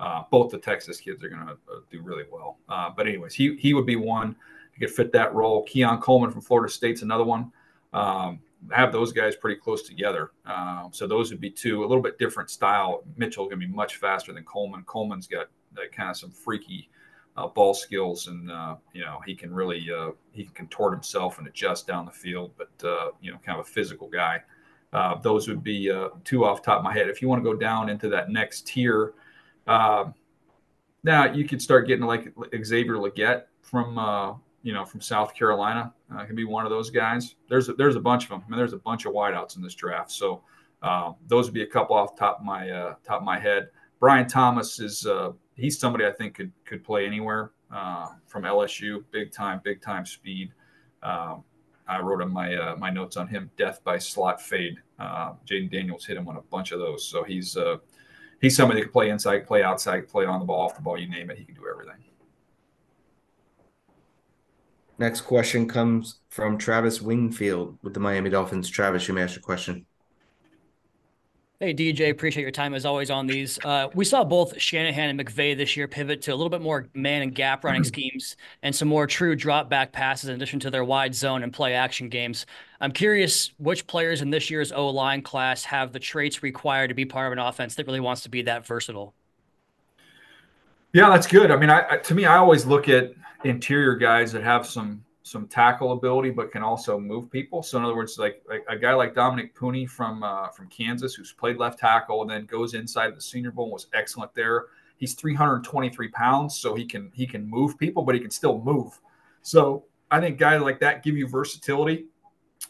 Uh, both the Texas kids are going to uh, do really well. Uh, but anyways, he he would be one who could fit that role. Keon Coleman from Florida State's another one. Um, have those guys pretty close together. Um, so those would be two, a little bit different style. Mitchell going to be much faster than Coleman. Coleman's got that kind of some freaky uh, ball skills, and uh, you know he can really uh, he can contort himself and adjust down the field. But you know, kind of a physical guy. those would be two off top of my head. If you want to go down into that next tier. Uh, now you could start getting like Xavier Legette from uh, you know from South Carolina. Uh, can be one of those guys. There's a, there's a bunch of them. I mean, there's a bunch of wideouts in this draft. So uh, those would be a couple off top of my uh, top of my head. Brian Thomas is uh, he's somebody I think could could play anywhere uh, from LSU. Big time, big time speed. Um, I wrote in my uh, my notes on him: death by slot fade. Jayden Daniels hit him on a bunch of those, so he's he's somebody that can play inside, play outside, play on the ball, off the ball, you name it, he can do everything.
Next question comes from Travis Wingfield with the Miami Dolphins. Travis, you may ask your question.
Hey, DJ, appreciate your time as always on these. Uh, we saw both Shanahan and McVay this year pivot to a little bit more man and gap running schemes and some more true drop back passes in addition to their wide zone and play action games. I'm curious which players in this year's O line class have the traits required to be part of an offense that really wants to be that versatile.
Yeah, that's good. I mean, I, I to me, I always look at interior guys that have some some tackle ability, but can also move people. So in other words, like, like a guy like Dominick Puni from uh, from Kansas, who's played left tackle and then goes inside the Senior Bowl and was excellent there. He's 323 pounds, so he can he can move people, but he can still move. So I think guys like that give you versatility.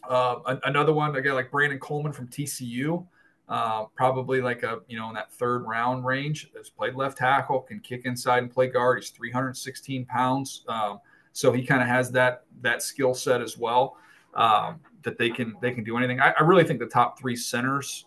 Uh, another one, a guy like Brandon Coleman from TCU, uh, probably like a you know in that third round range. Has played left tackle, can kick inside and play guard. He's 316 pounds. Um, so he kind of has that that skill set as well um, that they can they can do anything. I, I, really think the top three centers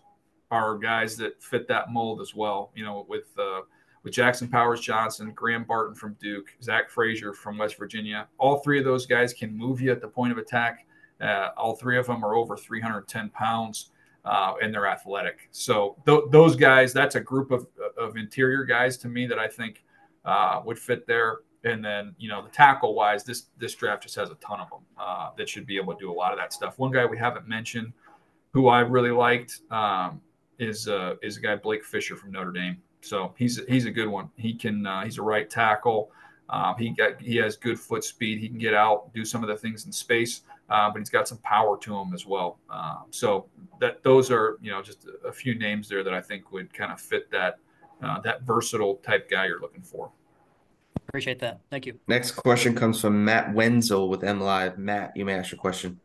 are guys that fit that mold as well. You know, with uh, with Jackson Powers Johnson, Graham Barton from Duke, Zach Frazier from West Virginia. All three of those guys can move you at the point of attack. Uh, all three of them are over 310 pounds. Uh, and they're athletic. So th- those guys, that's a group of, of interior guys to me that I think uh, would fit there. And then, you know, the tackle wise, this this draft just has a ton of them uh, that should be able to do a lot of that stuff. One guy we haven't mentioned, who I really liked, um, is uh, is a guy Blake Fisher from Notre Dame. So he's he's a good one. He can uh, he's a right tackle. Um, he got he has good foot speed. He can get out, do some of the things in space, uh, but he's got some power to him as well. Um, so that those are you know just a few names there that I think would kind of fit that uh, that versatile type guy you're looking for.
Appreciate that. Thank you.
Next question comes from Matt Wenzel with M Live. Matt, you may ask your question.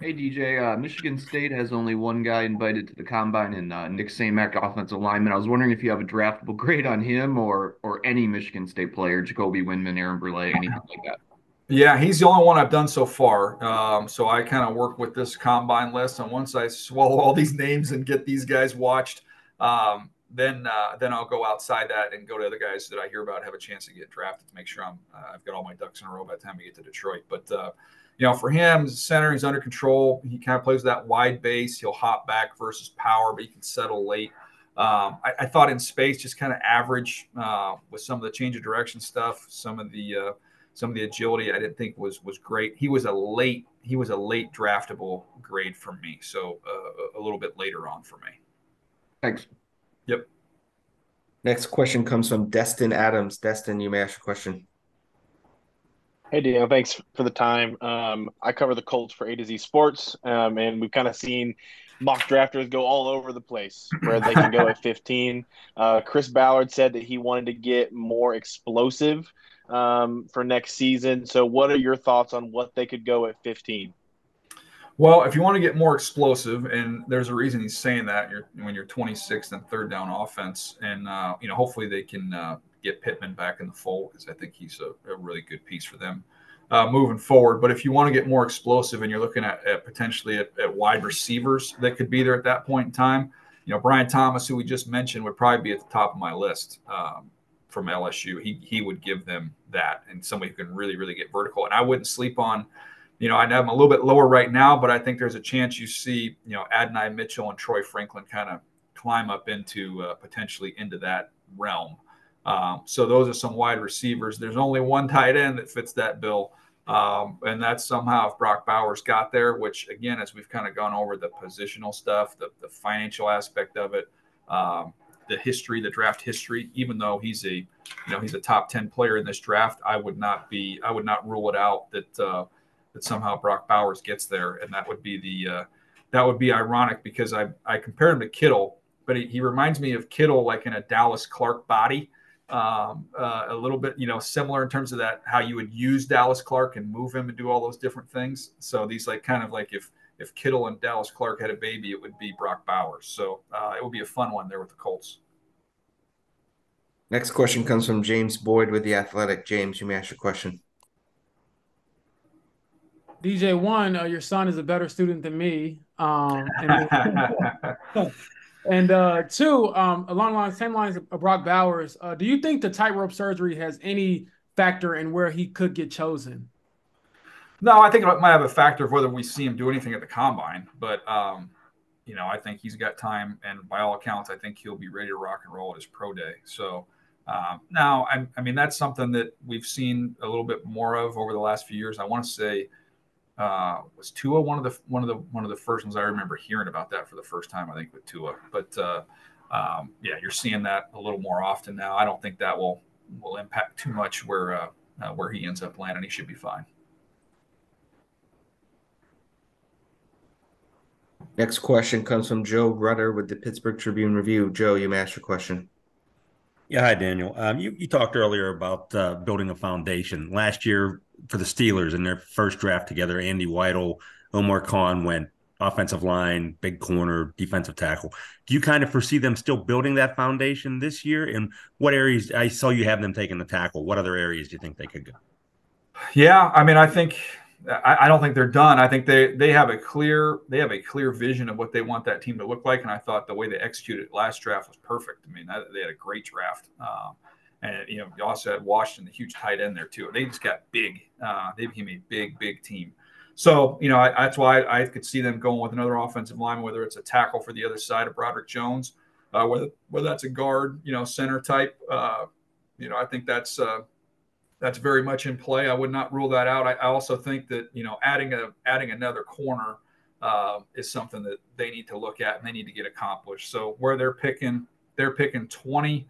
Hey DJ, uh, Michigan State has only one guy invited to the combine, and uh, Nick Samac, offensive lineman. I was wondering if you have a draftable grade on him or or any Michigan State player, Jacoby Windmon, Aaron Brule, anything like that.
Yeah, he's the only one I've done so far. Um, so I kind of work with this combine list, and once I swallow all these names and get these guys watched, um, then uh, then I'll go outside that and go to other guys that I hear about have a chance to get drafted to make sure I'm uh, I've got all my ducks in a row by the time we get to Detroit. But uh, you know, for him, center, he's under control. He kind of plays that wide base. He'll hop back versus power, but he can settle late. Um, I, I, thought in space, just kind of average uh, with some of the change of direction stuff, some of the uh, some of the agility. I didn't think was was great. He was a late he was a late draftable grade for me, so uh, a little bit later on for me.
Thanks.
Yep.
Next question comes from Destin Adams. Destin, you may ask a question.
Hey, Daniel. Thanks for the time. Um, I cover the Colts for A to Z Sports, um, and we've kind of seen mock drafters go all over the place where they can go at 15. Uh, Chris Ballard said that he wanted to get more explosive um, for next season. So, what are your thoughts on what they could go at 15?
Well, if you want to get more explosive, and there's a reason he's saying that, you're when you're 26th and third down offense, and uh, you know hopefully they can uh, get Pittman back in the fold because I think he's a, a, really good piece for them uh, moving forward. But if you want to get more explosive, and you're looking at, at potentially at, at, wide receivers that could be there at that point in time, you know Brian Thomas, who we just mentioned, would probably be at the top of my list um, from LSU. He he would give them that, and somebody who can really really get vertical. And I wouldn't sleep on you know, I have them a little bit lower right now, but I think there's a chance you see, you know, Adonai Mitchell and Troy Franklin kind of climb up into uh, potentially into that realm. Um, so those are some wide receivers. There's only one tight end that fits that bill. Um, and that's somehow if Brock Bowers got there, which again, as we've kind of gone over the positional stuff, the, the financial aspect of it, um, the history, the draft history, even though he's a, you know, he's a top 10 player in this draft, I would not be, I would not rule it out that, uh, that somehow Brock Bowers gets there, and that would be the uh, that would be ironic because I I compared him to Kittle, but he, he reminds me of Kittle like in a Dallas Clark body, um, uh, a little bit you know similar in terms of that how you would use Dallas Clark and move him and do all those different things. So these like kind of like if if Kittle and Dallas Clark had a baby, it would be Brock Bowers. So uh, it would be a fun one there with the Colts.
Next question comes from James Boyd with the Athletic. James, you may ask your question.
DJ one, uh, your son is a better student than me. Um, and, and uh, two, um, along the lines, same lines of Brock Bowers. Uh, do you think the tightrope surgery has any factor in where he could get chosen?
No, I think it might have a factor of whether we see him do anything at the combine. But um, you know, I think he's got time, and by all accounts, I think he'll be ready to rock and roll at his pro day. So um, now, I, I, mean, that's something that we've seen a little bit more of over the last few years. I want to say uh, was Tua one of the one of the one of the first ones I remember hearing about that for the first time. I think with Tua, but uh, um, yeah, you're seeing that a little more often now. I don't think that will will impact too much where uh, uh where he ends up landing. He should be fine.
Next question comes from Joe Rutter with the Pittsburgh Tribune Review. Joe, you may ask your question.
Yeah, hi Daniel. Um, you you talked earlier about uh, building a foundation. Last year for the Steelers in their first draft together, Andy Weidl, Omar Khan went offensive line, big corner, defensive tackle. Do you kind of foresee them still building that foundation this year? And what areas? I saw you have them taking the tackle. What other areas do you think they could go?
Yeah, I mean, I think I, I, don't think they're done. I think they they have a clear they have a clear vision of what they want that team to look like, and I thought the way they executed last draft was perfect. I mean, they had a great draft, um, and you know, you also had Washington, the huge tight end there too. They just got big. Uh, they became a big, big team. So you know, I, that's why I, could see them going with another offensive lineman, whether it's a tackle for the other side of Broderick Jones, uh, whether whether that's a guard, you know, center type. Uh, you know, I think that's uh, that's very much in play. I would not rule that out. I, I also think that you know adding a adding another corner uh, is something that they need to look at and they need to get accomplished. So where they're picking, they're picking 20.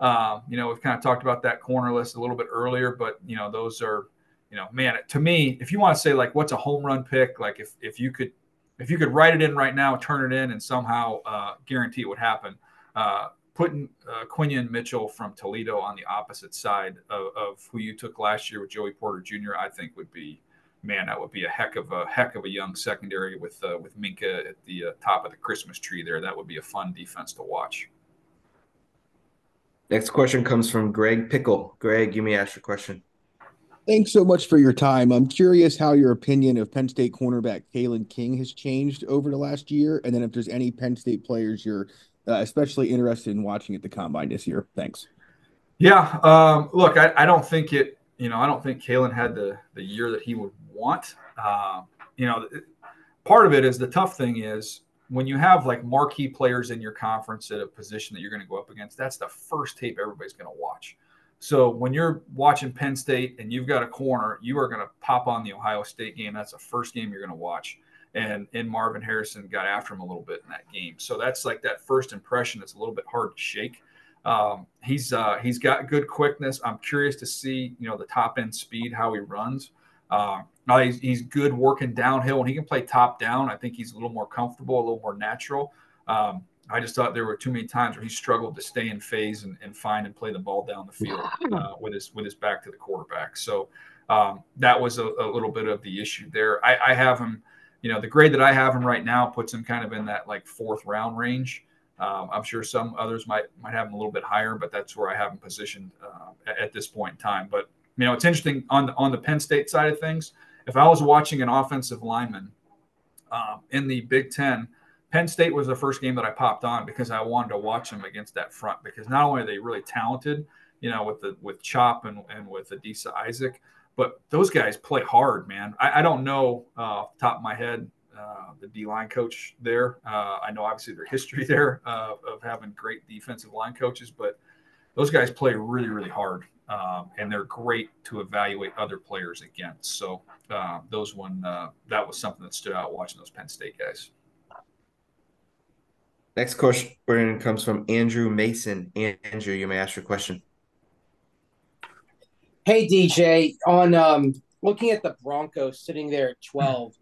Uh, you know, we've kind of talked about that corner list a little bit earlier, but you know, those are, you know, man, to me, if you want to say like what's a home run pick, like if if you could if you could write it in right now, turn it in, and somehow uh, guarantee it would happen. Putting uh, Quinyon Mitchell from Toledo on the opposite side of, of, who you took last year with Joey Porter Jr., I think would be, man, that would be a heck of a heck of a young secondary with uh, with Minkah at the uh, top of the Christmas tree there. That would be a fun defense to watch.
Next question comes from Greg Pickel. Greg, you may ask your question.
Thanks so much for your time. I'm curious how your opinion of Penn State cornerback Kalen King has changed over the last year, and then if there's any Penn State players you're uh, especially interested in watching at the combine this year. Thanks.
Yeah. Um, look, I, I, don't think it, you know, I don't think Kalen had the, the year that he would want. Uh, you know, part of it is the tough thing is when you have like marquee players in your conference at a position that you're going to go up against, that's the first tape everybody's going to watch. So when you're watching Penn State and you've got a corner, you are going to pop on the Ohio State game. That's the first game you're going to watch and and Marvin Harrison got after him a little bit in that game. So that's like that first impression that's a little bit hard to shake. Um, he's uh, he's got good quickness. I'm curious to see you know the top end speed how he runs. Uh, he's, he's good working downhill and he can play top down. I think he's a little more comfortable, a little more natural. Um, I just thought there were too many times where he struggled to stay in phase and, and find and play the ball down the field uh, with his with his back to the quarterback. So um, that was a, a, little bit of the issue there. I, I have him you know, the grade that I have him right now puts him kind of in that like fourth round range. Um, I'm sure some others might might have him a little bit higher, but that's where I have him positioned uh, at, this point in time. But you know, it's interesting on the, on the Penn State side of things. If I was watching an offensive lineman um, in the Big Ten, Penn State was the first game that I popped on because I wanted to watch them against that front because not only are they really talented, you know, with the with Chop and, and with Adisa Isaac, but those guys play hard, man. I, I don't know uh, off the top of my head uh, the D line coach there. Uh, I know obviously their history there uh, of having great defensive line coaches, but those guys play really, really hard, um, and they're great to evaluate other players against. So uh, those one uh, that was something that stood out watching those Penn State guys.
Next question comes from Andrew Mason. Andrew, you may ask your question.
Hey DJ, on um, looking at the Broncos sitting there at twelve,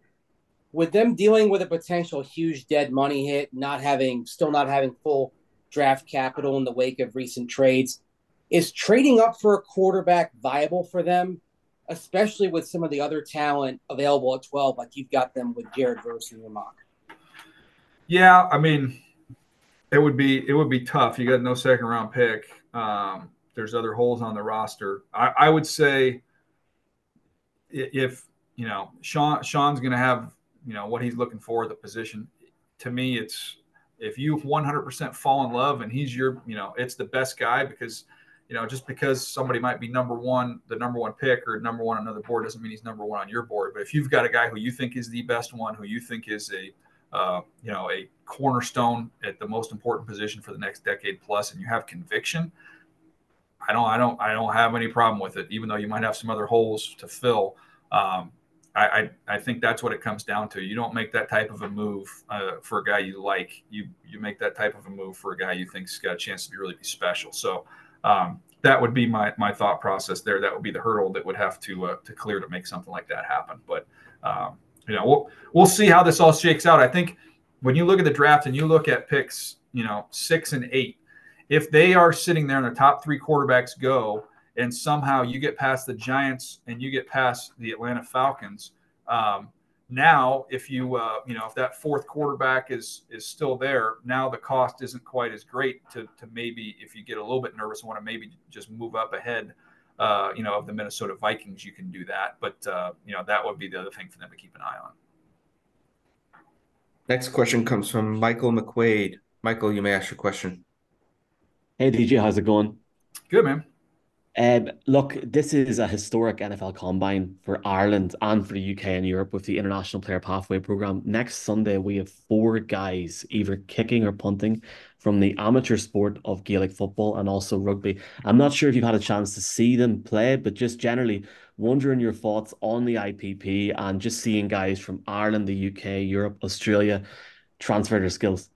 with them dealing with a potential huge dead money hit, not having still not having full draft capital in the wake of recent trades, is trading up for a quarterback viable for them, especially with some of the other talent available at twelve, like you've got them with Jared Verse in your mock.
Yeah, I mean, it would be it would be tough. You got no second round pick. Um, there's other holes on the roster. I, I would say if you know Sean Sean's going to have you know what he's looking for the position. To me, it's if you 100% fall in love and he's your you know it's the best guy because you know just because somebody might be number one the number one pick or number one on another board doesn't mean he's number one on your board. But if you've got a guy who you think is the best one, who you think is a uh, you know, a cornerstone at the most important position for the next decade plus, and you have conviction, I don't, I don't, I don't have any problem with it. Even though you might have some other holes to fill, um, I, I, I think that's what it comes down to. You don't make that type of a move uh, for a guy you like. You you make that type of a move for a guy you think's got a chance to be really be special. So um, that would be my my thought process there. That would be the hurdle that would have to uh, to clear to make something like that happen. But um, you know, we'll we'll see how this all shakes out. I think when you look at the draft and you look at picks, you know, six and eight, if they are sitting there and the top three quarterbacks go, and somehow you get past the Giants and you get past the Atlanta Falcons, um, now if you uh, you know if that fourth quarterback is is still there, now the cost isn't quite as great to to maybe if you get a little bit nervous and want to maybe just move up ahead. Uh, you know, of the Minnesota Vikings, you can do that, but uh, you know that would be the other thing for them to keep an eye on.
Next question comes from Michael McQuaid. Michael, you may ask your question.
Hey DJ, how's it going?
Good man.
Um, look, this is a historic NFL combine for Ireland and for the UK and Europe with the International Player Pathway Program. Next Sunday, we have four guys either kicking or punting from the amateur sport of Gaelic football and also rugby. I'm not sure if you've had a chance to see them play, but just generally wondering your thoughts on the IPP and just seeing guys from Ireland, the UK, Europe, Australia transfer their skills.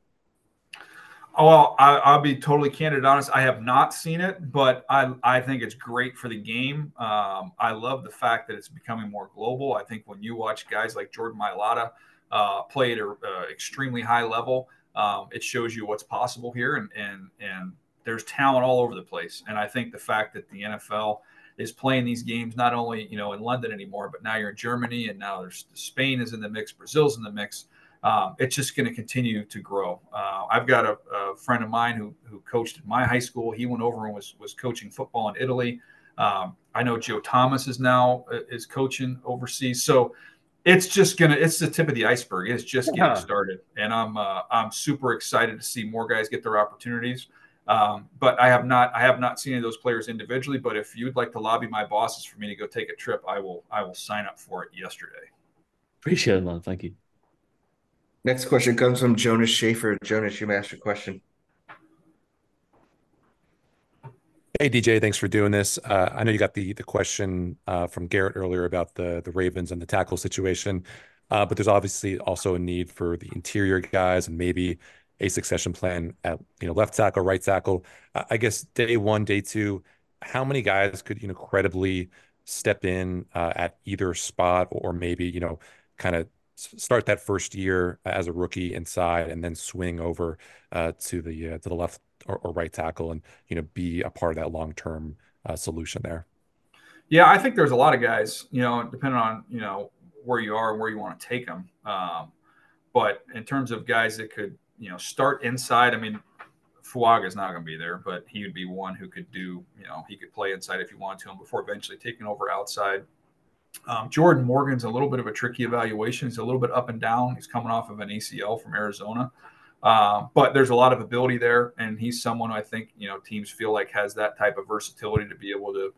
Well, I, will be totally candid, honest. I have not seen it, but I, I think it's great for the game. Um, I love the fact that it's becoming more global. I think when you watch guys like Jordan Mailata uh, play at an uh, extremely high level, um, it shows you what's possible here, and and and there's talent all over the place. And I think the fact that the NFL is playing these games not only you know in London anymore, but now you're in Germany, and now there's Spain is in the mix, Brazil's in the mix um, it's just going to continue to grow. Uh, I've got a, a, friend of mine who, who coached at my high school. He went over and was, was coaching football in Italy. Um, I know Joe Thomas is now uh, is coaching overseas. So it's just gonna it's the tip of the iceberg. It's just getting started, and I'm uh, I'm super excited to see more guys get their opportunities. Um, but I have not I have not seen any of those players individually. But if you'd like to lobby my bosses for me to go take a trip, I will I will sign up for it yesterday.
Appreciate it, man. Thank you.
Next question comes from Jonas Shaffer. Jonas, you may ask your question.
Hey DJ, thanks for doing this. Uh, I know you got the the question uh, from Garrett earlier about the the Ravens and the tackle situation, uh, but there's obviously also a need for the interior guys and maybe a succession plan at you know left tackle, right tackle. I guess day one, day two, how many guys could you know credibly step in at either spot or maybe you know kind of start that first year as a rookie inside and then swing over uh, to the uh, to the left or, or, right tackle and you know be a part of that long term uh, solution there.
Yeah, I think there's a lot of guys. You know, depending on you know where you are and where you want to take them. Um, but in terms of guys that could you know start inside, I mean. Fuaga is not going to be there, but he would be one who could do, you know, he could play inside if you wanted to him before eventually taking over outside. Um, Jordan Morgan's a little bit of a tricky evaluation. He's a little bit up and down. He's coming off of an ACL from Arizona. Uh, but there's a lot of ability there, and he's someone I think you know teams feel like has that type of versatility to be able to,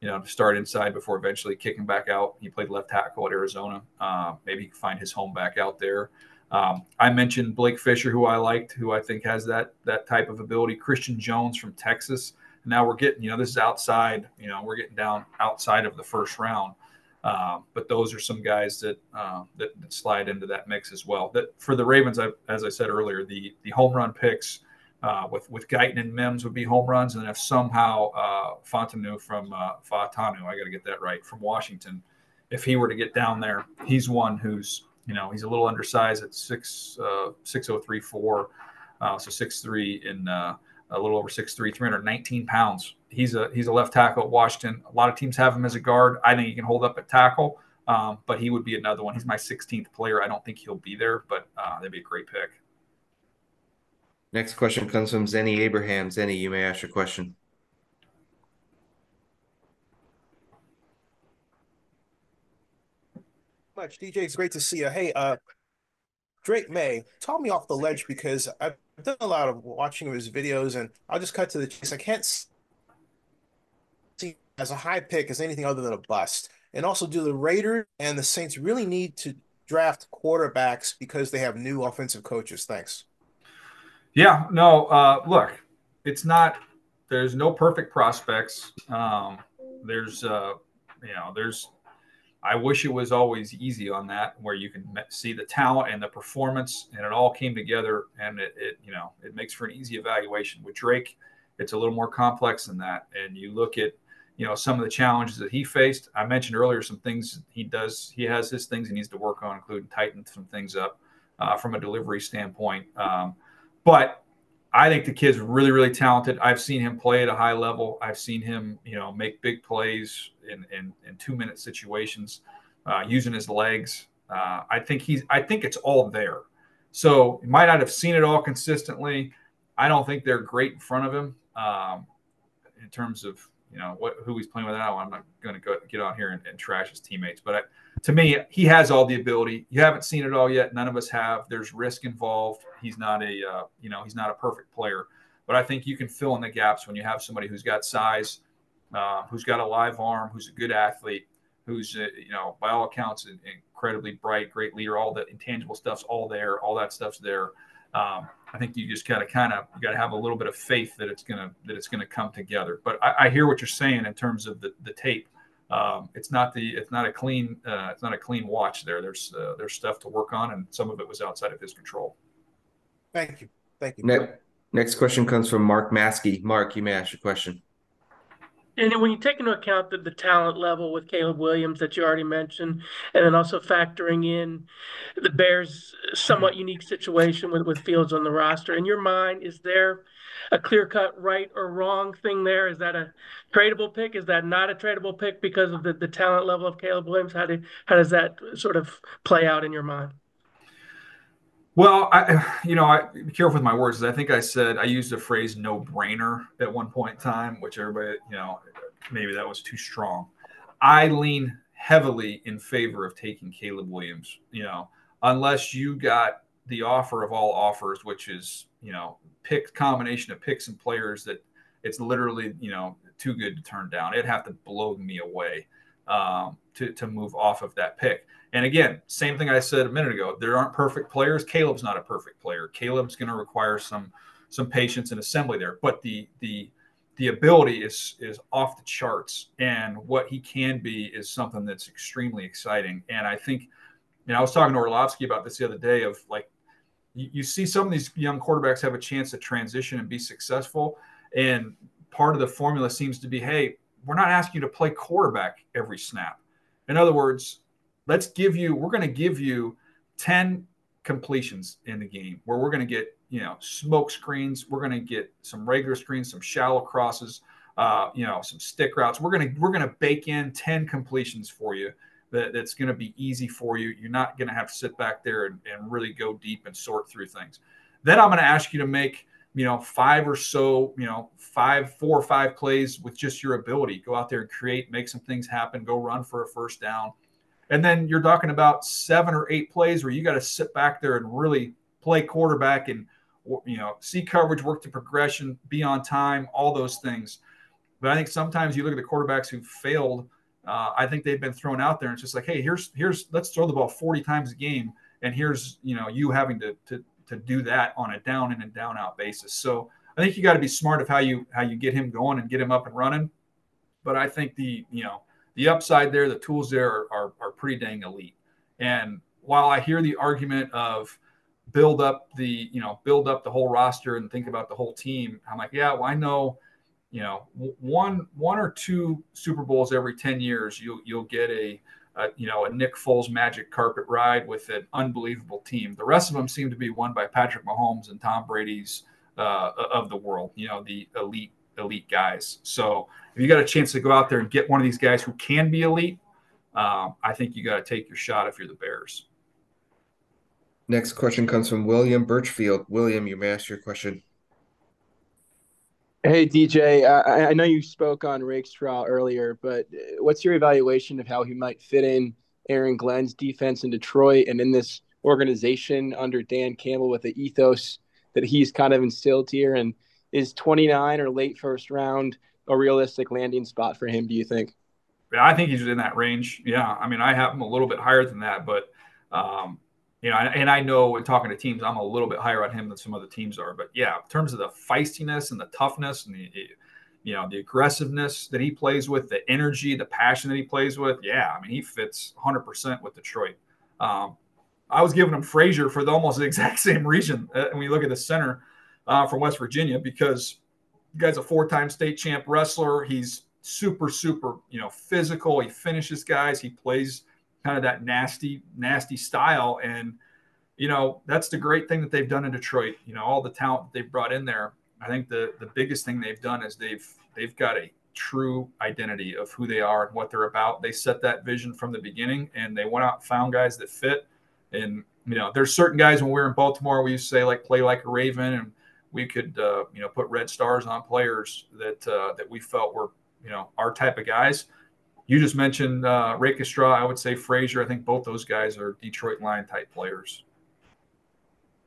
you know, start inside before eventually kicking back out. He played left tackle at Arizona. Uh, maybe he can find his home back out there. Um, I mentioned Blake Fisher, who I liked, who I think has that that type of ability. Christian Jones from Texas. Now we're getting, you know, this is outside. You know, we're getting down outside of the first round. Uh, but those are some guys that, uh, that, that slide into that mix as well. That for the Ravens, I, as I said earlier, the the home run picks uh, with with Guyton and Mims would be home runs, and if somehow uh, Fontenot from uh, Fautanu, I got to get that right, from Washington, if he were to get down there, he's one who's you know he's a little undersized at six uh, six oh three four, uh, so six three in uh, a little over 6'3", 319 pounds. He's a he's a left tackle at Washington. A lot of teams have him as a guard. I think he can hold up at tackle, um, but he would be another one. He's my 16th player. I don't think he'll be there, but uh, that'd be a great pick.
Next question comes from Zenny Abraham. Zenny, you may ask your question.
Much DJ, it's great to see you. Hey, uh, Drake Maye, tell me off the ledge because I've I've done a lot of watching of his videos, and I'll just cut to the chase. I can't see as a high pick as anything other than a bust. And also, do the Raiders and the Saints really need to draft quarterbacks because they have new offensive coaches? Thanks.
Yeah, no, uh, look, it's not. There's no perfect prospects. Um, there's, uh, you know, there's. I wish it was always easy on that, where you can see the talent and the performance, and it all came together, and it, it you know, it makes for an easy evaluation. With Drake, it's a little more complex than that, and you look at you know some of the challenges that he faced. I mentioned earlier some things he does. He has his things he needs to work on, including tighten some things up uh, from a delivery standpoint. Um, but I think the kid's really, really talented. I've seen him play at a high level. I've seen him, you know, make big plays in in, in two minute situations, uh, using his legs. Uh, I think he's. I think it's all there. So you might not have seen it all consistently. I don't think they're great in front of him um, in terms of you know what who he's playing with now. I'm not going to go get on here and, and trash his teammates, but I, to me, he has all the ability. You haven't seen it all yet. None of us have. There's risk involved. He's not a uh, you know he's not a perfect player, but I think you can fill in the gaps when you have somebody who's got size, uh, who's got a live arm, who's a good athlete, who's uh, you know by all accounts incredibly bright, great leader. All the intangible stuff's all there. All that stuff's there. Um, I think you just gotta kind of you got to have a little bit of faith that it's gonna that it's gonna come together. But I, I hear what you're saying in terms of the the tape. Um, it's not the it's not a clean uh, it's not a clean watch there. There's uh, there's stuff to work on, and some of it was outside of his control.
Thank you. Thank you.
Next, next question comes from Mark Maske. Mark, you may ask your question.
And when you take into account the, the talent level with Caleb Williams that you already mentioned, and then also factoring in the Bears' somewhat unique situation with, with Fields on the roster, in your mind, is there a clear cut right or wrong thing there? Is that a tradable pick? Is that not a tradable pick because of the, the talent level of Caleb Williams? How, do, how does that sort of play out in your mind?
Well, I, you know, I be careful with my words. I think I said I used the phrase "no brainer" at one point in time, which everybody, you know, maybe that was too strong. I lean heavily in favor of taking Caleb Williams. You know, unless you got the offer of all offers, which is you know, pick combination of picks and players that it's literally you know too good to turn down. It'd have to blow me away um, to to move off of that pick. And again, same thing I said a minute ago. There aren't perfect players. Caleb's not a perfect player. Caleb's going to require some some patience and assembly there. But the the the ability is is off the charts, and what he can be is something that's extremely exciting. And I think, you know, I was talking to Orlovsky about this the other day. Of like, you, you see some of these young quarterbacks have a chance to transition and be successful, and part of the formula seems to be, hey, we're not asking you to play quarterback every snap. In other words, let's give you we're going to give you 10 completions in the game where we're going to get you know smoke screens. We're going to get some regular screens some shallow crosses uh, you know some stick routes. We're going to we're going to bake in 10 completions for you that, that's going to be easy for you. You're not going to have to sit back there and, and really go deep and sort through things. Then i'm going to ask you to make you know five or so you know five four or five plays with just your ability go out there and create make some things happen go run for a first down and then you're talking about seven or eight plays where you got to sit back there and really play quarterback and you know see coverage, work to progression, be on time, all those things. But I think sometimes you look at the quarterbacks who failed. Uh, I think they've been thrown out there and it's just like, hey, here's here's let's throw the ball 40 times a game, and here's you know you having to to to do that on a down in and down out basis. So I think you got to be smart of how you how you get him going and get him up and running. But I think the you know the upside there, the tools there are, are, are pretty dang elite. And while I hear the argument of build up the, you know, build up the whole roster and think about the whole team, I'm like, yeah, well, I know, you know, one one or two Super Bowls every 10 years, you'll you'll get a, you know, a Nick Foles magic carpet ride with an unbelievable team. The rest of them seem to be won by Patrick Mahomes and Tom Brady's uh, of the world, you know, the elite elite guys. So if you got a chance to go out there and get one of these guys who can be elite, um, I think you got to take your shot if you're the Bears.
Next question comes from William Burchfield. William, you may ask your question.
Hey DJ, I, I know you spoke on Rakestraw earlier, but what's your evaluation of how he might fit in Aaron Glenn's defense in Detroit and in this organization under Dan Campbell with the ethos that he's kind of instilled here? And is 29 or late first round a realistic landing spot for him, do you think?
Yeah, I think he's in that range. Yeah. I mean, I have him a little bit higher than that, but Um, you know, and, I know when talking to teams, I'm a little bit higher on him than some other teams are. But yeah, in terms of the feistiness and the toughness and the, you know, the aggressiveness that he plays with, the energy, the passion that he plays with, yeah, I mean, he fits 100% with Detroit. Um, I was giving him Frazier for the almost the exact same reason. Uh, when you look at the center uh, from West Virginia, because the guy's a four-time state champ wrestler. He's super, super, you know, physical. He finishes guys. He plays kind of that nasty, nasty style. And, you know, that's the great thing that they've done in Detroit. You know, all the talent that they've brought in there. I think the the biggest thing they've done is they've they've got a true identity of who they are and what they're about. They set that vision from the beginning and they went out and found guys that fit. And, you know, there's certain guys when we were in Baltimore, we used to say like play like a Raven and we could, uh, you know, put red stars on players that, uh, that we felt were, you know, our type of guys. You just mentioned uh, Rakestraw. I would say Frazier. I think both those guys are Detroit Lion type players.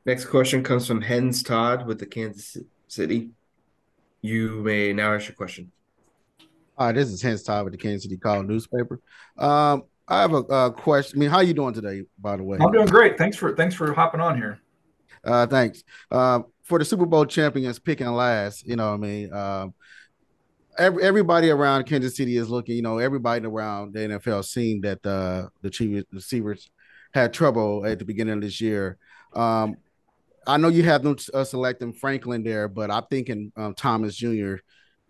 Next question comes from Hens Todd with the Kansas City. You may now ask your question.
Hi, this is Hens Todd with the Kansas City Call newspaper. Um, I have a, a, question. I mean, how you doing today? By the way,
I'm doing great. Thanks for thanks for hopping on here.
Uh, thanks. Uh, for the Super Bowl champions picking last, you know, what I mean, um, every, everybody around Kansas City is looking, you know, everybody around the NFL seen that the the Chiefs receivers had trouble at the beginning of this year. Um, I know you have them uh, selecting Franklin there, but I'm thinking um, Thomas Jr.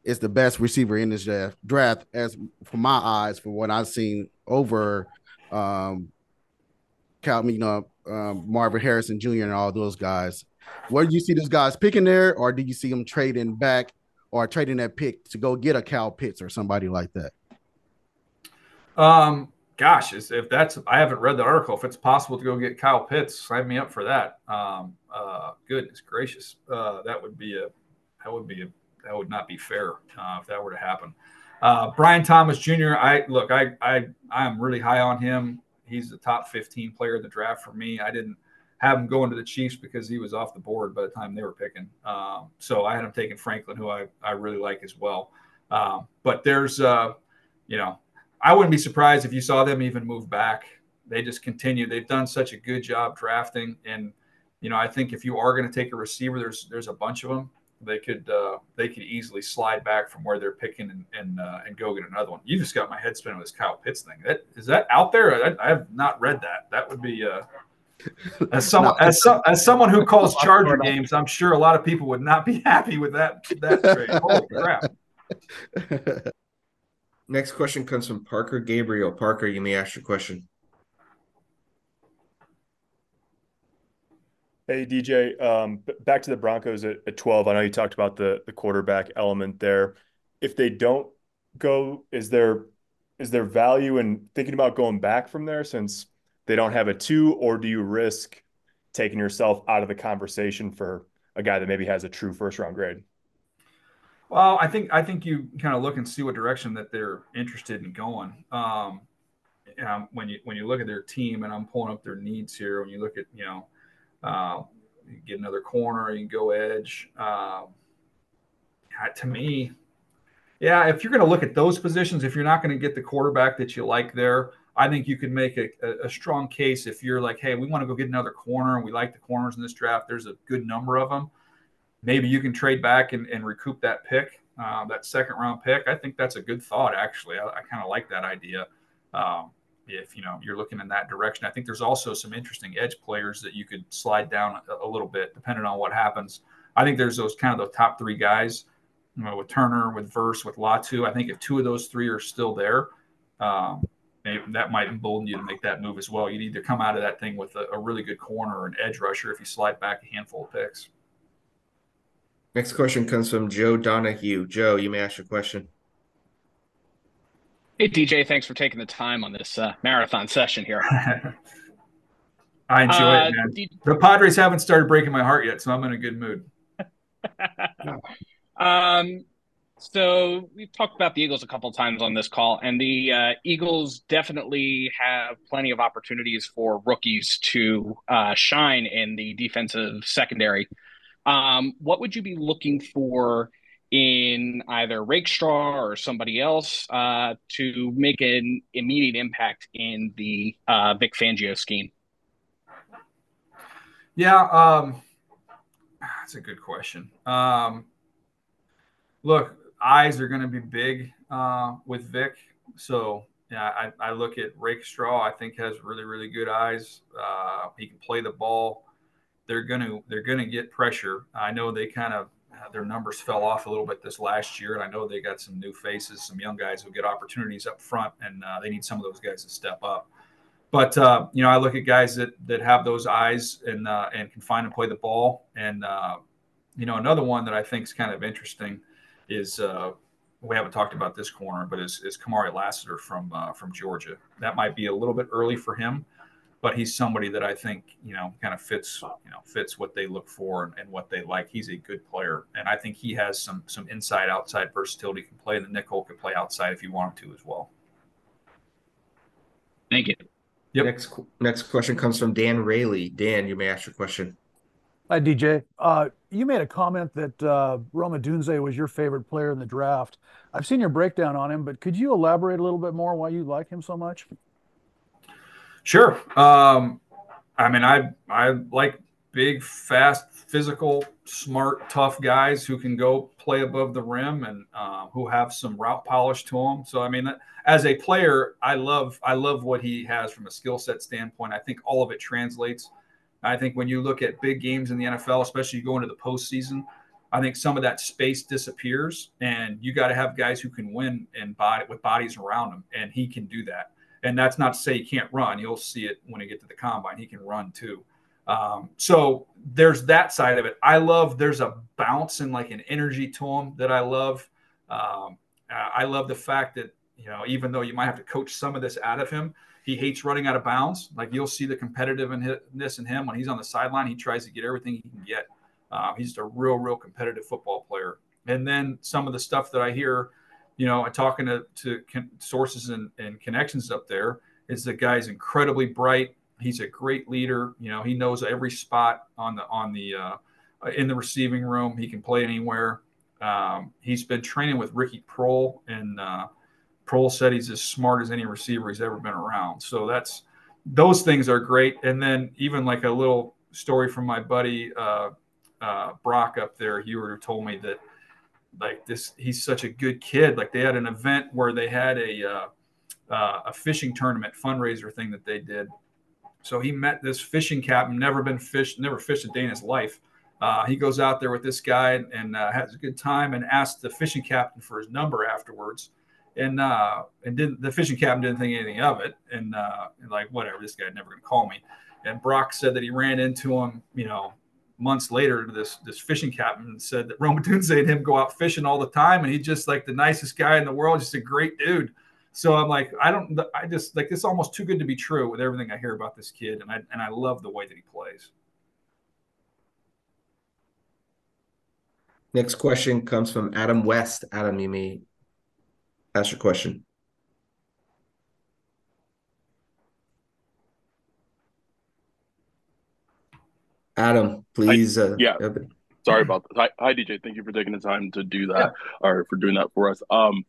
is the best receiver in this draft, as for my eyes, for what I've seen over um, Cal, you know, um, Marvin Harrison Jr. and all those guys. Where do you see those guys picking there, or do you see them trading back or trading that pick to go get a Kyle Pitts or somebody like that?
Um, gosh, if that's I haven't read the article. If it's possible to go get Kyle Pitts, sign me up for that. Um, uh, goodness gracious, uh, that would be a that would be a that would not be fair uh, if that were to happen. Uh, Brian Thomas Jr. I look, I I I'm really high on him. He's the top 15 player in the draft for me. I didn't have him going to the Chiefs because he was off the board by the time they were picking. Um, so I had him taking Franklin, who I, I really like as well. Um, but there's, uh, you know, I wouldn't be surprised if you saw them even move back. They just continue. They've done such a good job drafting, and you know, I think if you are going to take a receiver, there's there's a bunch of them. They could uh, they could easily slide back from where they're picking and and, uh, and go get another one. You just got my head spinning with this Kyle Pitts thing. That is that out there? I, I have not read that. That would be uh, as someone as, so, as someone who calls Charger games, I'm sure a lot of people would not be happy with that that trade. Holy crap!
Next question comes from Parker Gabriel. Parker, you may ask your question.
Hey DJ, um, back to the Broncos at, at 12. I know you talked about the the quarterback element there. If they don't go, is there is there value in thinking about going back from there since they don't have a two, or do you risk taking yourself out of the conversation for a guy that maybe has a true first round grade?
Well, I think I think you kind of look and see what direction that they're interested in going. Um, um, when you when you look at their team, and I'm pulling up their needs here. When you look at you know, uh, you get another corner, you can go edge. Uh, to me, yeah, if you're going to look at those positions, if you're not going to get the quarterback that you like there, I think you could make a, a, strong case if you're like, hey, we want to go get another corner and we like the corners in this draft. There's a good number of them. Maybe you can trade back and, and recoup that pick, uh, that second round pick. I think that's a good thought, actually. I, I kind of like that idea. Um, if you know you're looking in that direction, I think there's also some interesting edge players that you could slide down a, a little bit, depending on what happens. I think there's those kind of the top three guys, you know, with Turner, with Verse, with Latu. I think if two of those three are still there, um, that might embolden you to make that move as well. You'd either come out of that thing with a, a really good corner or an edge rusher if you slide back a handful of picks.
Next question comes from Joe Donahue. Joe, you may ask your question.
Hey, DJ, thanks for taking the time on this uh, marathon session here.
I enjoy uh, it, man. Did... The Padres haven't started breaking my heart yet, so I'm in a good mood.
um, so we've talked about the Eagles a couple times on this call, and the uh, Eagles definitely have plenty of opportunities for rookies to uh, shine in the defensive secondary. Um, what would you be looking for in either Rakestraw or somebody else uh, to make an immediate impact in the uh, Vic Fangio scheme?
Yeah, um, that's a good question. Um, look, eyes are going to be big uh, with Vic. So yeah, I, I look at Rakestraw. I think has really really good eyes. Uh, he can play the ball. They're gonna they're gonna get pressure. I know they kind of their numbers fell off a little bit this last year, and I know they got some new faces, some young guys who get opportunities up front, and uh, they need some of those guys to step up. But uh, you know, I look at guys that that have those eyes and uh, and can find and play the ball. And uh, you know, another one that I think is kind of interesting is uh, we haven't talked about this corner, but is, is Kamari Lassiter from uh, from Georgia. That might be a little bit early for him, but he's somebody that I think you know kind of fits you know fits what they look for and, and what they like. He's a good player, and I think he has some some inside outside versatility. Can play in the nickel, can play outside if you want him to as well.
Thank you.
Yep. Next next question comes from Dan Rayleigh. Dan, you may ask your question.
Hi, DJ. Uh, you made a comment that uh, Rome Odunze was your favorite player in the draft. I've seen your breakdown on him, but could you elaborate a little bit more why you like him so much?
Sure. Um, I mean, I I like big, fast, physical, smart, tough guys who can go play above the rim and uh, who have some route polish to them. So, I mean, as a player, I love I love what he has from a skill set standpoint. I think all of it translates. I think when you look at big games in the NFL, especially you go into the postseason, I think some of that space disappears, and you got to have guys who can win and body with bodies around them, and he can do that. And that's not to say he can't run. You'll see it when you get to the combine. He can run too. Um, so there's that side of it. I love there's a bounce and like an energy to him that I love. Um, I love the fact that you know even though you might have to coach some of this out of him, he hates running out of bounds. Like you'll see the competitiveness in him when he's on the sideline. He tries to get everything he can get. Uh, he's just a real, real competitive football player. And then some of the stuff that I hear, you know, talking to, to sources and, and connections up there is the guy's incredibly bright. He's a great leader. You know, he knows every spot on the on the uh, in the receiving room. He can play anywhere. Um, he's been training with Ricky Proehl, and uh, Proehl said he's as smart as any receiver he's ever been around. So that's those things are great. And then even like a little story from my buddy uh, uh, Brock up there, he told me that like this, he's such a good kid. Like they had an event where they had a uh, uh a fishing tournament fundraiser thing that they did, so he met this fishing captain, never been fished, never fished a day in his life. Uh, he goes out there with this guy and, and uh, has a good time and asks the fishing captain for his number afterwards. And uh, and didn't the fishing captain didn't think anything of it and, uh, and like whatever this guy never gonna call me. And Brock said that he ran into him, you know, months later. This this fishing captain said that Rome Odunze and him go out fishing all the time, and he's just like the nicest guy in the world, just a great dude. So I'm like, I don't, I just like this almost too good to be true with everything I hear about this kid, and I and I love the way that he plays.
Next question comes from Adam West. Adam, you may ask your question. Adam, please. Uh,
yeah. Sorry about that. Hi, hi, DJ. Thank you for taking the time to do that yeah. or for doing that for us. Um,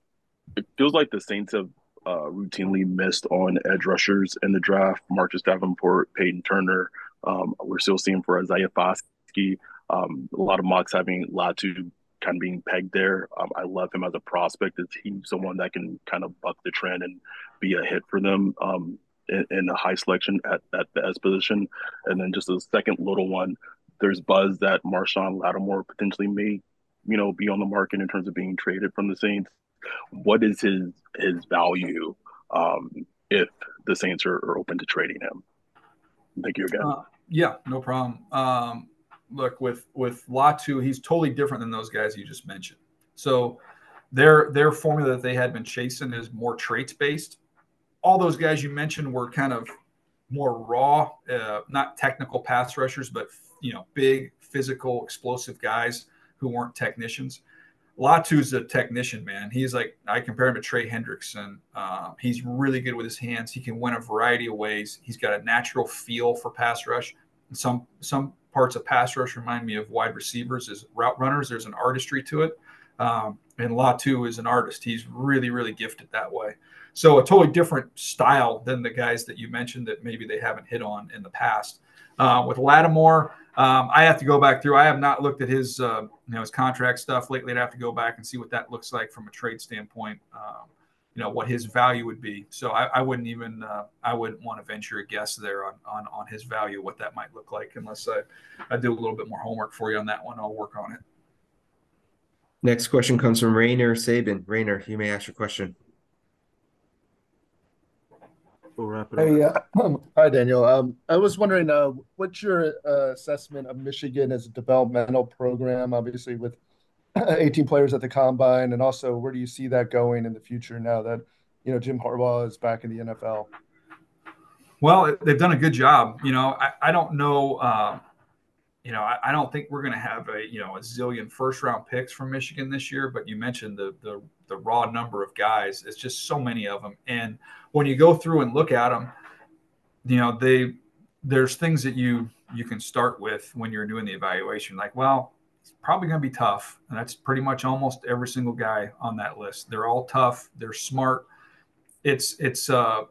it feels like the Saints have uh, routinely missed on edge rushers in the draft. Marcus Davenport, Peyton Turner. Um, we're still seeing for Isaiah Foskey. Um, a lot of mocks having Latu kind of being pegged there. Um, I love him as a prospect. Is he someone that can kind of buck the trend and be a hit for them um, in, in, a high selection at, at the S position? And then just a second little one, there's buzz that Marshon Lattimore potentially may, you know, be on the market in terms of being traded from the Saints what is his his value um, if the Saints are, are, open to trading him? Thank you again. Uh,
yeah, no problem. Um, look with with Latu, he's totally different than those guys you just mentioned. So their their formula that they had been chasing is more traits based. All those guys you mentioned were kind of more raw, uh, not technical pass rushers, but you know, big, physical, explosive guys who weren't technicians. Latu's a technician, man. He's like I compare him to Trey Hendrickson. Uh, he's really good with his hands. He can win a variety of ways. He's got a natural feel for pass rush. And some some parts of pass rush remind me of wide receivers as route runners. There's an artistry to it, um, and Latu is an artist. He's really really gifted that way. So a totally different style than the guys that you mentioned that maybe they haven't hit on in the past. Uh, with Lattimore, um, I have to go back through. I have not looked at his uh, you know his contract stuff lately. I'd have to go back and see what that looks like from a trade standpoint. Um, you know what his value would be. So I, I wouldn't even uh, I wouldn't want to venture a guess there on, on on his value, what that might look like, unless I I do a little bit more homework for you on that one. I'll work on it.
Next question comes from Rainer Sabin. Rainer, you may ask your question.
We'll wrap it hey, up. Uh, hi, Daniel. Um, I was wondering, uh, what's your uh, assessment of Michigan as a developmental program? Obviously, with 18 players at the combine, and also where do you see that going in the future now that you know Jim Harbaugh is back in the NFL?
Well, they've done a good job. You know, I, I don't know. Uh, you know, I, I, don't think we're going to have a you know a zillion first round picks from Michigan this year. But you mentioned the the the raw number of guys. It's just so many of them, and when you go through and look at them, you know they there's things that you you can start with when you're doing the evaluation. Like, well, it's probably going to be tough. And that's pretty much almost every single guy on that list. They're all tough. They're smart. It's it's uh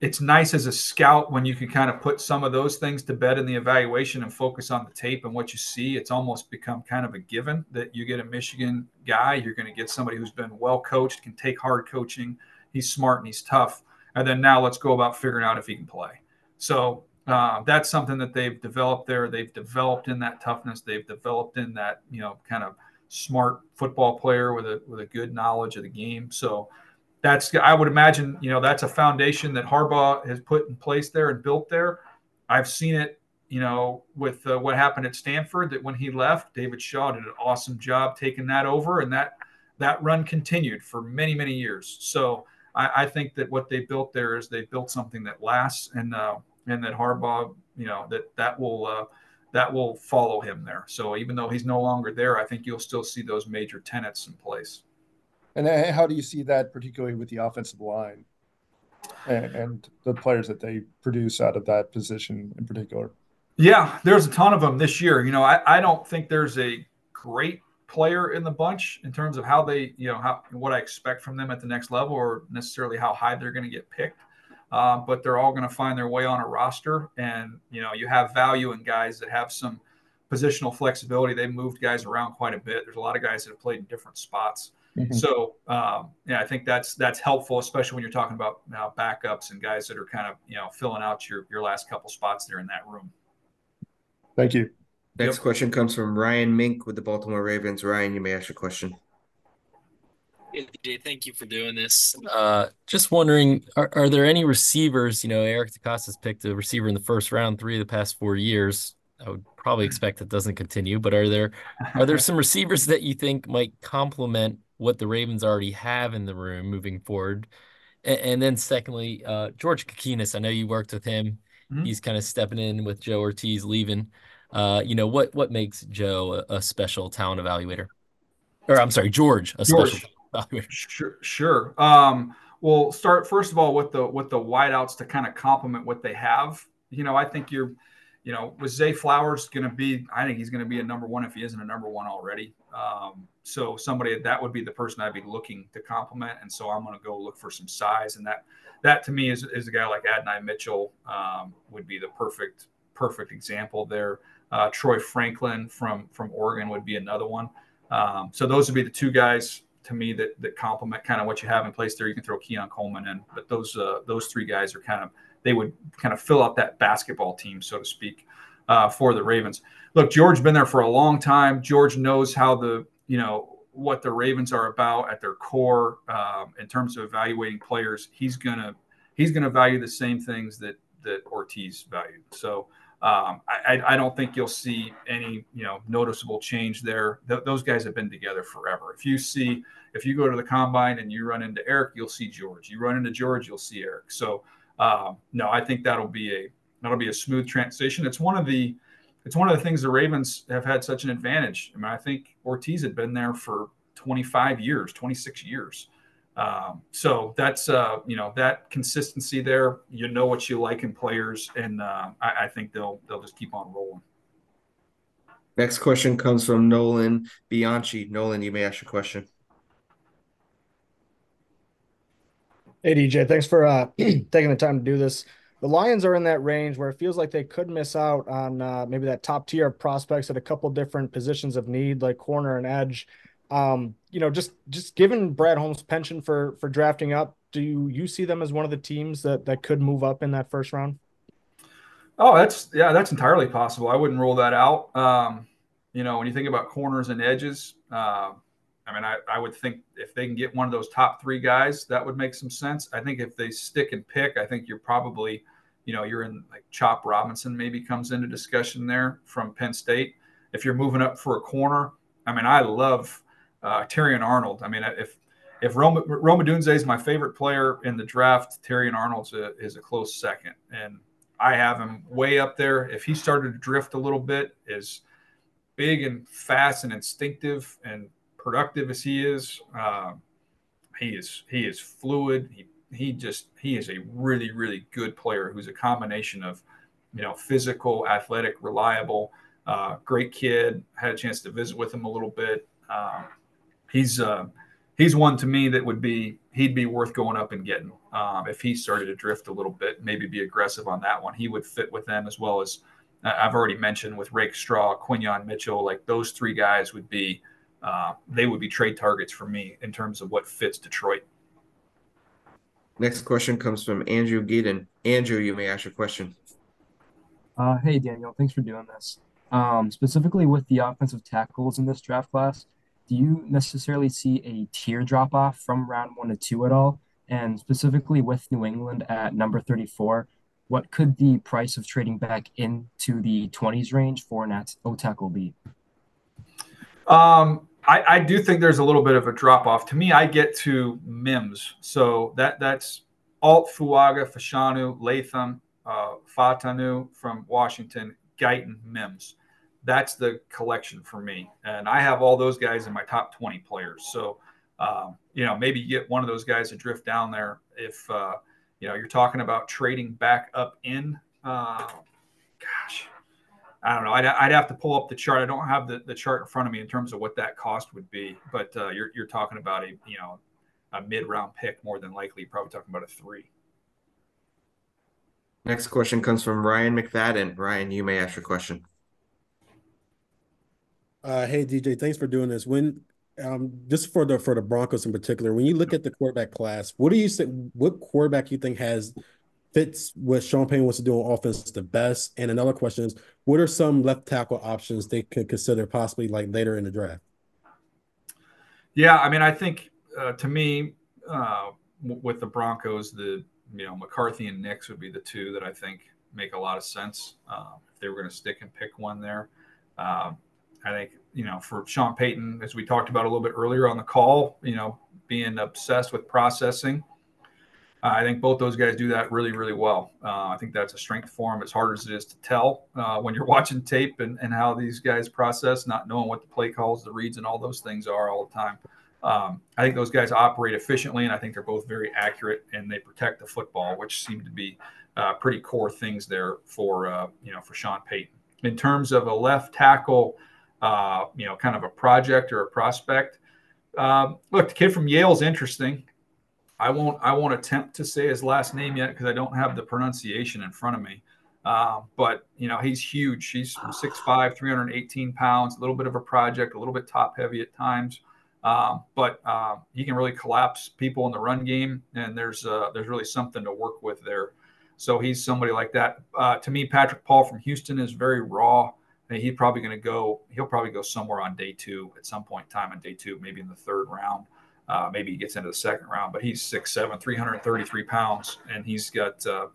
it's nice as a scout when you can kind of put some of those things to bed in the evaluation and focus on the tape and what you see. It's almost become kind of a given that you get a Michigan guy, you're going to get somebody who's been well coached, can take hard coaching. He's smart and he's tough. And then now let's go about figuring out if he can play. So uh, that's something that they've developed there. They've developed in that toughness. They've developed in that you know kind of smart football player with a with a good knowledge of the game. So that's I would imagine you know that's a foundation that Harbaugh has put in place there and built there. I've seen it you know with uh, what happened at Stanford that when he left, David Shaw did an awesome job taking that over, and that that run continued for many many years. So I, I think that what they built there is they built something that lasts and. Uh, and that Harbaugh, you know, that that will uh, that will follow him there. So even though he's no longer there, I think you'll still see those major tenets in place.
And how do you see that, particularly with the offensive line and, and the players that they produce out of that position in particular?
Yeah, there's a ton of them this year. You know, I, I don't think there's a great player in the bunch in terms of how they, you know, how what I expect from them at the next level or necessarily how high they're going to get picked uh, but they're all going to find their way on a roster. And you know, you have value in guys that have some positional flexibility. They've moved guys around quite a bit. There's a lot of guys that have played in different spots. Mm-hmm. So um, yeah, I think that's that's helpful, especially when you're talking about now backups and guys that are kind of you know filling out your your last couple spots there in that room.
Thank you.
Next yep. question comes from Ryan Mink with the Baltimore Ravens. Ryan, you may ask your question.
Thank you for doing this. Uh, just wondering, are, are there any receivers? You know, Eric DeCosta's picked a receiver in the first round three of the past four years. I would probably expect that doesn't continue, but are there are there some receivers that you think might complement what the Ravens already have in the room moving forward? And, and then secondly, uh, George Kokinis, I know you worked with him. Mm-hmm. He's kind of stepping in with Joe Hortiz leaving. Uh, you know, what what makes Joe a, a special talent evaluator? Or I'm sorry, George, a George. special
Sure, sure. Um, we'll start first of all with the with the wideouts to kind of complement what they have. You know, I think you're, you know, with Zay Flowers going to be. I think he's going to be a number one if he isn't a number one already. Um, so somebody that would be the person I'd be looking to complement, and so I'm going to go look for some size, and that that to me is, is a guy like Adonai Mitchell um, would be the perfect perfect example there. Uh, Troy Franklin from from Oregon would be another one. Um, so those would be the two guys to me that that complement kind of what you have in place there. You can throw Keon Coleman in, but those uh, those three guys are kind of they would kind of fill out that basketball team, so to speak, uh, for the Ravens. Look, George has been there for a long time. George knows how the you know what the Ravens are about at their core um, in terms of evaluating players. He's gonna he's gonna value the same things that that Hortiz valued. So um, I, I, don't think you'll see any you know noticeable change there. Th- those guys have been together forever. If you see, if you go to the combine and you run into Eric, you'll see George. You run into George, you'll see Eric. So um, no, I think that'll be a that'll be a smooth transition. It's one of the it's one of the things the Ravens have had such an advantage. I mean, I think Hortiz had been there for 25 years, 26 years. Um, so that's uh, you know that consistency there. You know what you like in players, and uh, I, I, think they'll they'll just keep on rolling.
Next question comes from Nolan Bianchi. Nolan, you may ask your question.
Hey DJ, thanks for uh, taking the time to do this.
the Lions are in that range where it feels like they could miss out on uh, maybe that top tier of prospects at a couple different positions of need, like corner and edge. Um, you know, just just given Brad Holmes' pension for for drafting up, do you, see them as one of the teams that that could move up in that first round?
Oh, that's yeah, that's entirely possible. I wouldn't rule that out. Um, you know, when you think about corners and edges, uh, I mean, I, I would think if they can get one of those top three guys, that would make some sense. I think if they stick and pick, I think you're probably, you know, you're in like Chop Robinson maybe comes into discussion there from Penn State. If you're moving up for a corner, I mean, I love uh, Terrion Arnold. I mean, if if Rome, Rome Odunze is my favorite player in the draft, Terrion Arnold is a close second, and I have him way up there. If he started to drift a little bit, is big and fast and instinctive and productive as he is, uh, he is he is fluid. He he just he is a really really good player who's a combination of you know physical, athletic, reliable, uh, great kid. Had a chance to visit with him a little bit. Uh, he's uh, he's one to me that would be he'd be worth going up and getting um, if he started to drift a little bit. Maybe be aggressive on that one. He would fit with them as well as I've already mentioned with Rakestraw, Quinyon Mitchell. Like those three guys would be uh, they would be trade targets for me in terms of what fits Detroit.
Next question comes from Andrew Geeden. Andrew, you may ask your question.
Uh, hey, Daniel. Thanks for doing this. Um, specifically with the offensive tackles in this draft class, do you necessarily see a tier drop off from round one to two at all? And specifically with New England at number 34, what could the price of trading back into the 20s range for an O tackle be?
Um, I, I do think there's a little bit of a drop off. To me, I get to Mims. So that that's Alt, Fuaga, Fashanu, Latham, uh, Fautanu from Washington, Guyton, Mims. That's the collection for me. And I have all those guys in my top 20 players. So, um, you know, maybe get one of those guys to drift down there if, uh, you know, you're talking about trading back up in. Uh, gosh, I don't know. I'd, I'd have to pull up the chart. I don't have the, the chart in front of me in terms of what that cost would be, but uh, you're, you're talking about a, you know, a mid round pick more than likely. Probably talking about a three.
Next question comes from Ryan McFadden. Ryan, you may ask your question.
Uh, hey DJ, thanks for doing this. When um, just for the for the Broncos in particular, when you look at the quarterback class, what do you say? What quarterback you think has fits what Sean Payton wants to do on offense the best? And another question is, what are some left tackle options they could consider possibly like later in the draft?
Yeah, I mean, I think uh, to me, uh, w- with the Broncos, the you know McCarthy and Nix would be the two that I think make a lot of sense uh, if they were going to stick and pick one there. I think you know for Sean Payton, as we talked about a little bit earlier on the call, you know, being obsessed with processing uh, I think both those guys do that really, really well. Uh, I think that's a strength for them. As hard as it is to tell uh, when you're watching tape and, and how these guys process, not knowing what the play calls, the reads, and all those things are all the time. Um, I think those guys operate efficiently, and I think they're both very accurate and they protect the football, which seem to be uh, pretty core things there for uh, you know for Sean Payton. In terms of a left tackle, uh, you know, kind of a project or a prospect. Um, look, the kid from Yale is interesting. I won't I won't attempt to say his last name yet because I don't have the pronunciation in front of me. Uh, but you know he's huge. He's 6'5", 318 pounds. A little bit of a project, a little bit top heavy at times, um, but uh, he can really collapse people in the run game. And there's uh, there's really something to work with there. So he's somebody like that. Uh, to me, Patrick Paul from Houston is very raw. He's probably going to go. He'll probably go somewhere on day two at some point in time on day two, maybe in the third round. Uh, maybe he gets into the second round, but he's 6'7", 333 pounds, and he's got, uh,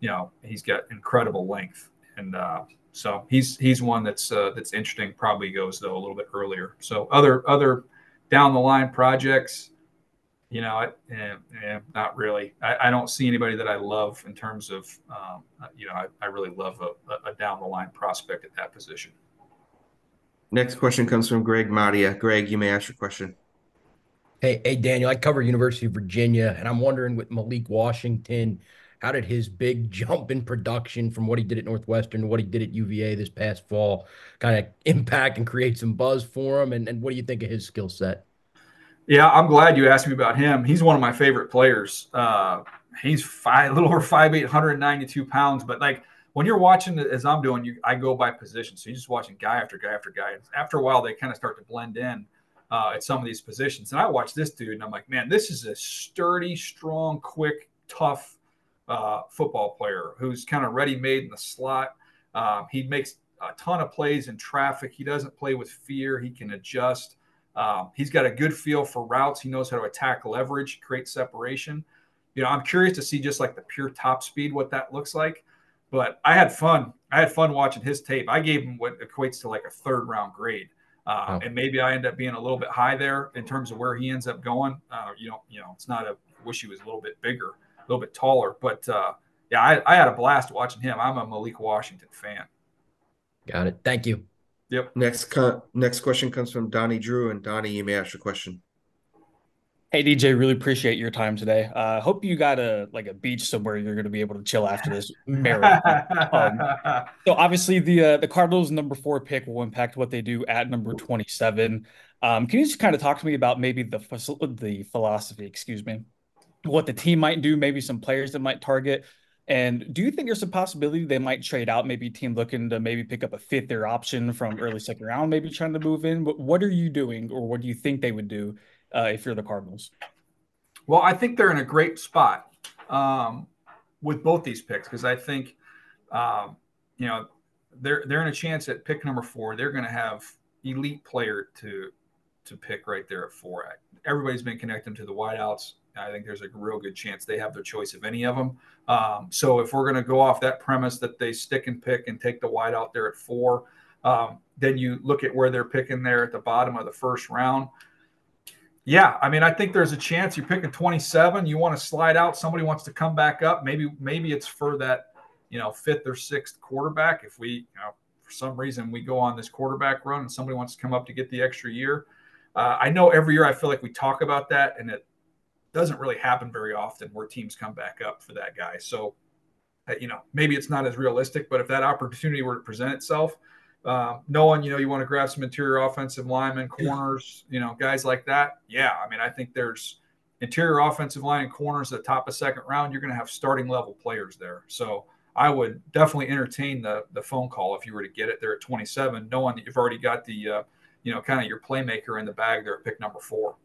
you know, he's got incredible length, and uh, so he's he's one that's uh, that's interesting. Probably goes though a little bit earlier. So other other down the line projects, you know, I, eh, eh, not really. I, I, don't see anybody that I love in terms of, um, uh, you know, I, I really love a, a down the line prospect at that position.
Next question comes from Greg Madia. Greg, you may ask your question.
Hey, hey, Daniel, I cover University of Virginia, and I'm wondering with Malik Washington, how did his big jump in production from what he did at Northwestern to what he did at UVA this past fall kind of impact and create some buzz for him? And, and what do you think of his skill set?
Yeah, I'm glad you asked me about him. He's one of my favorite players. Uh, he's five, a little over five, eight, 192 pounds. But like when you're watching as I'm doing, you I go by position. So you're just watching guy after guy after guy. After a while, they kind of start to blend in uh, at some of these positions. And I watch this dude, and I'm like, man, this is a sturdy, strong, quick, tough uh, football player who's kind of ready made in the slot. Um, he makes a ton of plays in traffic. He doesn't play with fear. He can adjust. Um, he's got a good feel for routes. He knows how to attack leverage, create separation. You know, I'm curious to see just like the pure top speed, what that looks like. But I had fun. I had fun watching his tape. I gave him what equates to like a third round grade. Uh, oh. And maybe I end up being a little bit high there in terms of where he ends up going. Uh, you know, you know, it's not a wish he was a little bit bigger, a little bit taller, but uh, yeah, I, I had a blast watching him. I'm a Malik Washington fan.
Got it. Thank you.
Yep.
Next, co- next question comes from Donnie Drew, and Donnie, you may ask your question.
Hey DJ, really appreciate your time today. Uh, hope you got a like a beach somewhere you're going to be able to chill after this marathon. um, so obviously the uh, the Cardinals number four pick will impact what they do at number twenty seven. Um, can you just kind of talk to me about maybe the the philosophy, excuse me, what the team might do, maybe some players that might target, and do you think there's a possibility they might trade out? Maybe team looking to maybe pick up a fifth year option from early second round, maybe trying to move in. But what are you doing, or what do you think they would do uh, if you're the Cardinals?
Well, I think they're in a great spot um, with both these picks because I think, um, you know, they're they're in a chance at pick number four. They're going to have elite player to to pick right there at four. Everybody's been connecting to the wideouts. I think there's a real good chance they have their choice of any of them. Um, so if we're going to go off that premise that they stick and pick and take the wide out there at four, um, then you look at where they're picking there at the bottom of the first round. Yeah, I mean, I think there's a chance you're picking 27. You want to slide out. Somebody wants to come back up. Maybe, maybe it's for that, you know, fifth or sixth quarterback. If we, you know, for some reason we go on this quarterback run and somebody wants to come up to get the extra year. Uh, I know every year I feel like we talk about that, and it doesn't really happen very often where teams come back up for that guy. So, uh, you know, maybe it's not as realistic, but if that opportunity were to present itself, uh, knowing you know you want to grab some interior offensive linemen, corners, you know, guys like that. Yeah, I mean, I think there's interior offensive line and corners at the top of second round. You're going to have starting level players there. So I would definitely entertain the the phone call if you were to get it there at 27, knowing that you've already got the uh, you know kind of your playmaker in the bag there at pick number four.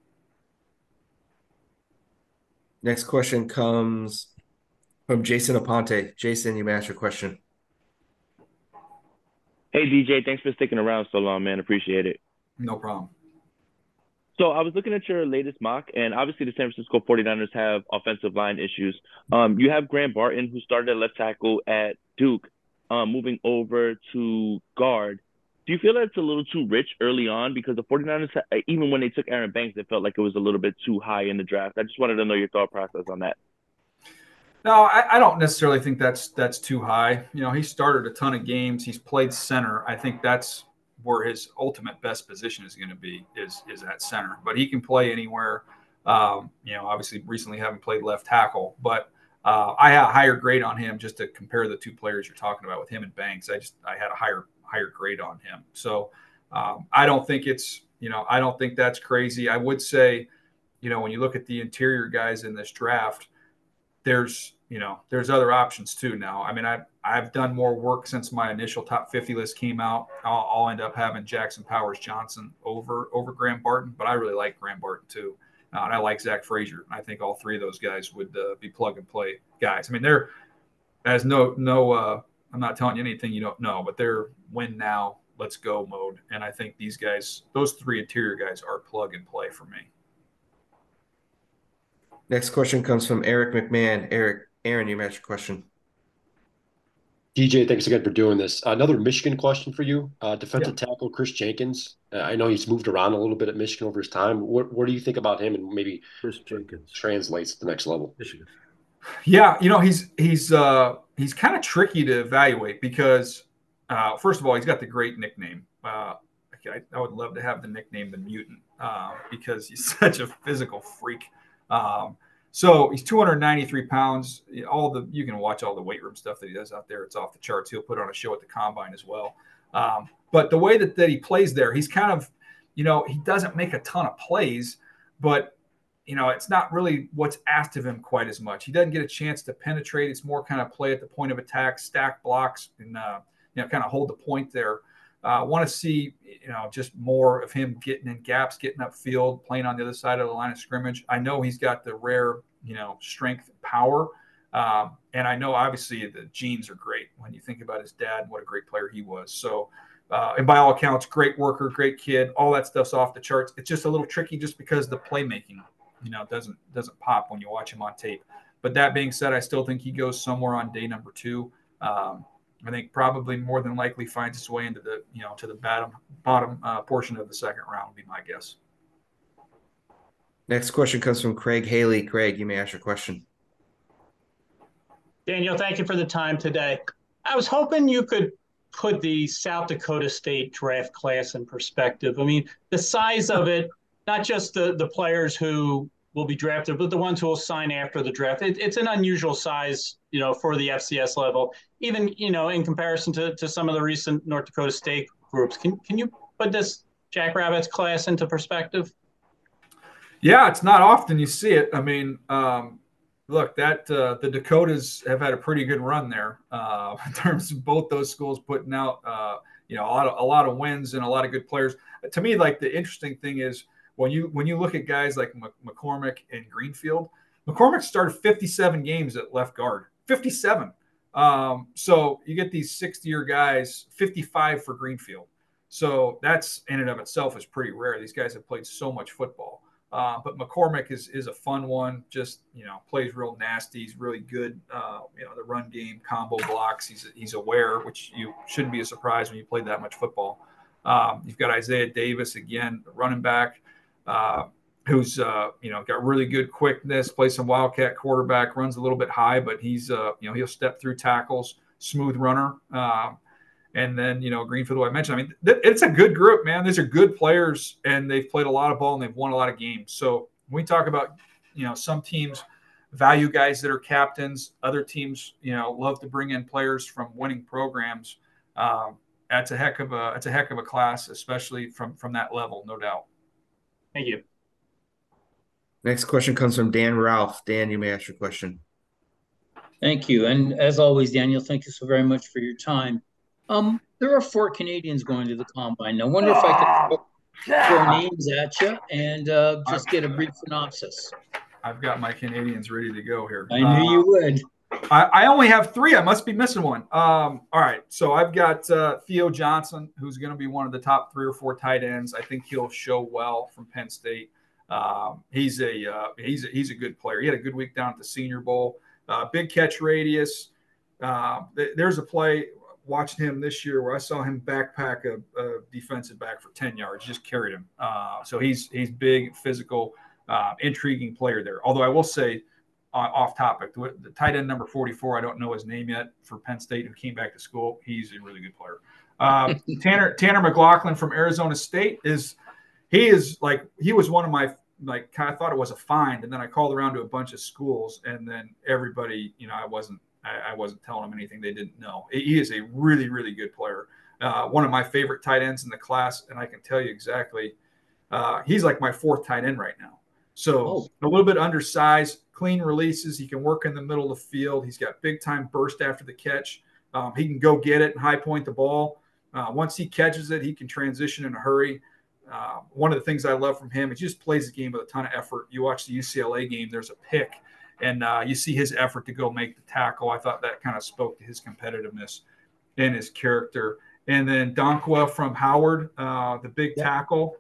Next question comes from Jason Aponte. Jason, you may ask your question.
Hey DJ, thanks for sticking around so long, man. Appreciate it.
No problem.
So I was looking at your latest mock, and obviously the San Francisco 49ers have offensive line issues. Um, you have Graham Barton, who started at left tackle at Duke, um, moving over to guard. Do you feel that it's a little too rich early on? Because the 49ers, even when they took Aaron Banks, it felt like it was a little bit too high in the draft. I just wanted to know your thought process on that.
No, I, I, don't necessarily think that's that's too high. You know, he started a ton of games. He's played center. I think that's where his ultimate best position is going to be is is at center. But he can play anywhere. Um, you know, obviously recently haven't played left tackle, but uh, I had a higher grade on him just to compare the two players you're talking about with him and Banks. I just I had a higher higher grade on him. So um, I don't think it's you know I don't think that's crazy. I would say, you know, when you look at the interior guys in this draft there's you know there's other options too now. I mean i've i've done more work since my initial top 50 list came out. I'll, I'll end up having jackson powers johnson over over graham barton but i really like graham barton too. Uh, and i like zach frazier. And i think all three of those guys would uh, be plug and play guys. I mean they're as no no uh, i'm not telling you anything you don't know but they're win now let's go mode and i think these guys those three interior guys are plug and play for me
Next question comes from Eric McMahon. Eric, Aaron, you match your question.
DJ, thanks again for doing this. Another Michigan question for you. Uh, defensive yeah. tackle Kris Jenkins. Uh, I know he's moved around a little bit at Michigan over his time. What what do you think about him and maybe
Kris Jenkins
translates to the next level?
Michigan.
Yeah, you know he's he's uh, he's kind of tricky to evaluate because uh, first of all he's got the great nickname. Uh, I, I, would love to have the nickname the Mutant uh, because he's such a physical freak. Um, so he's 293 pounds. All the you can watch all the weight room stuff that he does out there. It's off the charts. He'll put on a show at the combine as well. Um, but the way that, that he plays there, he's kind of, you know, he doesn't make a ton of plays, but you know, it's not really what's asked of him quite as much. He doesn't get a chance to penetrate. It's more kind of play at the point of attack, stack blocks, and uh, you know, kind of hold the point there. I uh, want to see, you know, just more of him getting in gaps, getting upfield, playing on the other side of the line of scrimmage. I know he's got the rare, you know, strength power. Um, and I know obviously the genes are great when you think about his dad what a great player he was. So, uh, and by all accounts, great worker, great kid, all that stuff's off the charts. It's just a little tricky just because the playmaking, you know, it doesn't doesn't pop when you watch him on tape. But that being said, I still think he goes somewhere on day number two. Um, I think probably more than likely finds its way into the you know to the bottom bottom uh, portion of the second round. Would be my guess.
Next question comes from Craig Haley. Craig, you may ask your question.
Daniel, thank you for the time today. I was hoping you could put the South Dakota State draft class in perspective. I mean, the size of it, not just the, the players who will be drafted, but the ones who will sign after the draft. It, it's an unusual size, you know, for the FCS level, even, you know, in comparison to, to some of the recent North Dakota State groups. Can, can you put this Jackrabbits class into perspective?
Yeah, it's not often you see it. I mean, um, look, that uh, the Dakotas have had a pretty good run there uh, in terms of both those schools putting out, uh, you know, a lot of a lot of wins and a lot of good players. To me, like the interesting thing is when you when you look at guys like McCormick and Greenfield, McCormick started 57 games at left guard, 57. Um, so you get these 60 year guys, 55 for Greenfield. So that's in and of itself is pretty rare. These guys have played so much football. Uh, but McCormick is is a fun one. Just you know, plays real nasty. He's really good. Uh, you know, the run game, combo blocks. He's he's aware, which you shouldn't be a surprise when you play that much football. Um, you've got Isaiah Davis again, running back, uh, who's uh, you know got really good quickness. Plays some wildcat quarterback. Runs a little bit high, but he's uh, you know he'll step through tackles. Smooth runner. Um, and then you know Greenfield, who I mentioned. I mean, th- it's a good group, man. These are good players, and they've played a lot of ball and they've won a lot of games. So when we talk about, you know, some teams value guys that are captains. Other teams, you know, love to bring in players from winning programs. Um, that's a heck of a that's a heck of a class, especially from from that level, no doubt.
Thank you.
Next question comes from Dan Ralph. Dan, you may ask your question.
Thank you, and as always, Daniel, thank you so very much for your time. Um, there are four Canadians going to the combine. I wonder if I could throw names at you and uh, just get a brief synopsis.
I've got my Canadians ready to go here.
I knew uh, you would.
I, I, only have three. I must be missing one. Um, all right. So I've got uh, Theo Johnson, who's going to be one of the top three or four tight ends. I think he'll show well from Penn State. Um, he's a uh, he's a, he's a good player. He had a good week down at the Senior Bowl. Uh, big catch radius. Uh, th- there's a play watching him this year where I saw him backpack a, a defensive back for 10 yards, just carried him. Uh, so he's he's big, physical, uh, intriguing player there. Although I will say, uh, off topic, the, the, tight end number 44, I don't know his name yet for Penn State, who came back to school. He's a really good player. Uh, Tanner Tanner McLachlan from Arizona State is he is like he was one of my like I thought it was a find, and then I called around to a bunch of schools, and then everybody, you know, I wasn't I, I, wasn't telling them anything they didn't know. He is a really, really good player. Uh, one of my favorite tight ends in the class, and I can tell you exactly. Uh, he's like my fourth tight end right now. So oh. a little bit undersized, clean releases. He can work in the middle of the field. He's got big time burst after the catch. Um, he can go get it and high point the ball. Uh, once he catches it, he can transition in a hurry. Uh, one of the things I love from him is he just plays the game with a ton of effort. You watch the UCLA game, there's a pick and uh, you see his effort to go make the tackle. I thought that kind of spoke to his competitiveness and his character. And then Dankwah from Howard, uh, the big tackle.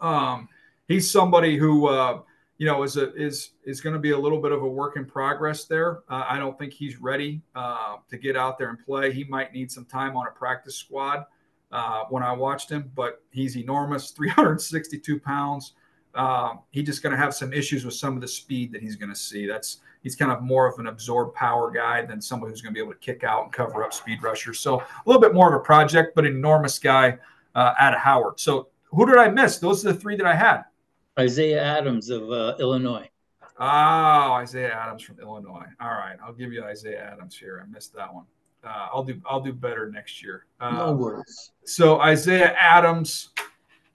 Um, he's somebody who uh, you know is a, is is going to be a little bit of a work in progress there. Uh, I don't think he's ready uh, to get out there and play. He might need some time on a practice squad. Uh, when I watched him, but he's enormous, 362 pounds. Um, he's just going to have some issues with some of the speed that he's going to see. That's he's kind of more of an absorb power guy than somebody who's going to be able to kick out and cover up speed rushers. So a little bit more of a project, but enormous guy uh, out of Howard. So who did I miss? Those are the three that I had.
Isaiah Adams of uh, Illinois.
Oh, Isaiah Adams from Illinois. All right, I'll give you Isaiah Adams here. I missed that one. Uh, I'll do I'll do better next year.
no uh, worries.
So Isaiah Adams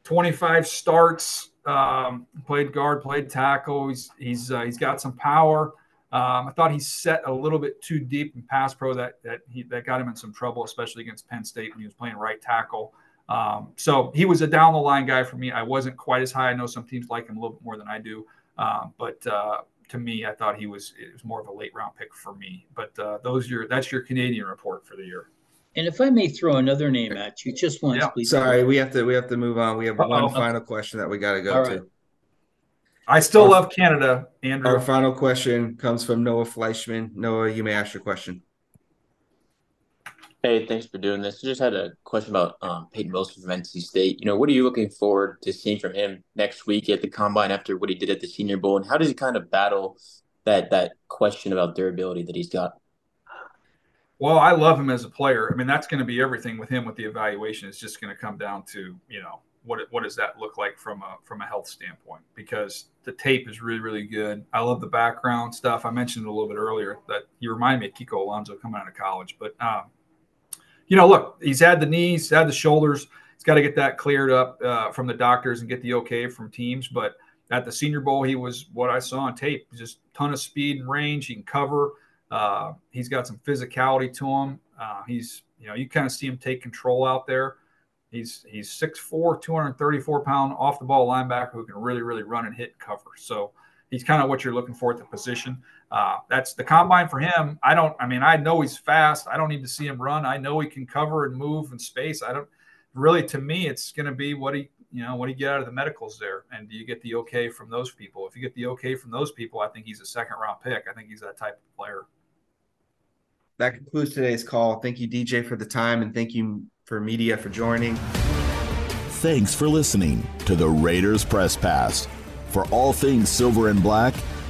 25 starts, um, played guard, played tackle. He's he's uh, he's got some power. Um, I thought he set a little bit too deep in pass pro that that he that got him in some trouble, especially against Penn State when he was playing right tackle. Um, so he was a down the line guy for me. I wasn't quite as high. I know some teams like him a little bit more than I do, um, but uh, to me, I thought he was it was more of a late round pick for me. But uh, those your that's your Canadian report for the year.
And if I may throw another name at you, just once,
Yeah.
please.
Sorry, we have to we have to move on. We have
Uh-oh.
one final question that we got to go
All
to.
I still
Our-
love Canada, Andrew.
Our final question comes from Noah Fleischman. Noah, you may ask your question.
Hey, thanks for doing this. I just had a question about um, Peyton Wilson from NC State. You know, what are you looking forward to seeing from him next week at the combine after what he did at the Senior Bowl, and how does he kind of battle that that question about durability that he's got?
Well, I love him as a player. I mean, that's going to be everything with him with the evaluation. It's just going to come down to you know what what does that look like from a from a health standpoint because the tape is really really good. I love the background stuff. I mentioned it a little bit earlier that you remind me of Kiko Alonso coming out of college, but um, you know, look, he's had the knees, had the shoulders. He's got to get that cleared up uh, from the doctors and get the okay from teams. But at the Senior Bowl, he was what I saw on tape. Just ton of speed and range. He can cover. Uh, he's got some physicality to him. Uh, he's, you know, you kind of see him take control out there. He's he's 6'4", 234 pound off the ball linebacker who can really really run and hit and cover. So he's kind of what you're looking for at the position. Uh, that's the combine for him. I don't. I mean, I know he's fast. I don't need to see him run. I know he can cover and move in space. I don't really. To me, it's going to be what he, you know, what he get out of the medicals there, and do you get the okay from those people? If you get the okay from those people, I think he's a second round pick. I think he's that type of player.
That concludes today's call. Thank you, DJ, for the time, and thank you for media for joining.
Thanks for listening to the Raiders Press Pass. For all things silver and black,